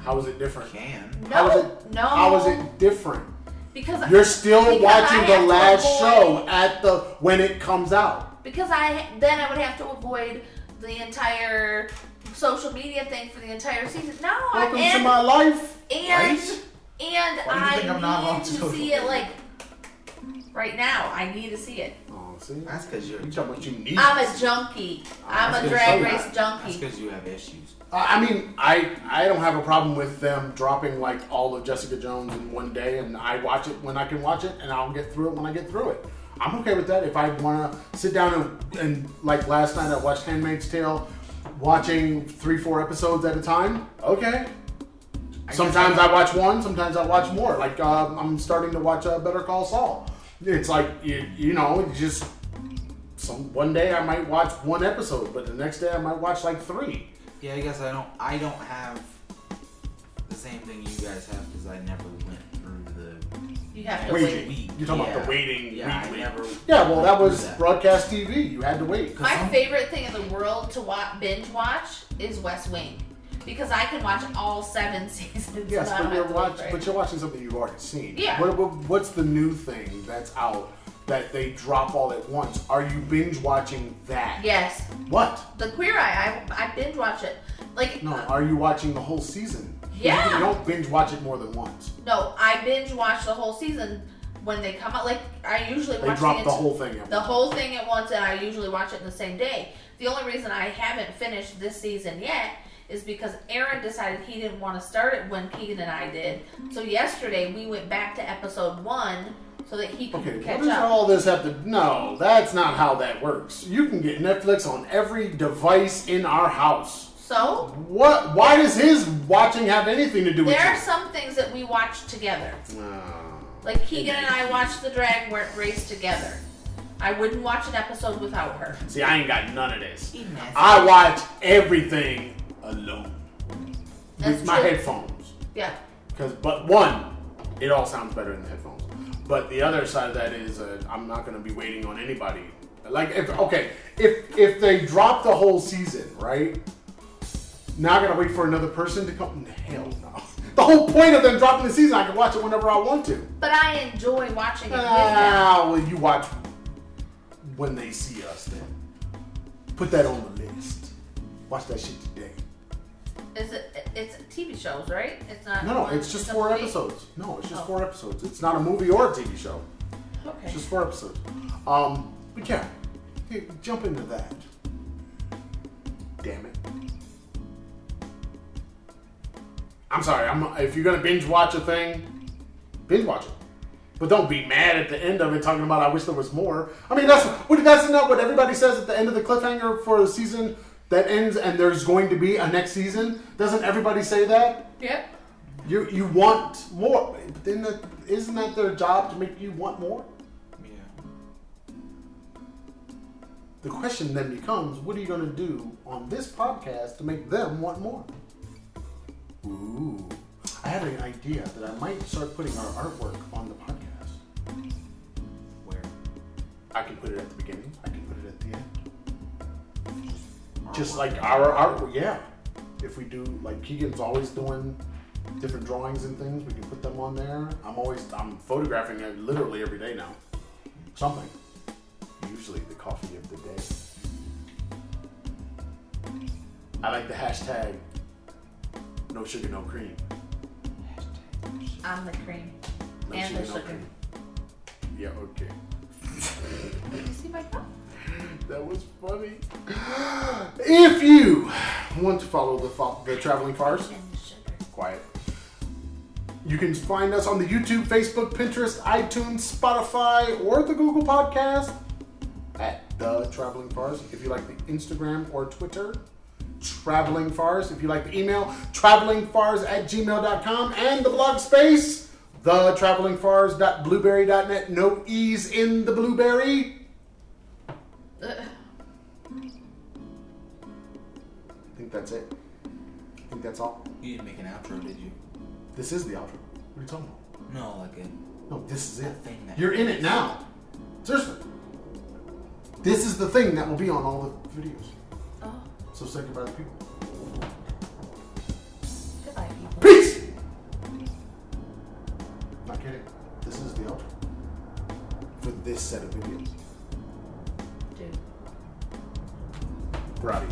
Speaker 1: How is it different?
Speaker 2: Can.
Speaker 3: No,
Speaker 1: How is it?
Speaker 3: no.
Speaker 1: How is it different?
Speaker 3: Because
Speaker 1: You're still
Speaker 3: because
Speaker 1: watching
Speaker 3: I
Speaker 1: the last
Speaker 3: avoid-
Speaker 1: show at the when it comes out.
Speaker 3: Because I then I would have to avoid the entire social media thing for the entire season. No,
Speaker 1: Welcome
Speaker 3: and,
Speaker 1: to my life.
Speaker 3: and
Speaker 2: Right?
Speaker 3: and
Speaker 2: Why do you
Speaker 3: I
Speaker 2: I'm not
Speaker 3: need to see
Speaker 2: media?
Speaker 3: it like right now. I need to see it.
Speaker 1: Oh, see,
Speaker 2: That's because you're.
Speaker 1: you talking about you need.
Speaker 3: I'm a junkie.
Speaker 1: Oh,
Speaker 3: I'm a drag
Speaker 1: So
Speaker 3: race
Speaker 1: not.
Speaker 2: That's
Speaker 3: junkie.
Speaker 2: because you have issues.
Speaker 1: Uh, I mean, I I don't have a problem with them dropping like all of Jessica Jones in one day, and I watch it when I can watch it, and I'll get through it when I get through it. I'm okay with that. If I want to sit down and, and like last night, I watched *Handmaid's Tale*, watching three, four episodes at a time. Okay.
Speaker 2: guess
Speaker 1: Sometimes
Speaker 2: I-
Speaker 1: I watch one, sometimes I watch more. Like uh, I'm starting to watch uh, Better Call Saul. It's like you, you know, it's just some one day I might watch one episode, but the next day I might watch like three.
Speaker 2: Yeah, I guess I don't. I don't have the same thing you guys have because I never went through the.
Speaker 3: You have to
Speaker 1: Waiting.
Speaker 3: wait.
Speaker 1: You're talking about the waiting
Speaker 2: Yeah,
Speaker 1: weekly.
Speaker 2: Never.
Speaker 1: Yeah, well, that was
Speaker 2: that.
Speaker 1: broadcast TV. You had to wait.
Speaker 3: My
Speaker 2: some-
Speaker 3: favorite thing in the world to watch, binge watch is West Wing. Because I can watch all seven seasons.
Speaker 1: Yes,
Speaker 3: and
Speaker 1: but you're
Speaker 3: have
Speaker 1: watch, but you're watching something you've already seen.
Speaker 3: Yeah.
Speaker 1: What, what, what's the new thing that's out that they drop all at once? Are you binge watching that?
Speaker 3: Yes,
Speaker 1: What?
Speaker 3: the Queer Eye. I, I binge watch it. Like
Speaker 1: No. Uh, are you watching the whole season?
Speaker 3: Yeah.
Speaker 1: You don't binge watch it more than once.
Speaker 3: No, I binge watch the whole season when they come out. Like I usually
Speaker 1: They
Speaker 3: watch
Speaker 1: drop
Speaker 3: the,
Speaker 1: the whole thing at
Speaker 3: the
Speaker 1: once.
Speaker 3: whole thing at once, and I usually watch it in the same day. The only reason I haven't finished this season yet is because Aaron decided he didn't want to start it when Keegan and I did. So yesterday we went back to episode one so that he could
Speaker 1: Okay, what does
Speaker 3: up.
Speaker 1: all this have to? No, that's not how that works. You can get Netflix on every device in our house.
Speaker 3: So
Speaker 1: What? Why does his watching have anything to do with it?
Speaker 3: there are
Speaker 1: you?
Speaker 3: some things that we watch together.
Speaker 1: Oh.
Speaker 3: Like Keegan and I watched the drag wa- race together. I wouldn't watch an episode without her.
Speaker 1: See, I ain't got none of this. I watch everything alone
Speaker 3: That's
Speaker 1: with my
Speaker 3: true.
Speaker 1: headphones.
Speaker 3: Yeah.
Speaker 1: Because, but one, it all sounds better in the headphones. But the other side of that is, uh, I'm not going to be waiting on anybody. Like, if okay, if if they drop the whole season, right? Now I gotta wait for another person to come. Hell no. The whole point of them dropping the season, I can watch it whenever I want to.
Speaker 3: But I enjoy watching it.
Speaker 1: Ah, well, you watch when they see us. Then put that on the list. Watch that shit today.
Speaker 3: Is it? It's TV shows, right? It's not.
Speaker 1: No, no, it's just
Speaker 3: a
Speaker 1: four episodes. No, it's just
Speaker 3: Oh.
Speaker 1: four episodes. It's not a movie or a TV show.
Speaker 3: Okay.
Speaker 1: It's just four episodes. Um, but yeah, hey, jump into that. Damn it. I'm sorry. I'm if you're gonna binge watch a thing, binge watch it. But don't be mad at the end of it talking about I wish there was more. I mean that's what that's not what everybody says at the end of the cliffhanger for a season that ends and there's going to be a next season. Doesn't everybody say that?
Speaker 3: Yep.
Speaker 1: You you want more. But then that, isn't that their job to make you want more?
Speaker 2: Yeah.
Speaker 1: The question then becomes, what are you going to do on this podcast to make them want more? Ooh, I had an idea that I might start putting our artwork on the podcast.
Speaker 2: Where?
Speaker 1: I can put it at the beginning. I can put it at the end. just like our our yeah. If we do like Keegan's always doing different drawings and things, we can put them on there. I'm always I'm photographing it literally every day now. Something. Usually the coffee of the day. I like the hashtag no sugar, no cream.
Speaker 3: I'm the cream.
Speaker 1: No
Speaker 3: And the
Speaker 1: no
Speaker 3: sugar.
Speaker 1: cream. Yeah, okay.
Speaker 3: You see my cup?
Speaker 1: That was funny. If you want to follow the fo- the traveling farce,
Speaker 3: the sugar.
Speaker 1: quiet. You can find us on the YouTube, Facebook, Pinterest, iTunes, Spotify, or the Google Podcast at the Traveling Farce. If you like the Instagram or Twitter, Traveling Farce. If you like the email, travelingfarce at gmail.com and the blog space, the travelingfars.blubrry.net. No E's in the
Speaker 3: blubrry.
Speaker 1: I think that's it. I think that's all.
Speaker 2: You didn't make an outro, did you?
Speaker 1: This is the outro. What are you talking about?
Speaker 2: No, like a
Speaker 1: No, this is it.
Speaker 2: thing that
Speaker 1: You're in it now. Seriously. This is the thing that will be on all the videos. So say goodbye to people.
Speaker 3: goodbye, people.
Speaker 1: Peace! Not kidding. This is the outro. For this set of videos.
Speaker 3: Dude.
Speaker 1: Roddy.